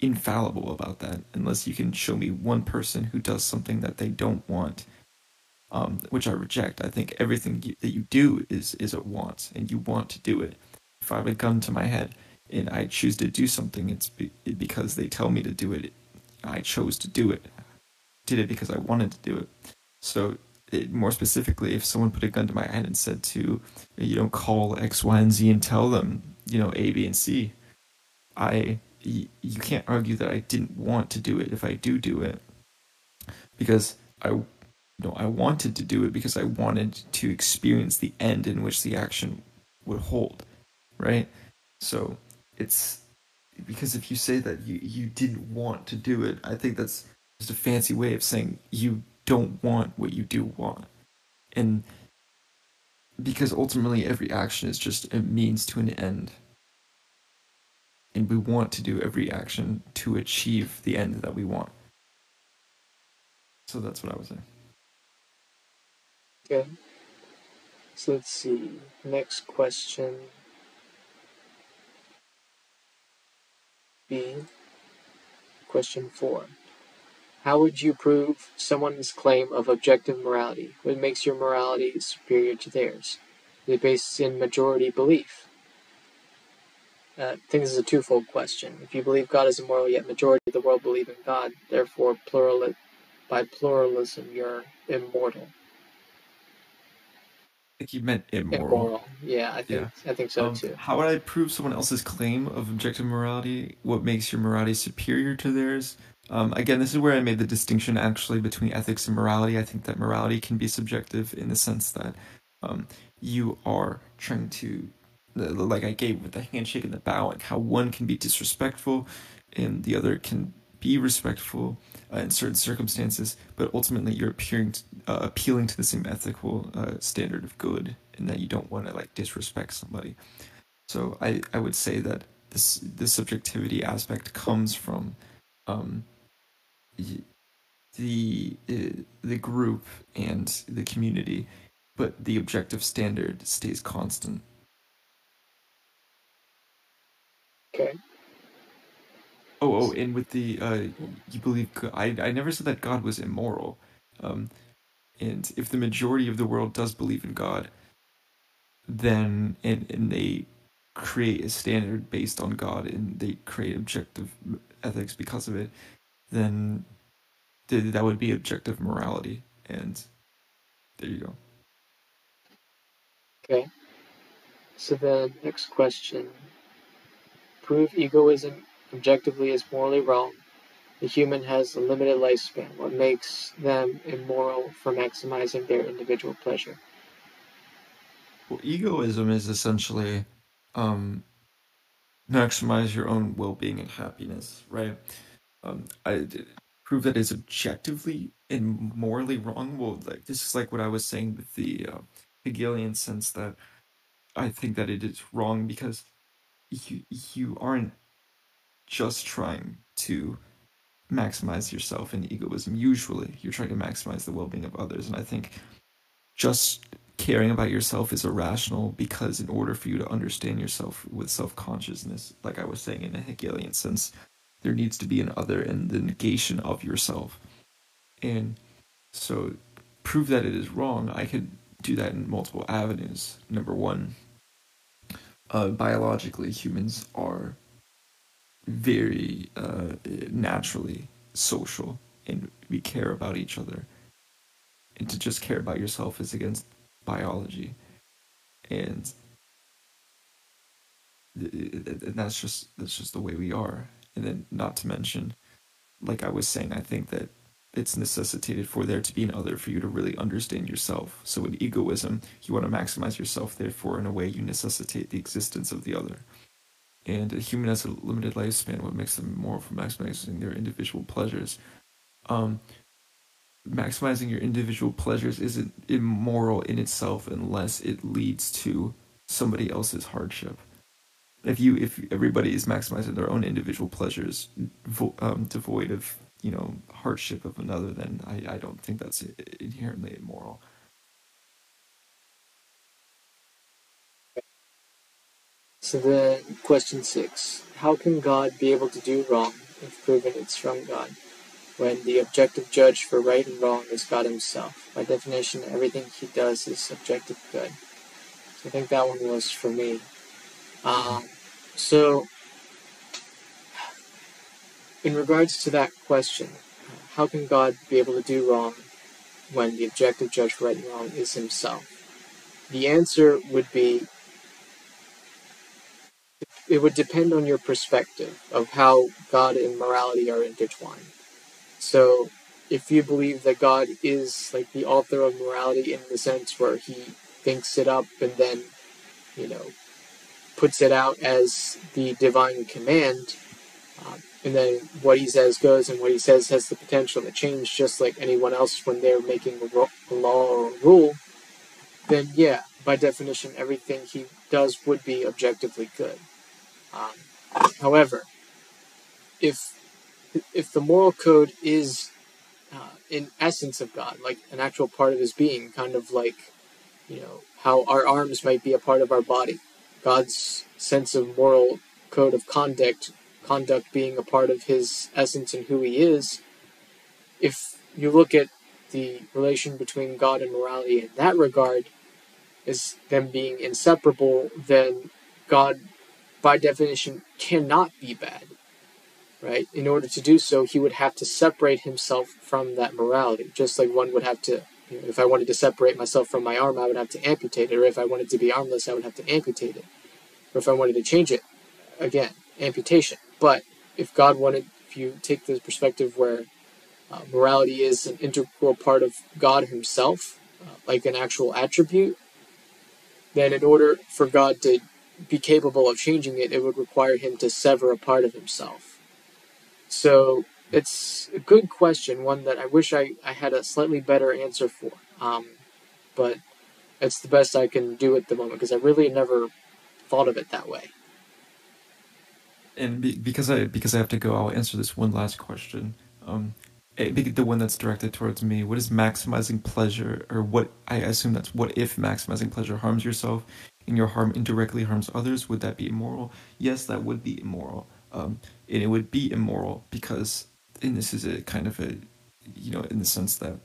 infallible about that unless you can show me one person who does something that they don't want, um, which I reject. I think everything you, that you do is is a want, and you want to do it. If I have a gun to my head and I choose to do something, it's be, because they tell me to do it. I chose to do it. Did it because I wanted to do it. So it, more specifically, if someone put a gun to my head and said to, you don't call X, Y, and Z and tell them, you know, A, B, and C, I, you can't argue that I didn't want to do it if I do do it, because I, know, I wanted to do it because I wanted to experience the end in which the action would hold, right? So it's because if you say that you, you didn't want to do it, I think that's just a fancy way of saying you don't want what you do want. And because ultimately every action is just a means to an end. And we want to do every action to achieve the end that we want. So that's what I was saying. Okay. So let's see. Next question. B. Question 4. How would you prove someone's claim of objective morality? What makes your morality superior to theirs? Is it based in majority belief? Uh, I think this is a twofold question. If you believe God is immoral, yet majority of the world believe in God, therefore, plural, by pluralism, you're immortal think you meant immoral. Immoral. Yeah, I think yeah. I think so um, too. How would I prove someone else's claim of objective morality? What makes your morality superior to theirs? Um, again, this is where I made the distinction actually between ethics and morality. I think that morality can be subjective in the sense that um, you are trying to, like I gave with the handshake and the bow, like how one can be disrespectful and the other can be respectful uh, in certain circumstances, but ultimately you're appearing to, uh, appealing to the same ethical uh, standard of good, and that you don't want to like disrespect somebody. So I, I would say that this the subjectivity aspect comes from um, the uh, the group and the community, but the objective standard stays constant. Okay. Oh, oh, and with the uh, you believe I I never said that God was immoral, um, and if the majority of the world does believe in God, then and and they create a standard based on God and they create objective ethics because of it, then th- that would be objective morality, and there you go. Okay. So the next question: Prove egoism objectively is morally wrong. The human has a limited lifespan, what makes them immoral for maximizing their individual pleasure. Well, egoism is essentially um, maximize your own well-being and happiness, right? Um, I prove that is objectively and morally wrong. Well, like, this is like what I was saying with the uh, Hegelian sense that I think that it is wrong because you you aren't just trying to maximize yourself in egoism. Usually, you're trying to maximize the well being of others. And I think just caring about yourself is irrational because, in order for you to understand yourself with self consciousness, like I was saying in a Hegelian sense, there needs to be an other and the negation of yourself. And so, prove that it is wrong, I could do that in multiple avenues. Number one, uh, biologically, humans are very uh, naturally social and we care about each other. And to just care about yourself is against biology. And and that's just that's just the way we are. And then not to mention, like I was saying, I think that it's necessitated for there to be an other for you to really understand yourself. So in egoism, you want to maximize yourself, therefore in a way you necessitate the existence of the other and a human has a limited lifespan, what makes them more for maximizing their individual pleasures. Um, maximizing your individual pleasures isn't immoral in itself unless it leads to somebody else's hardship. If you, if everybody is maximizing their own individual pleasures, vo- um, devoid of you know hardship of another, then I, I don't think that's inherently immoral. So then, question six. How can God be able to do wrong if proven it's from God, when the objective judge for right and wrong is God himself? By definition, everything he does is subjective good. So I think that one was for me. Um, so, in regards to that question, how can God be able to do wrong when the objective judge for right and wrong is himself? The answer would be it would depend on your perspective of how God and morality are intertwined. So, if you believe that God is like the author of morality in the sense where he thinks it up and then you know, puts it out as the divine command, um, and then what he says goes, and what he says has the potential to change, just like anyone else when they're making a, ro- a law or a rule, then yeah, by definition, everything he does would be objectively good. Um, however, if if the moral code is uh, in essence of God, like an actual part of His being, kind of like you know how our arms might be a part of our body, God's sense of moral code of conduct conduct being a part of his essence and who he is, if you look at the relation between God and morality in that regard, as them being inseparable, then God, by definition, cannot be bad. Right? In order to do so, he would have to separate himself from that morality, just like one would have to. You know, if I wanted to separate myself from my arm, I would have to amputate it, or if I wanted to be armless, I would have to amputate it. Or if I wanted to change it, again, amputation. But if God wanted, if you take the perspective where uh, morality is an integral part of God Himself, uh, like an actual attribute, then in order for God to be capable of changing it, it would require Him to sever a part of Himself. So it's a good question, one that I wish I, I had a slightly better answer for. Um, but it's the best I can do at the moment because I really never thought of it that way and be, because I because I have to go, I'll answer this one last question. Um, eh, the one that's directed towards me. What is maximizing pleasure, or what I assume that's what if maximizing pleasure harms yourself, and your harm indirectly harms others? Would that be immoral? Yes, that would be immoral. Um, and it would be immoral because, and this is a kind of a, you know, in the sense that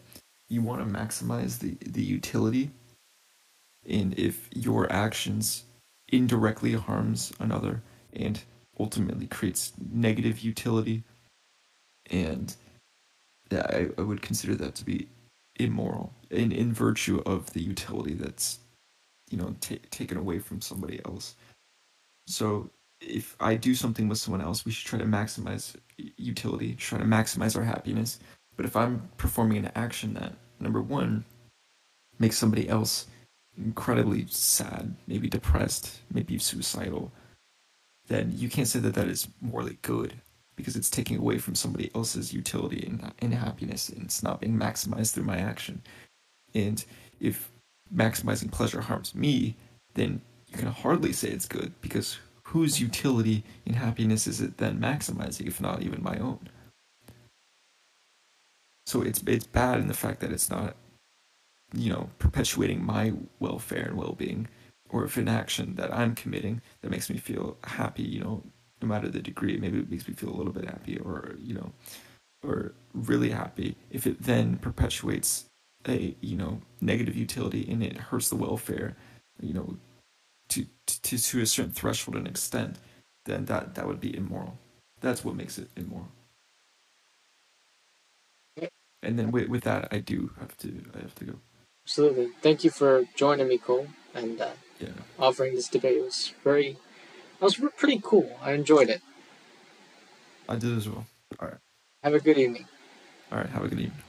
you want to maximize the the utility, and if your actions indirectly harms another and ultimately creates negative utility, and I, I would consider that to be immoral in in virtue of the utility that's you know t- taken away from somebody else. So if I do something with someone else, we should try to maximize utility, try to maximize our happiness. But if I'm performing an action that number one makes somebody else incredibly sad, maybe depressed, maybe suicidal, then you can't say that that is morally good because it's taking away from somebody else's utility and, and happiness and it's not being maximized through my action. And if maximizing pleasure harms me, then you can hardly say it's good because whose utility and happiness is it then maximizing if not even my own? So it's it's bad in the fact that it's not you know perpetuating my welfare and well-being or if an action that I'm committing that makes me feel happy, you know, no matter the degree, maybe it makes me feel a little bit happy or, you know, or really happy, if it then perpetuates a, you know, negative utility and it hurts the welfare, you know, to, to, to a certain threshold and extent, then that, that would be immoral. That's what makes it immoral. And then with, with that, I do have to, I have to go. Absolutely. Thank you for joining me, Cole. And, uh, yeah. offering this debate. It was very, it was pretty cool. I enjoyed it. I did as well. All right. Have a good evening. All right. Have a good evening.